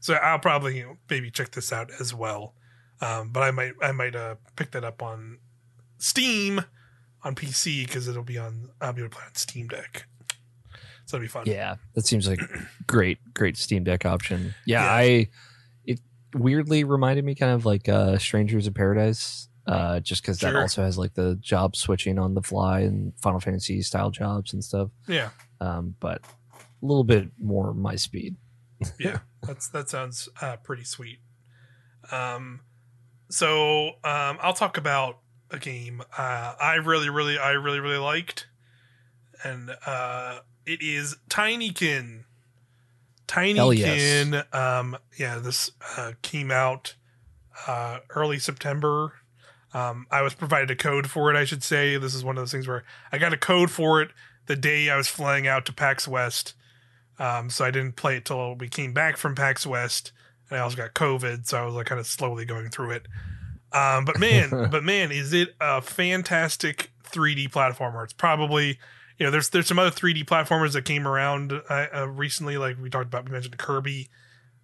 So I'll probably you know, maybe check this out as well. Um, but I might I might uh, pick that up on Steam on PC because it'll be on I'll be able to play on Steam Deck. So it'll be fun. Yeah, that seems like great, great Steam Deck option. Yeah, Yeah. I it weirdly reminded me kind of like uh Strangers of Paradise, uh, just because that also has like the job switching on the fly and Final Fantasy style jobs and stuff. Yeah. Um, but a little bit more my speed. yeah that's that sounds uh, pretty sweet um so um i'll talk about a game uh i really really i really really liked. And uh it is tinykin. Hell yes. tinykin um yeah this uh came out uh early september. Um i was provided a code for it i should say. This is one of those things where i got a code for it the day i was flying out to pax west. Um, so I didn't play it till we came back from PAX West, and I also got COVID, so I was like kind of slowly going through it. Um, but man, but man, is it a fantastic 3D platformer? It's probably you know there's there's some other 3D platformers that came around uh, uh, recently, like we talked about. We mentioned Kirby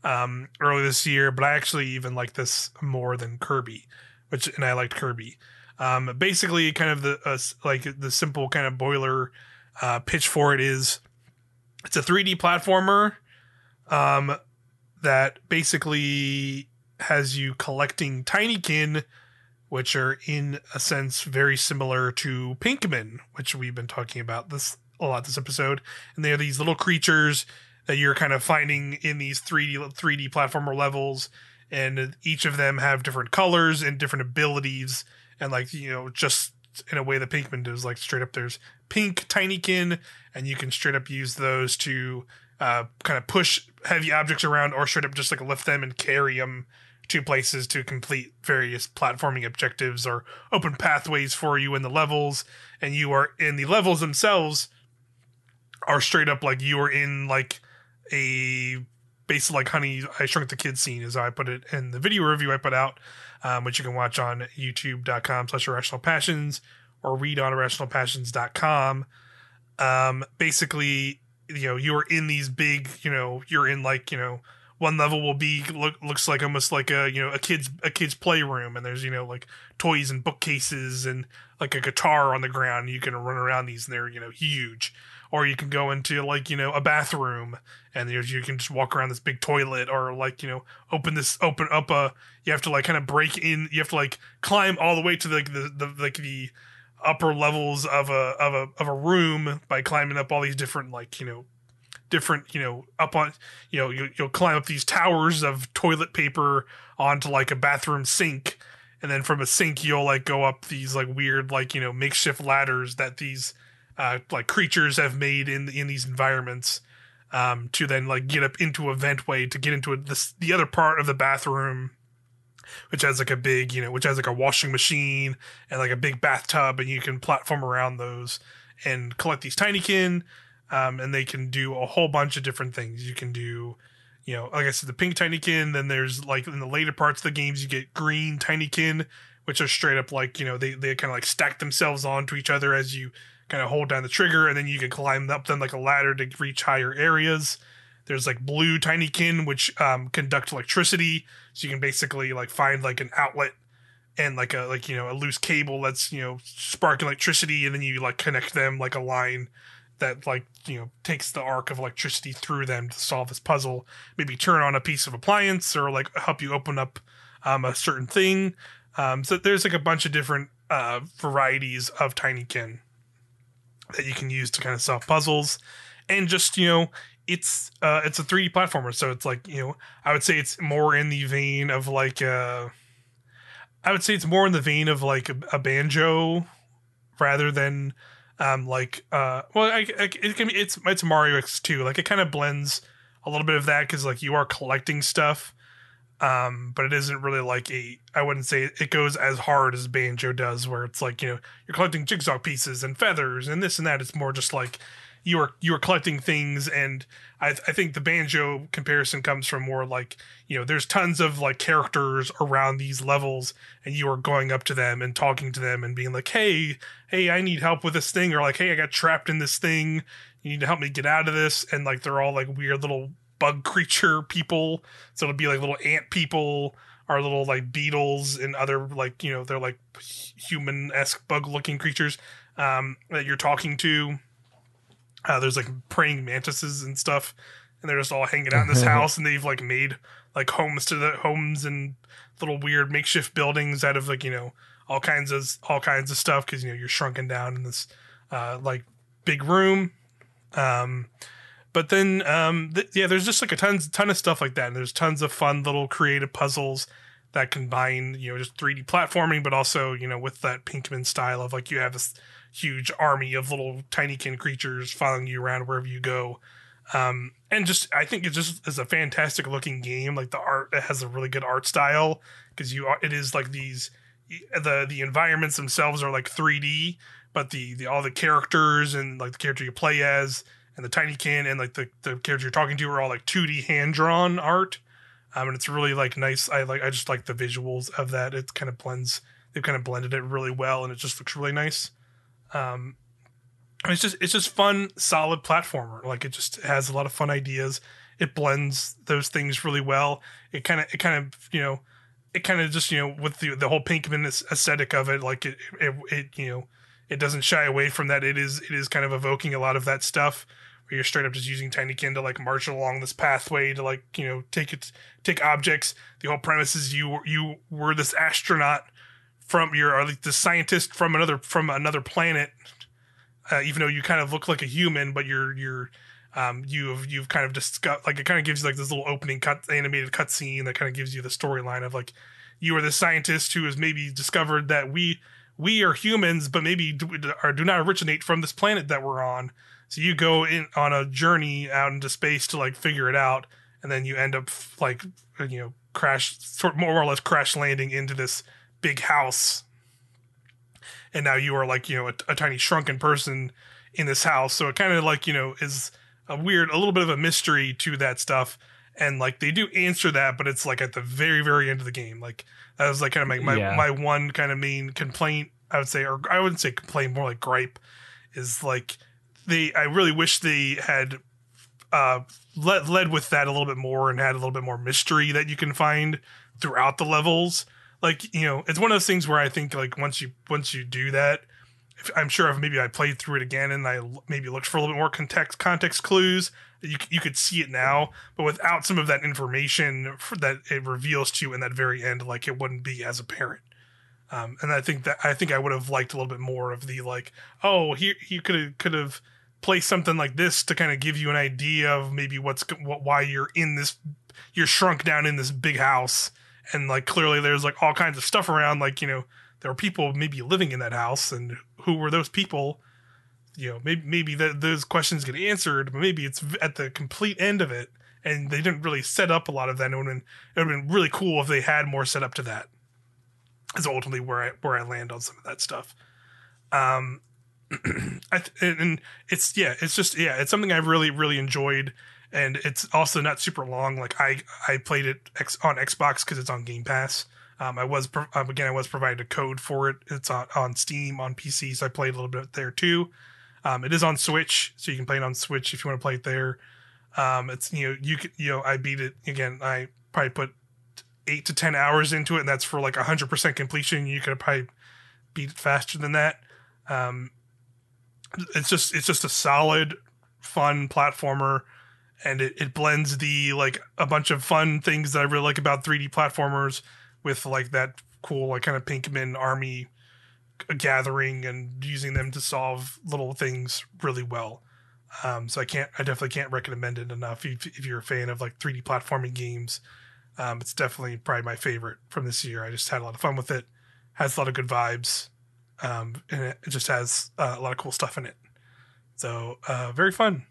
um, earlier this year, but I actually even like this more than Kirby, which and I liked Kirby. Um, basically, kind of the uh, like the simple kind of boiler uh, pitch for it is it's a 3D platformer um, that basically has you collecting tinykin, which are in a sense very similar to Pikmin, which we've been talking about this a lot this episode. And they are these little creatures that you're kind of finding in these 3D 3D platformer levels, and each of them have different colors and different abilities. and like you know just in a way that Pikmin does, like straight up there's pink tinykin, and you can straight up use those to uh, kind of push heavy objects around, or straight up just like lift them and carry them to places to complete various platforming objectives or open pathways for you in the levels. And you are in the levels themselves are straight up like you are in like a basically like honey i shrunk the kids scene as i put it in the video review i put out um, which you can watch on youtube.com slash irrational passions or read on irrationalpassions.com um, basically you know you're in these big you know you're in like you know one level will be look, looks like almost like a you know a kid's a kid's playroom. And there's you know like toys and bookcases and like a guitar on the ground. You can run around these and they're you know huge. Or you can go into like you know a bathroom and you, you can just walk around this big toilet or like you know open this open up a you have to like kind of break in you have to like climb all the way to like the, the like the upper levels of a of a of a room by climbing up all these different like you know different you know up on you know you, you'll climb up these towers of toilet paper onto like a bathroom sink. And then from a sink you'll like go up these like weird like you know makeshift ladders that these uh like creatures have made in in these environments um to then like get up into a ventway to get into a, this the other part of the bathroom which has like a big, you know, which has like a washing machine and like a big bathtub, and you can platform around those and collect these tinykin. Um, and they can do a whole bunch of different things. You can do, you know, like I said, the pink tinykin. Then there's like in the later parts of the games, you get green tinykin, which are straight up like you know they they kind of like stack themselves onto each other as you kind of hold down the trigger, and then you can climb up them like a ladder to reach higher areas. There's like blue tinykin, which um, conduct electricity, so you can basically like find like an outlet and like a like you know a loose cable that's you know sparking electricity, and then you like connect them like a line that like you know takes the arc of electricity through them to solve this puzzle. Maybe turn on a piece of appliance or like help you open up um, a certain thing. Um, so there's like a bunch of different uh, varieties of tinykin that you can use to kind of solve puzzles and just you know it's uh it's a 3D platformer, so it's like you know I would say it's more in the vein of like uh I would say it's more in the vein of like a, a banjo rather than um like uh well I, I, it can be it's it's Mario X2 like it kind of blends a little bit of that because like you are collecting stuff um but it isn't really like a I wouldn't say it goes as hard as banjo does where it's like you know you're collecting jigsaw pieces and feathers and this and that it's more just like you are you are collecting things and I, I think the banjo comparison comes from more like you know there's tons of like characters around these levels and you are going up to them and talking to them and being like hey hey i need help with this thing or like hey i got trapped in this thing. You need to help me get out of this. And like they're all like weird little bug creature people. So it'll be like little ant people or little like beetles and other like you know they're like human-esque bug looking creatures um that you're talking to uh, there's like praying mantises and stuff, and they're just all hanging out in this house, and they've like made like homes to the homes and little weird makeshift buildings out of like you know all kinds of all kinds of stuff because you know you're shrunken down in this uh, like big room. Um, but then um, th- yeah, there's just like a ton ton of stuff like that, and there's tons of fun little creative puzzles that combine you know just 3D platforming, but also you know with that Pikmin style of like you have this huge army of little tinykin creatures following you around wherever you go. Um, and just I think it just is a fantastic looking game. Like the art, it has a really good art style because you are, it is like these the the environments themselves are like 3D, but the the all the characters and like the character you play as and the tinykin and like the the character you're talking to are all like 2D hand drawn art. Um, and it's really like nice. I like I just like the visuals of that. It kind of blends. They've kind of blended it really well, and it just looks really nice. Um, it's just it's just fun, solid platformer. Like it just has a lot of fun ideas. It blends those things really well. It kind of it kind of you know it kind of just you know with the the whole Pikmin aesthetic of it, like it, it it you know it doesn't shy away from that. It is it is kind of evoking a lot of that stuff where you're straight up just using Tinykin to like march along this pathway to like you know take it take objects. The whole premise is you you were this astronaut from your or like the scientist from another from another planet uh, even though you kind of look like a human but you're you're um, you've you've kind of discussed like it kind of gives you like this little opening cut animated cutscene that kind of gives you the storyline of like you are the scientist who has maybe discovered that we we are humans, but maybe do, or do not originate from this planet that we're on. So you go in on a journey out into space to like figure it out, and then you end up like you know crash sort more or less crash landing into this big house, and now you are like you know a, a tiny shrunken person in this house. So it kind of like you know is a weird, a little bit of a mystery to that stuff. And like they do answer that, but it's like at the very, very end of the game. Like that was like kind of my my, Yeah. my one kind of main complaint. I would say, or I wouldn't say complaint, more like gripe, is like they. I really wish they had uh led led with that a little bit more and had a little bit more mystery that you can find throughout the levels. Like you know, it's one of those things where I think like once you once you do that, if, I'm sure if maybe I played through it again and I l- maybe looked for a little bit more context context clues, you you could see it now. But without some of that information for, that it reveals to you in that very end, like it wouldn't be as apparent. Um, and I think that I think I would have liked a little bit more of the like, oh, he he could have could have placed something like this to kind of give you an idea of maybe what's what, why you're in this, you're shrunk down in this big house, and like clearly there's like all kinds of stuff around, like you know there are people maybe living in that house, and who were those people? You know, maybe maybe those questions get answered, but maybe it's at the complete end of it, and they didn't really set up a lot of that. It would have been, it would have been really cool if they had more set up to that. Is ultimately where I where I land on some of that stuff. Um, I th- and- and it's yeah, it's just yeah, it's something I've really really enjoyed, and it's also not super long. Like I I played it X, on Xbox because it's on Game Pass. Um, I was pro- um, again I was provided a code for it. It's on on Steam on PC, so I played a little bit there too. Um, it is on Switch, so you can play it on Switch if you want to play it there. Um, it's you know you could you know I beat it again. I probably put eight to ten hours into it, and that's for like hundred percent completion. You could probably beat it faster than that. Um, it's just it's just a solid, fun platformer, and it, it blends the like a bunch of fun things that I really like about 3D platformers with like that cool like kind of Pikmin army gathering and using them to solve little things really well. Um, so I can't, I definitely can't recommend it enough. If, if you're a fan of like 3D platforming games, um, it's definitely probably my favorite from this year. I just had a lot of fun with it. Has a lot of good vibes, um, and it just has uh, a lot of cool stuff in it. So uh, very fun.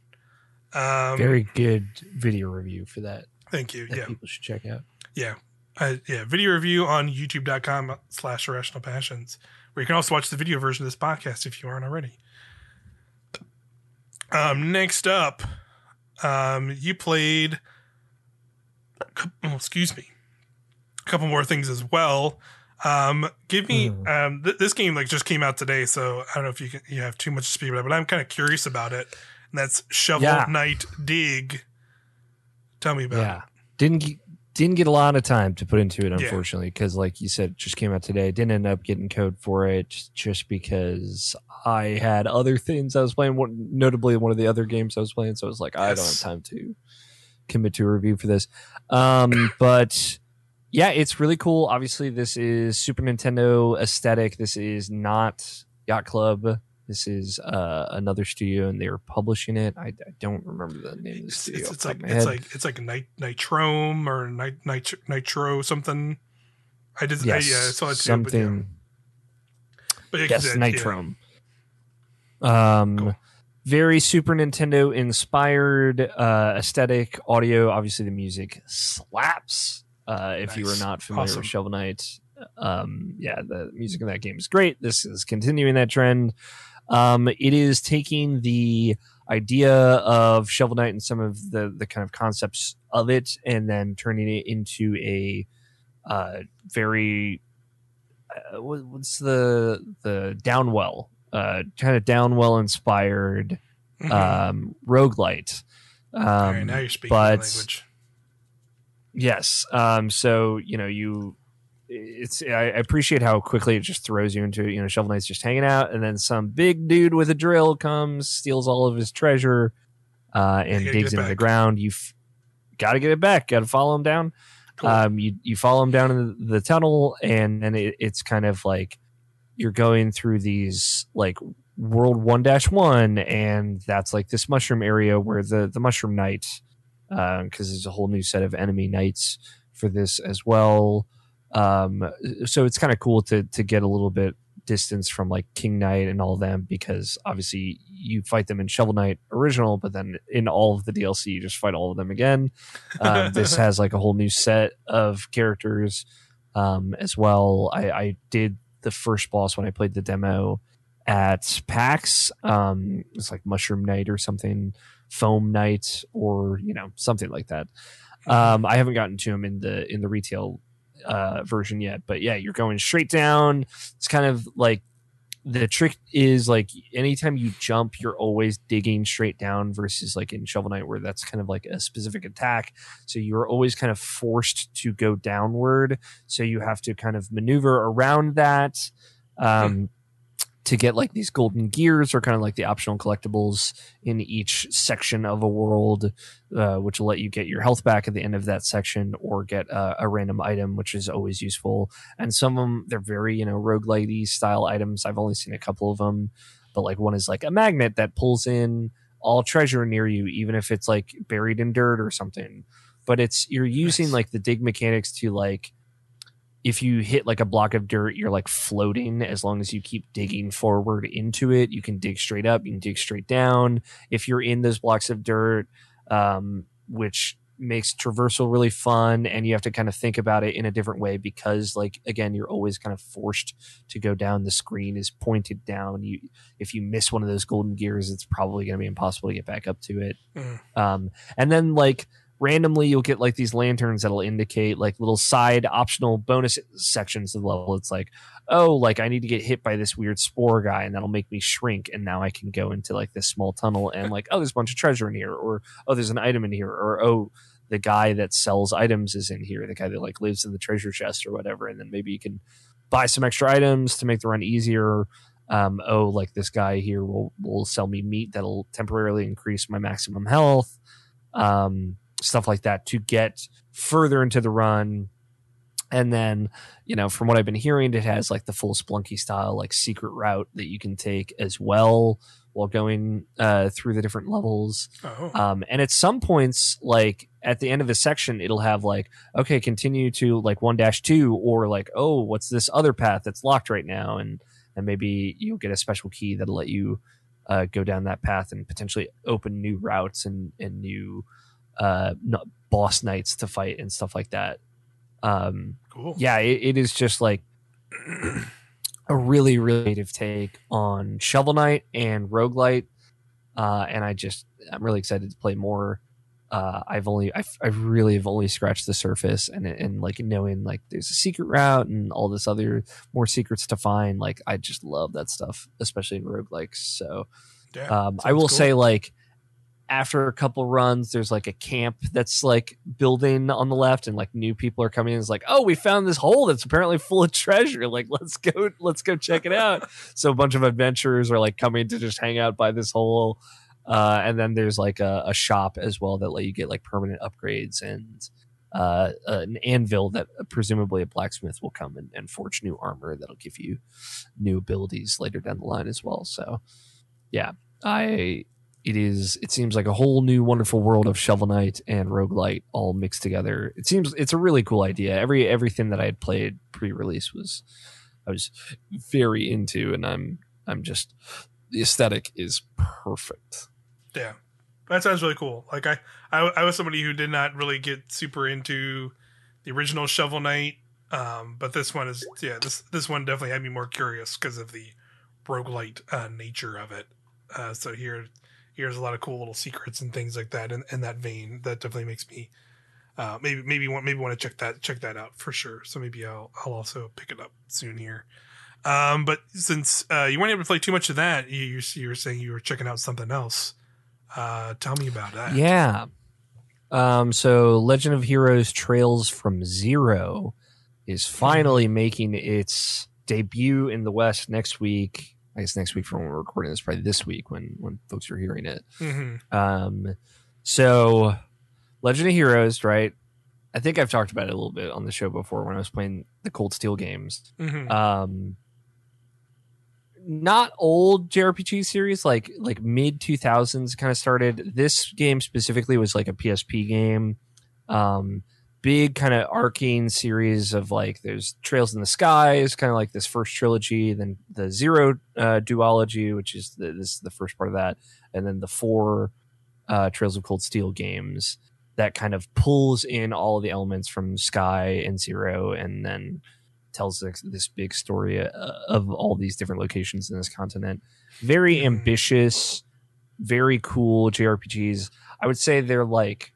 Um, Very good video review for that. Thank you. That Yeah. people should check out. Yeah. Uh, yeah. Video review on youtube.com slash irrational passions, where you can also watch the video version of this podcast if you aren't already. Um, next up, um, you played, oh, excuse me, a couple more things as well. Um, give me, Hmm. um, th- this game like just came out today, so I don't know if you can, you have too much to speak about, but I'm kind of curious about it. And that's Shovel Yeah. Knight Dig. Tell me about it. Yeah, didn't didn't get a lot of time to put into it, unfortunately, because like you said, it just came out today. Didn't end up getting code for it just because I had other things I was playing. Notably, one of the other games I was playing, so I was like, I don't have time to commit to a review for this. Um, but yeah, it's really cool. Obviously, this is Super Nintendo aesthetic. This is not Yacht Club. This is uh, another studio, and they're publishing it. I, I don't remember the name of the It's, studio. it's, it's like it's head. like it's like nit- nitrome or nit- nit- nitro something. I did yes, I, yeah, I saw it too, something. But yeah, but yes, 'cause that- yeah. Nitrome. Um, Cool. very Super Nintendo inspired uh, aesthetic, audio. Obviously, the music slaps. Uh, if you were Nice. not familiar Awesome. with Shovel Knight, um, yeah, the music in that game is great. This is continuing that trend. Um, it is taking the idea of Shovel Knight and some of the the kind of concepts of it, and then turning it into a uh, very uh, what's the the Downwell uh, kind of Downwell inspired Mhm. um, roguelite. Um, right, now you're speaking but language. yes, um, so you know you. It's I appreciate how quickly it just throws you into you know Shovel Knight's just hanging out, and then some big dude with a drill comes, steals all of his treasure, uh, and digs into the ground. You've got to get it back. Got to follow him down. Cool. Um, you you follow him down in the, the tunnel, and then it, it's kind of like you're going through these like world one dash one, and that's like this mushroom area where the the mushroom knight, because there's a whole new set of enemy knights for this as well. Um, so it's kind of cool to to get a little bit distance from like King Knight and all of them because obviously you fight them in Shovel Knight original, but then in all of the DLC you just fight all of them again. Um, this has like a whole new set of characters um, as well. I, I did the first boss when I played the demo at PAX. Um, it's like Mushroom Knight or something, Foam Knight, or you know something like that. Um, I haven't gotten to him in the in the retail uh, version yet, but yeah, you're going straight down. It's kind of like the trick is like anytime you jump, you're always digging straight down versus like in Shovel Knight where that's kind of like a specific attack. So you're always kind of forced to go downward. So you have to kind of maneuver around that. Um, to get like these golden gears or kind of like the optional collectibles in each section of a world, uh, which will let you get your health back at the end of that section or get uh, a random item, which is always useful. And some of them, they're very, you know, roguelite style items. I've only seen a couple of them, but like one is like a magnet that pulls in all treasure near you, even if it's like buried in dirt or something. But it's, you're using Nice. like the dig mechanics to like, if you hit like a block of dirt, you're like floating as long as you keep digging forward into it. You can dig straight up, you can dig straight down. If you're in those blocks of dirt, um, which makes traversal really fun, and you have to kind of think about it in a different way because, like, again, you're always kind of forced to go down. The screen is pointed down. You, if you miss one of those golden gears, it's probably going to be impossible to get back up to it. Mm. Um, and then like randomly you'll get like these lanterns that'll indicate like little side optional bonus sections of the level. It's like, oh, like I need to get hit by this weird spore guy and that'll make me shrink. And now I can go into like this small tunnel and like, oh, there's a bunch of treasure in here, or oh, there's an item in here, or oh, the guy that sells items is in here, the guy that like lives in the treasure chest or whatever. And then maybe you can buy some extra items to make the run easier. Um, oh, like this guy here will will sell me meat that'll temporarily increase my maximum health um, stuff like that to get further into the run. And then, you know, from what I've been hearing, it has like the full Spelunky style, like secret route that you can take as well while going uh, through the different levels. Oh, Um, and at some points, like at the end of a section, it'll have like, okay, continue to like one dash two, or like, oh, what's this other path that's locked right now? And and maybe you'll get a special key that'll let you uh, go down that path and potentially open new routes and and new uh, boss knights to fight and stuff like that. Um, cool. yeah, it, it is just like a really, really creative take on Shovel Knight and Roguelite. Uh, and I just, I'm really excited to play more. Uh, I've only, I've, I really have only scratched the surface and, and like knowing like there's a secret route and all this other more secrets to find. Like, I just love that stuff, especially in roguelikes. So, Yeah, um, I will cool. say, like, after a couple runs, there's like a camp that's like building on the left, and like new people are coming in. It's like, oh, we found this hole that's apparently full of treasure. Like, let's go, let's go check it out. so a bunch of adventurers are like coming to just hang out by this hole. Uh, and then there's like a, a shop as well that let you get like permanent upgrades and uh, an anvil that presumably a blacksmith will come and, and forge new armor that'll give you new abilities later down the line as well. So, yeah, I it is it seems like a whole new wonderful world of Shovel Knight and Roguelite all mixed together. It seems it's a really cool idea. Every everything that I had played pre-release was I was very into and I'm I'm just the aesthetic is perfect. Yeah, that sounds really cool. Like I, I, I was somebody who did not really get super into the original Shovel Knight, um, but this one is yeah this this one definitely had me more curious because of the roguelite uh, nature of it. Uh, so here here's a lot of cool little secrets and things like that in, in that vein. That definitely makes me uh, maybe maybe want maybe want to check that check that out for sure. So maybe I'll I'll also pick it up soon here. Um, but since uh, you weren't able to play too much of that, you you, you were saying you were checking out something else. Uh, tell me about that. Yeah. Um, so Legend of Heroes Trails from Zero is finally making its debut in the West next week. I guess next week from when we're recording this, probably this week when when folks are hearing it. hmm Um, so Legend of Heroes, right? I think I've talked about it a little bit on the show before when I was playing the Cold Steel games. hmm Um, not old JRPG series, like like mid two thousands kind of started. This game specifically was like a PSP game. Um, big kind of arcane series of like there's Trails in the Sky is kind of like this first trilogy, then the Zero uh, duology, which is the, this is the first part of that, and then the four uh, Trails of Cold Steel games that kind of pulls in all of the elements from Sky and Zero, and then tells this, this big story uh, of all these different locations in this continent. Very Mhm. ambitious, very cool JRPGs. I would say they're like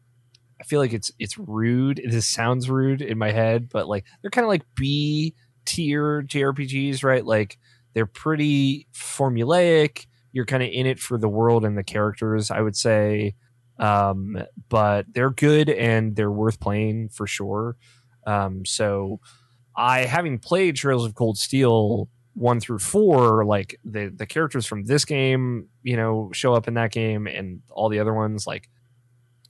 feel like it's it's rude. This sounds rude in my head, but like they're kind of like B tier JRPGs, right? Like they're pretty formulaic. You're kind of in it for the world and the characters, I would say. Um, but they're good and they're worth playing for sure. Um, so I having played Trails of Cold Steel one through four, like the the characters from this game, you know, show up in that game and all the other ones, like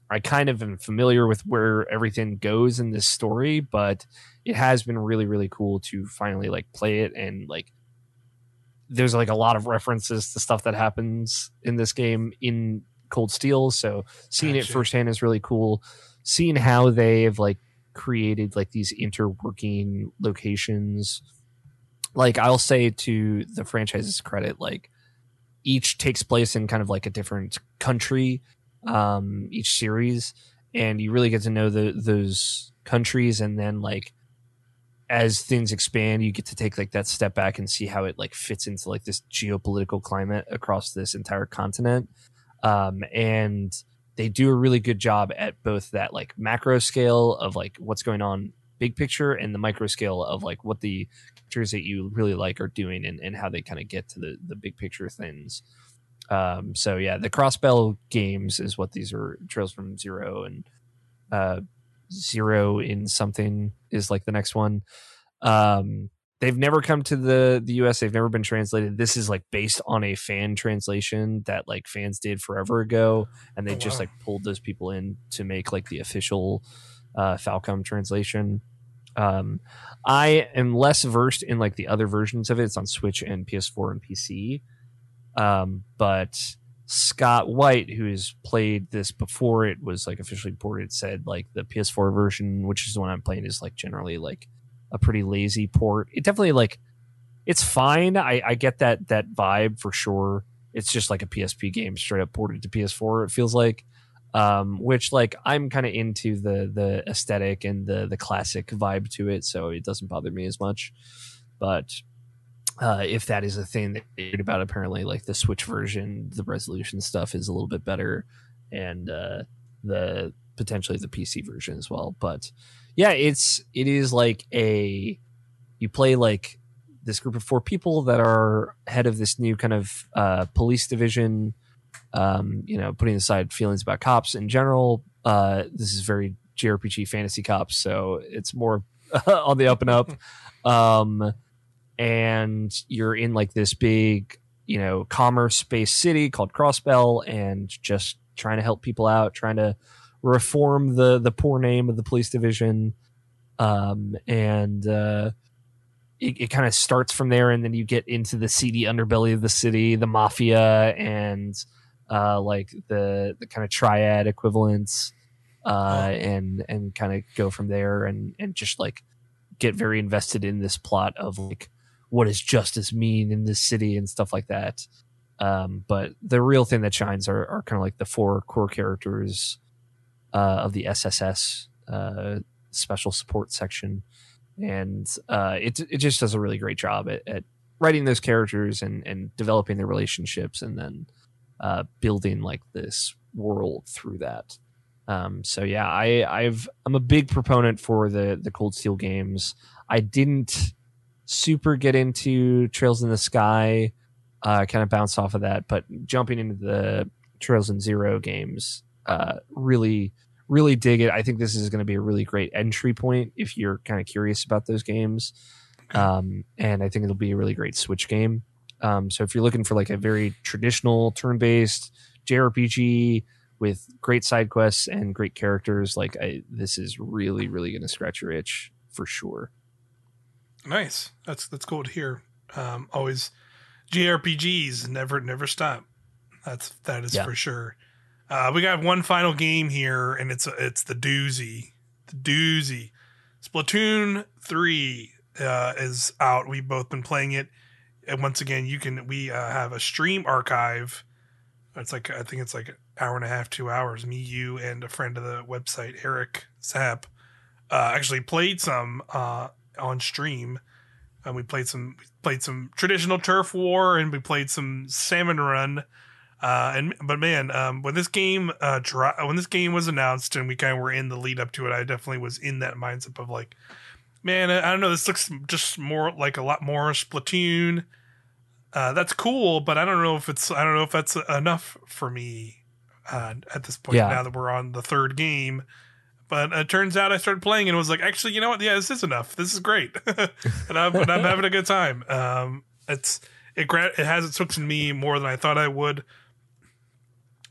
I kind of am familiar with where everything goes in this story, but it has been really, really cool to finally like play it and like there's like a lot of references to stuff that happens in this game in Cold Steel. So seeing it firsthand is really cool. Seeing how they have like created like these interworking locations. Like I'll say to the franchise's credit, like each takes place in kind of like a different country um each series and you really get to know the those countries and then like as things expand you get to take like that step back and see how it like fits into like this geopolitical climate across this entire continent. Um and they do a really good job at both that like macro scale of like what's going on big picture and the micro scale of like what the characters that you really like are doing and, and how they kind of get to the the big picture things um, so yeah, the Crossbell games is what these are. Trails from Zero and uh, Zero in something is like the next one. Um, they've never come to the the US. They've never been translated. This is like based on a fan translation that like fans did forever ago, and they Oh, just wow. like pulled those people in to make like the official uh, Falcom translation. Um, I am less versed in like the other versions of it. It's on Switch and PS4 and PC. Um, but Scott White, who has played this before it was like officially ported, said like the PS4 version, which is the one I'm playing, is like generally like a pretty lazy port. It definitely like it's fine. I, I get that that vibe for sure. It's just like a PSP game straight up ported to PS4. It feels like, um, which like I'm kind of into the the aesthetic and the the classic vibe to it, so it doesn't bother me as much. But uh, if that is a thing that they read about, apparently, like the Switch version, the resolution stuff is a little bit better, and uh, the potentially the PC version as well. But yeah, it's it is like a you play like this group of four people that are head of this new kind of uh, police division. Um, you know, putting aside feelings about cops in general, uh, this is very JRPG fantasy cops, so it's more on the up and up. Um, and you're in like this big, you know, commerce based city called Crossbell, and just trying to help people out, trying to reform the the poor name of the police division. Um, and uh, it, it kind of starts from there, and then you get into the seedy underbelly of the city, the mafia, and uh, like the the kind of triad equivalents, uh, and and kind of go from there, and and just like get very invested in this plot of like what does justice mean in this city and stuff like that. Um, but the real thing that shines are, are kind of like the four core characters uh, of the SSS uh, special support section, and uh, it it just does a really great job at, at writing those characters and and developing their relationships, and then uh, building like this world through that. Um, so yeah, I I've I'm a big proponent for the the Cold Steel games. I didn't super get into Trails in the Sky. Uh, kind of bounce off of that, but jumping into the Trails in Zero games, uh, really, really dig it. I think this is going to be a really great entry point if you're kind of curious about those games. Um, and I think it'll be a really great Switch game. Um, so if you're looking for like a very traditional turn-based JRPG with great side quests and great characters, like I, this is really, really going to scratch your itch for sure. Nice. That's that's cool to hear. Um, always JRPGs never never stop. That's that is Yeah. for sure. Uh, we got one final game here, and it's it's the doozy. the doozy. Splatoon three uh, is out. We've both been playing it, and once again, you can we uh, have a stream archive. It's like I think it's like an hour and a half, two hours. Me, you, and a friend of the website, Eric Zapp, uh, actually played some uh, on stream. And we played some we played some traditional turf war, and we played some salmon run. Uh, and but man, um, when this game uh, dro- when this game was announced, and we kind of were in the lead up to it, I definitely was in that mindset of like, man, I don't know, this looks just more like a lot more Splatoon. Uh, that's cool, but I don't know if it's I don't know if that's enough for me uh, at this point. Yeah. Now that we're on the third game, but it turns out I started playing and was like, actually, you know what? Yeah, this is enough. This is great, and I'm, and I'm having a good time. Um, it's it gra- it has its hooks in me more than I thought I would.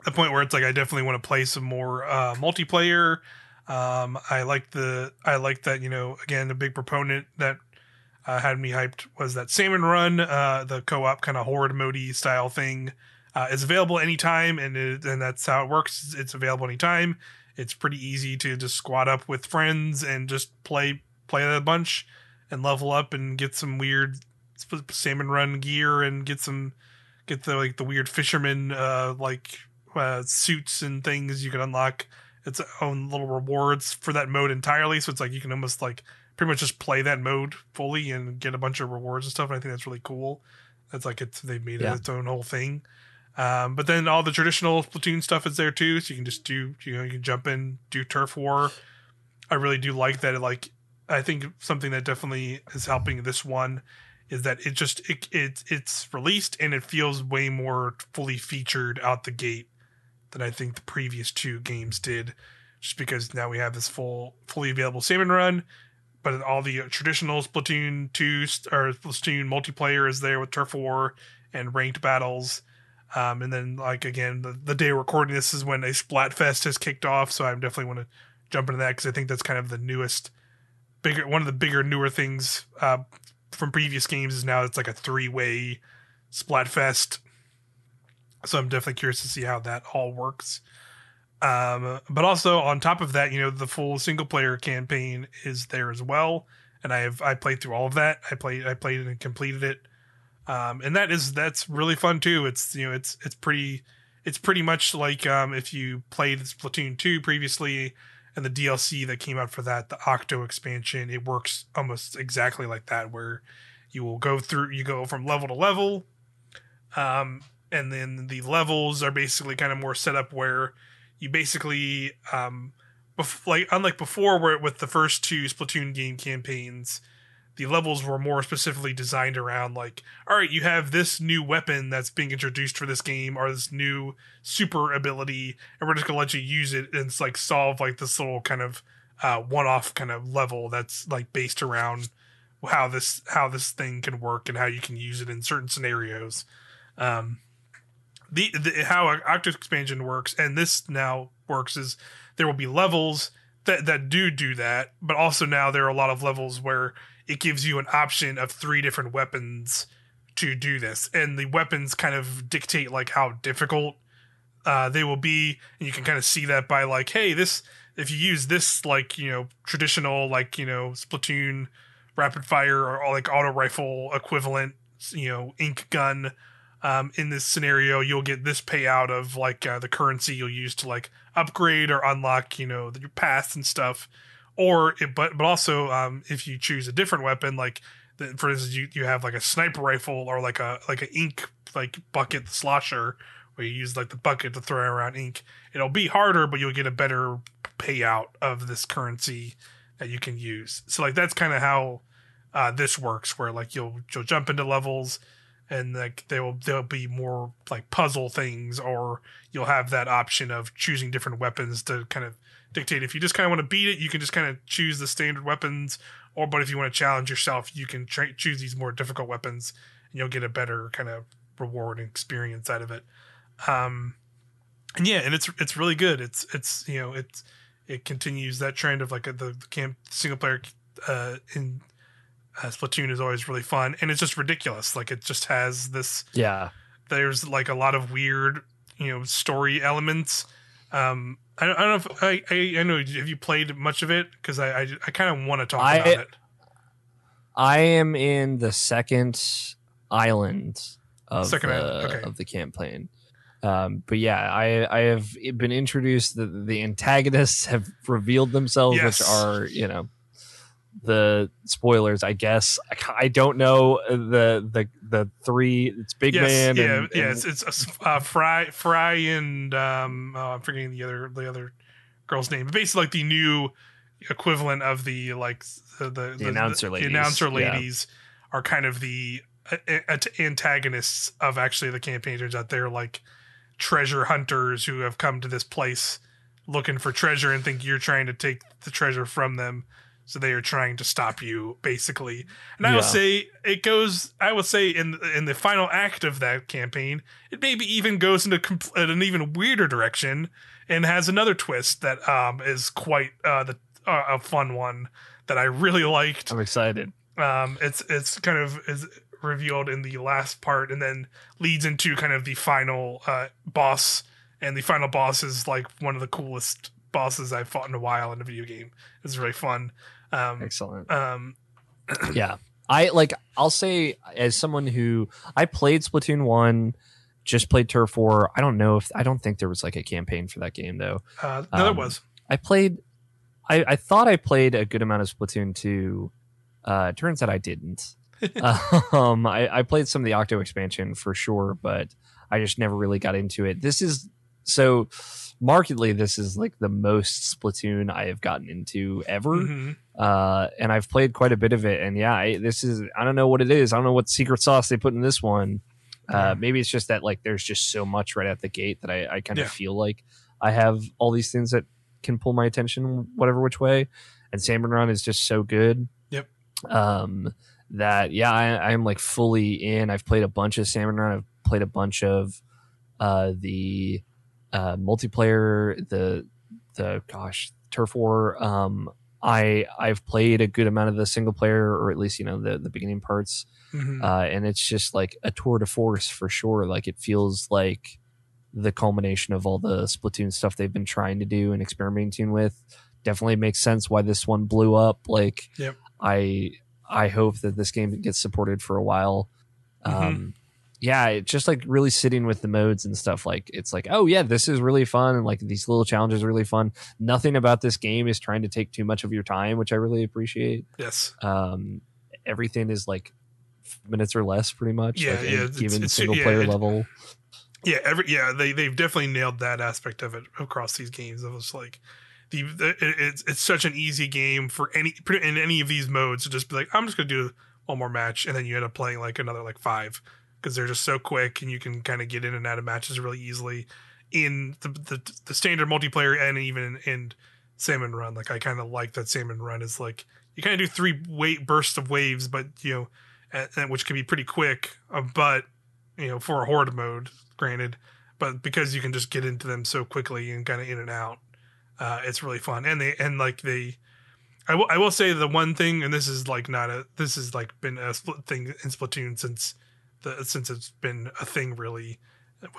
The point where it's like I definitely want to play some more uh, multiplayer. Um, I like the I like that you know again the big proponent that uh, had me hyped was that Salmon Run, uh, the co-op kind of horde modi style thing, uh, is available anytime, and it, and that's how it works. It's available anytime. It's pretty easy to just squat up with friends and just play play that a bunch and level up and get some weird Salmon Run gear and get some get the like the weird fisherman uh, like uh, suits and things you can unlock. Its own little rewards for that mode entirely, so it's like you can almost like pretty much just play that mode fully and get a bunch of rewards and stuff. And I think that's really cool. That's like it's they've made Yeah. it its own whole thing. Um, but then all the traditional Splatoon stuff is there too, so you can just do you know you can jump in, do turf war. I really do like that. It, like I think something that definitely is helping this one is that it just it, it it's released and it feels way more fully featured out the gate than I think the previous two games did. Just because now we have this full fully available salmon run, but all the traditional Splatoon two or Splatoon multiplayer is there with turf war and ranked battles. Um, and then like again, the, the day recording this is when a Splatfest has kicked off, so I definitely want to jump into that because I think that's kind of the newest, bigger one of the bigger newer things uh, from previous games is now it's like a three way Splatfest. So I'm definitely curious to see how that all works. Um, but also on top of that, you know, the full single player campaign is there as well, and I have I played through all of that. I played I played and completed it, um, and that is that's really fun too. It's you know it's it's pretty it's pretty much like um, if you played Splatoon two previously and the DLC that came out for that, the Octo expansion, it works almost exactly like that, where you will go through you go from level to level, um, and then the levels are basically kind of more set up where you basically um bef- like unlike before where with the first two splatoon game campaigns the levels were more specifically designed around like all right you have this new weapon that's being introduced for this game or this new super ability and we're just gonna let you use it and it's like solve like this little kind of uh one-off kind of level that's like based around how this how this thing can work and how you can use it in certain scenarios. Um the, the how Octo expansion works and this now works is there will be levels that that do do that, but also now there are a lot of levels where it gives you an option of three different weapons to do this, and the weapons kind of dictate like how difficult uh, they will be, and you can kind of see that by like, hey, this if you use this like you know traditional like you know Splatoon rapid fire or like auto rifle equivalent you know ink gun um, in this scenario, you'll get this payout of like uh, the currency you'll use to like upgrade or unlock, you know, your paths and stuff. Or, it, but but also, um, if you choose a different weapon, like the, for instance, you, you have like a sniper rifle or like a like an ink like bucket slosher where you use like the bucket to throw around ink. It'll be harder, but you'll get a better payout of this currency that you can use. So like that's kind of how uh, this works, where like you'll you'll jump into levels and like there will there'll be more like puzzle things or you'll have that option of choosing different weapons to kind of dictate if you just kind of want to beat it you can just kind of choose the standard weapons or but if you want to challenge yourself you can tra- choose these more difficult weapons and you'll get a better kind of reward and experience out of it um and yeah and it's it's really good it's it's you know it's it continues that trend of like the, the camp single player uh in uh, Splatoon is always really fun, and it's just ridiculous. Like it just has this. Yeah. There's like a lot of weird, you know, story elements. Um, I don't, I don't know if I, I, I know. Have you played much of it? Because I, I, I kind of want to talk I- about it. I am in the second island of Second the, island, okay. of the campaign. Um, but yeah, I I have been introduced. The the antagonists have revealed themselves, Yes. which are you know the spoilers. I guess I, I don't know the the the three. It's Big Yes, Man. yeah, and, yeah. and- It's, it's uh, Frye, Frye, and um, oh, I'm forgetting the other the other girl's name. Basically, like the new equivalent of the like the the, the, announcer the, ladies, announcer yeah. ladies are kind of the uh, uh, antagonists of actually the campaign. Turns out they're like treasure hunters who have come to this place looking for treasure and think you're trying to take the treasure from them. So they are trying to stop you, basically. And I Yeah. will say it goes. I will say in in the final act of that campaign, it maybe even goes into compl- an even weirder direction and has another twist that um is quite uh the uh, a fun one that I really liked I'm excited. um it's it's kind of is revealed in the last part and then leads into kind of the final uh boss and the final boss is like one of the coolest bosses I've fought in a while in a video game. It's really fun. Um Excellent. um yeah. I like i'll say as someone who i played splatoon 1 just played turf war i don't know if i don't think there was like a campaign for that game though. Uh no there Um, was. i played i i thought i played a good amount of splatoon 2 uh turns out i didn't. Um I, I played some of the octo expansion for sure but i just never really got into it. This is so markedly this is like the most splatoon i have gotten into ever Mhm. uh, and I've played quite a bit of it. And yeah, I, this is I don't know what it is. I don't know what secret sauce they put in this one. Uh, Yeah. maybe it's just that like there's just so much right at the gate that I, I kind of Yeah. feel like I have all these things that can pull my attention whatever which way. And Salmon Run is just so good. Yep. Um, that yeah, I, I'm like fully in. I've played a bunch of Salmon Run. I've played a bunch of uh, the uh, multiplayer. The the gosh turf war. Um, I I've played a good amount of the single player, or at least you know the the beginning parts, Mhm. uh, and it's just like a tour de force for sure. Like it feels like the culmination of all the Splatoon stuff they've been trying to do and experimenting with. Definitely makes sense why this one blew up. Like Yep. I I hope that this game gets supported for a while. Mhm. Um, yeah, it's just like really sitting with the modes and stuff. Like it's like, oh yeah, this is really fun, and like these little challenges are really fun. Nothing about this game is trying to take too much of your time, which I really appreciate. yes. Um, everything is like minutes or less, pretty much. Yeah, like, yeah, any it's- given it's- single yeah, player it- level. Yeah, every yeah, they they've definitely nailed that aspect of it across these games. It was like the, the it, it's it's such an easy game for any in any of these modes to just be like, I'm just gonna do one more match, and then you end up playing like another like five because they're just so quick and you can kind of get in and out of matches really easily in the the, the standard multiplayer and even in, Salmon Run. Like I kind of like that Salmon Run is like you kind of do three wait bursts of waves, but you know, and, and which can be pretty quick, uh, but you know, for a horde mode, granted, but because you can just get into them so quickly and kind of in and out, uh, it's really fun. And they and like they, I will will say the one thing, and this is like not a this is like been a split thing in Splatoon since the since it's been a thing really.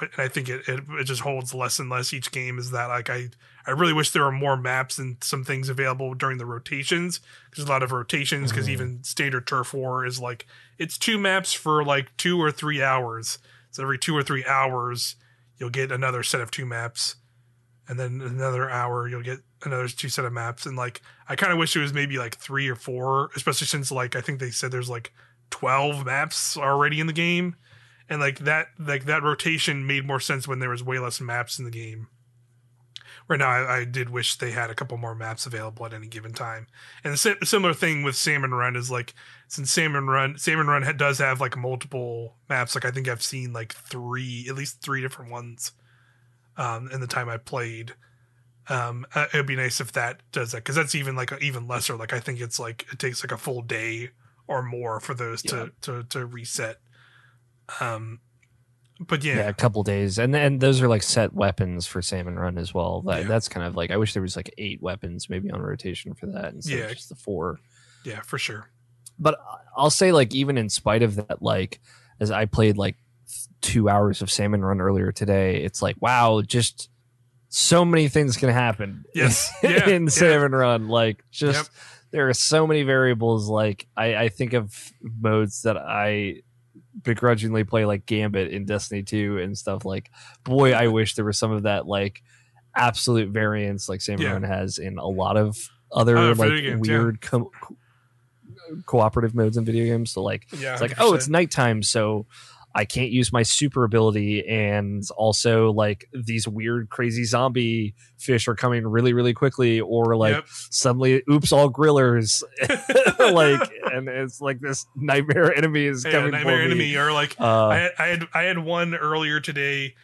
And I think it, it, it just holds less and less each game is that like I I really wish there were more maps and some things available during the rotations. There's a lot of rotations because Mhm. even standard turf war is like it's two maps for like two or three hours. So every two or three hours, you'll get another set of two maps, and then another hour you'll get another two set of maps. And like I kind of wish it was maybe like three or four, especially since like I think they said there's like twelve maps already in the game, and like that like that rotation made more sense when there was way less maps in the game. Right now, I, I did wish they had a couple more maps available at any given time. And the si- similar thing with Salmon Run is like since Salmon Run, Salmon Run ha- does have like multiple maps. Like I think I've seen like three, at least three different ones, um, in the time I played. Um, uh, it'd be nice if that does that because that's even like a, even lesser. Like I think it's like it takes like a full day or more for those Yeah. to to to reset. Um, but Yeah. yeah, a couple days, and and those are like set weapons for Salmon Run as well. That, Yeah. That's kind of like I wish there was like eight weapons maybe on rotation for that instead Yeah. of just the four. yeah, for sure. but I'll say like even in spite of that, like as I played like two hours of Salmon Run earlier today, it's like wow, just so many things can happen. Yes. in Yeah, yeah. Salmon Run. Like just Yep. There are so many variables. Like I, I think of modes that I begrudgingly play like Gambit in Destiny 2 and stuff like boy, I wish there was some of that like absolute variance like Salmon Yeah. Has in a lot of other Other like games, yeah. weird co- co- cooperative modes in video games. So like Yeah, it's like, oh, it's nighttime, so I can't use my super ability, and also like these weird, crazy zombie fish are coming really, really quickly, or like Yep. suddenly, oops, all grillers, like, and it's like this nightmare enemy is yeah, coming nightmare enemy or like Uh, I, had, I had I had one earlier today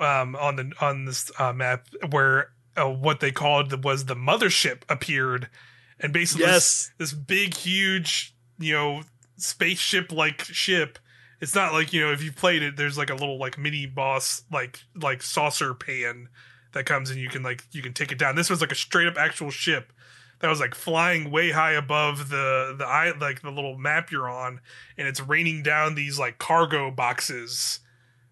um, on the on this uh, map where uh, what they called was the mothership appeared, and basically this, yes, this big huge you know spaceship like ship. It's not like you know if you played it, there's like a little like mini boss like like saucer pan that comes and you can like you can take it down. This was like a straight up actual ship that was like flying way high above the the eye like the little map you're on and it's raining down these like cargo boxes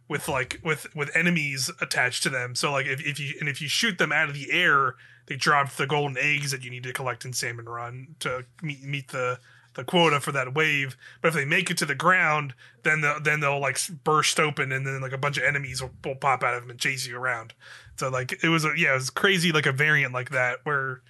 with like with with enemies attached to them so like if, if you and if you shoot them out of the air they drop the golden eggs that you need to collect in salmon run to meet, meet the the quota for that wave but if they make it to the ground then the, then they'll like burst open and then like a bunch of enemies will, will pop out of them and chase you around. So like it was a yeah it was crazy like a variant like that where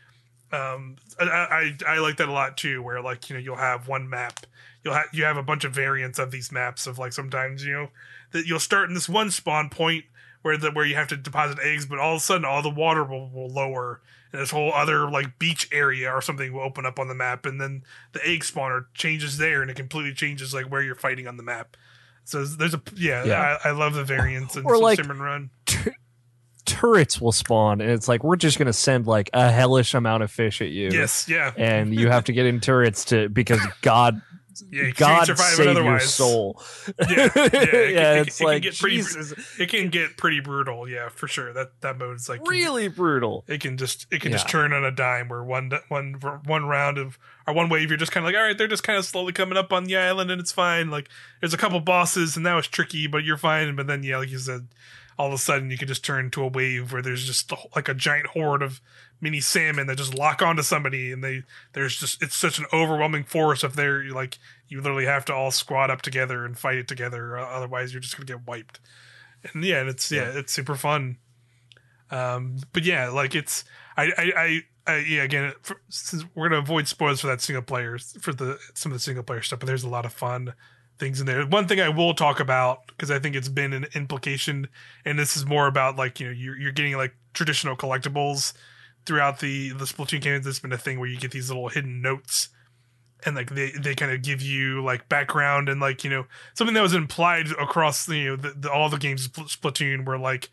um I, I i like that a lot too where like you know you'll have one map. You'll have you have a bunch of variants of these maps of like sometimes you know that you'll start in this one spawn point where the where you have to deposit eggs but all of a sudden all the water will, will lower and this whole other like beach area or something will open up on the map and then the egg spawner changes there and it completely changes like where you're fighting on the map so there's a yeah, Yeah. I, I love the variants and Or, like- Salmon run turrets will spawn, and it's like we're just gonna send like a hellish amount of fish at you. yes yeah and you have to get in turrets to because God yeah God survive it save your otherwise. soul. Yeah, yeah, it can- yeah, it it's can like get pretty- it can get pretty brutal yeah for sure that that mode is like really brutal. it can just it can just turn on a dime where one one one round of or one wave you're just kind of like all right they're just kind of slowly coming up on the island and it's fine like there's a couple bosses and that was tricky but you're fine but then yeah like you said all of a sudden you can just turn into a wave where there's just like a giant horde of mini salmon that just lock onto somebody and they there's just it's such an overwhelming force if they're like you literally have to all squad up together and fight it together otherwise you're just gonna get wiped. And yeah and it's yeah, it's super fun. Um but yeah like it's i i i, I yeah again for, since we're gonna avoid spoilers for that single player for the some of the single player stuff but there's a lot of fun things in there. One thing i will talk about because i think it's been an implication and this is more about like you know you're, you're getting like traditional collectibles throughout the the splatoon games there's been a thing where you get these little hidden notes and like they they kind of give you like background and like you know something that was implied across you know the, the, all the games splatoon were like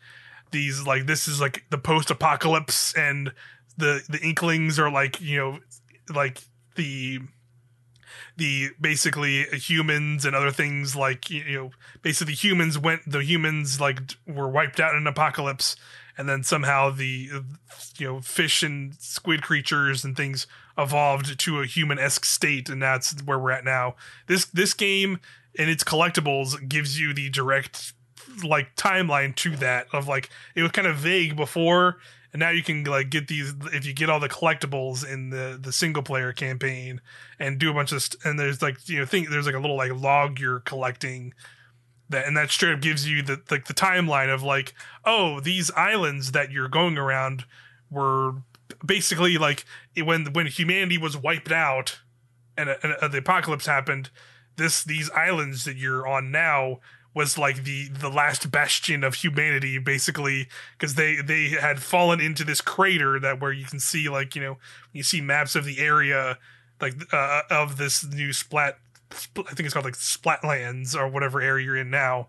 these like this is like the post apocalypse and the the inklings are like you know like the the basically humans and other things like you know basically humans went the humans like were wiped out in an apocalypse and then somehow the you know fish and squid creatures and things evolved to a human-esque state and that's where we're at now. This this game and its collectibles gives you the direct like timeline to that of like it was kind of vague before and now you can like get these if you get all the collectibles in the the single player campaign and do a bunch of st- and there's like you know think there's like a little like log you're collecting that and that straight up gives you the like the timeline of like oh these islands that you're going around were basically like when when humanity was wiped out and, and, uh, the apocalypse happened this these islands that you're on now was like the the last bastion of humanity basically because they they had fallen into this crater that where you can see like you know you see maps of the area like uh, of this new splat i think it's called like splatlands or whatever area you're in now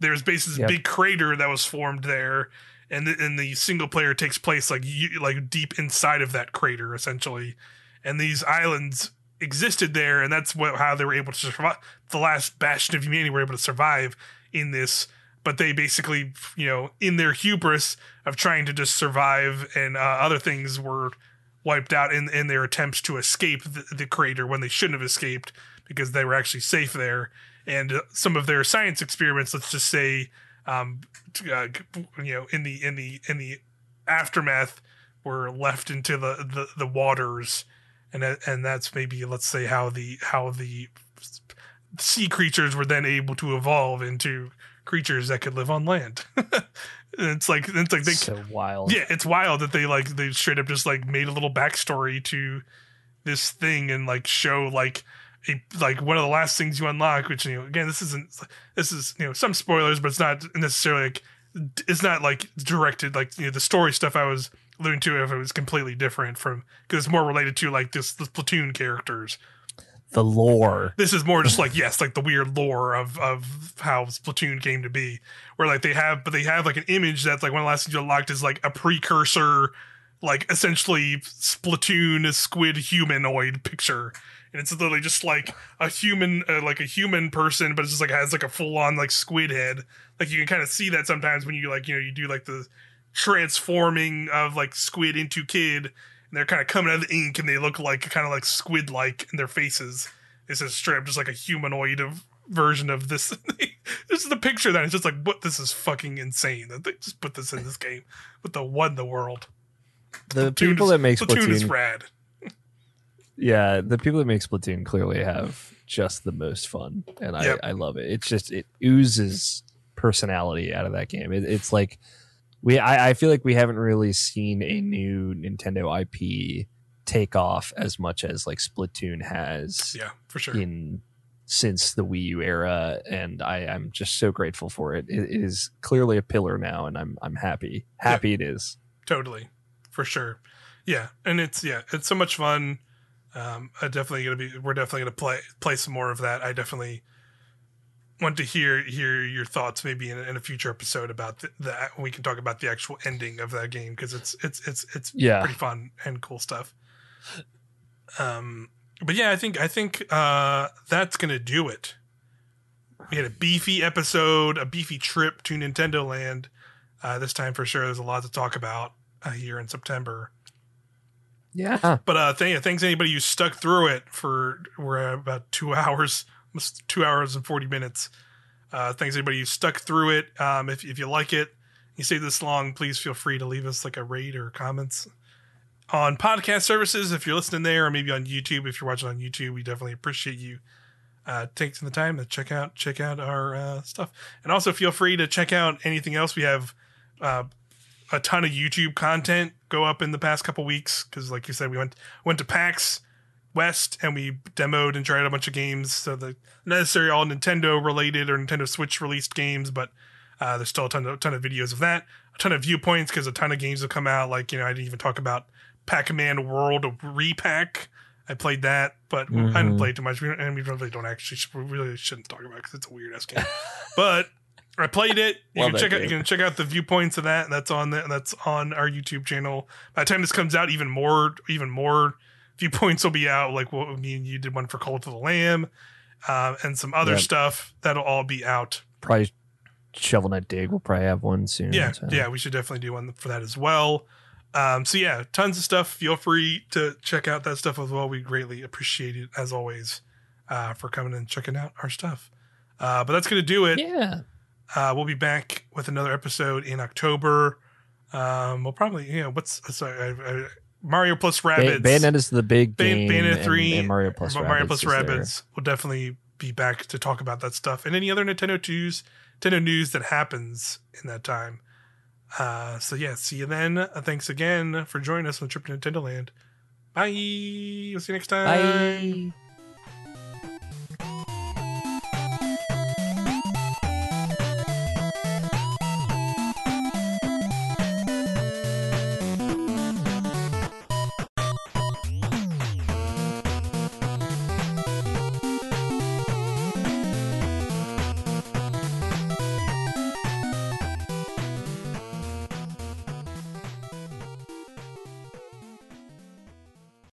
there's basically this Yep. big crater that was formed there and the, and the single player takes place like you, like deep inside of that crater essentially and these islands existed there and that's what how they were able to survive. The last bastion of humanity were able to survive in this but they basically you know in their hubris of trying to just survive and uh, other things were wiped out in in their attempts to escape the, the crater when they shouldn't have escaped because they were actually safe there. And uh, some of their science experiments let's just say um uh, you know in the in the in the aftermath were left into the the, the waters, and and that's maybe let's say how the how the sea creatures were then able to evolve into creatures that could live on land. it's like it's like they so wild. yeah, it's wild that they like they straight up just like made a little backstory to this thing and like show like a like one of the last things you unlock, which you know again this isn't this is you know some spoilers, but it's not necessarily like it's not like directed like you know the story stuff I was alluding to if it was completely different from because it's more related to like this the Splatoon characters. The lore. This is more just like yes, like the weird lore of of how Splatoon came to be, where like they have, but they have like an image that's like one of the last things you unlocked is like a precursor, like essentially Splatoon squid humanoid picture, and it's literally just like a human, uh, like a human person, but it's just like has like a full on like squid head. Like you can kind of see that sometimes when you like you know you do like the transforming of like squid into kid and they're kind of coming out of the ink and they look like kind of like squid like in their faces. It's just straight up just like a humanoid of version of this. this is the picture that it's just like, what? This is fucking insane that they just put this in this game. What the what in the world? The Splatoon people is- that make Splatoon is Splatoon, rad. yeah, the people that make Splatoon clearly have just the most fun, and I, I love it. It's just it oozes personality out of that game. It, it's like we, I, I feel like we haven't really seen a new Nintendo IP take off as much as like Splatoon has Yeah, for sure. in since the Wii U era, and I, I'm just so grateful for it. it. It is clearly a pillar now, and I'm I'm happy. Happy it is. totally for sure yeah and it's yeah it's so much fun um i definitely gonna be we're definitely gonna play play some more of that i definitely want to hear hear your thoughts maybe in, a- in a future episode about the, that we can talk about the actual ending of that game because it's it's it's it's Yeah. pretty fun and cool stuff. Um but yeah i think i think uh that's gonna do it. We had a beefy episode a beefy trip to nintendo land. Uh, this time for sure there's a lot to talk about uh, here in september. Yeah. but uh th- thanks anybody who stuck through it for we're about two hours two hours and 40 minutes. Uh thanks anybody who stuck through it. Um if, if you like it you stay this long please feel free to leave us like a rate or comments on podcast services if you're listening there or maybe on youtube. If you're watching on youtube we definitely appreciate you uh taking the time to check out check out our uh stuff. And also feel free to check out anything else. We have uh a ton of YouTube content go up in the past couple weeks because, like you said, we went went to PAX West and we demoed and tried a bunch of games. So the not necessarily all Nintendo related or Nintendo Switch released games, but uh, there's still a ton of ton of videos of that, a ton of viewpoints because a ton of games have come out. Like you know, I didn't even talk about Pac-Man World Re-Pac. I played that, but I didn't play too much. We and we really don't actually we really shouldn't talk about because it's a weird ass game. but I played it. You Love can check out. You can check out the viewpoints of that. That's on the, that's on our YouTube channel. By the time this comes out, even more even more viewpoints will be out. Like what me and you did one for Cult of the Lamb, uh, and some other Yep. stuff that'll all be out. Probably Shovel Knight Dig will probably have one soon. Yeah, so. yeah, we should definitely do one for that as well. Um, so yeah, tons of stuff. Feel free to check out that stuff as well. We greatly appreciate it as always uh, for coming and checking out our stuff. Uh, but that's gonna do it. Yeah. Uh, we'll be back with another episode in October. Um, we'll probably, you know, what's sorry, I, I, Mario plus Rabbits. Rabbids. Bayonetta is the big Ban- game. Bayonetta 3 and Mario plus Mario Rabbids plus is there. Rabbids will definitely be back to talk about that stuff and any other Nintendo news, Nintendo news that happens in that time. Uh, so yeah, see you then. Uh, thanks again for joining us on the Trip to Nintendo Land. Bye. We'll see you next time. Bye.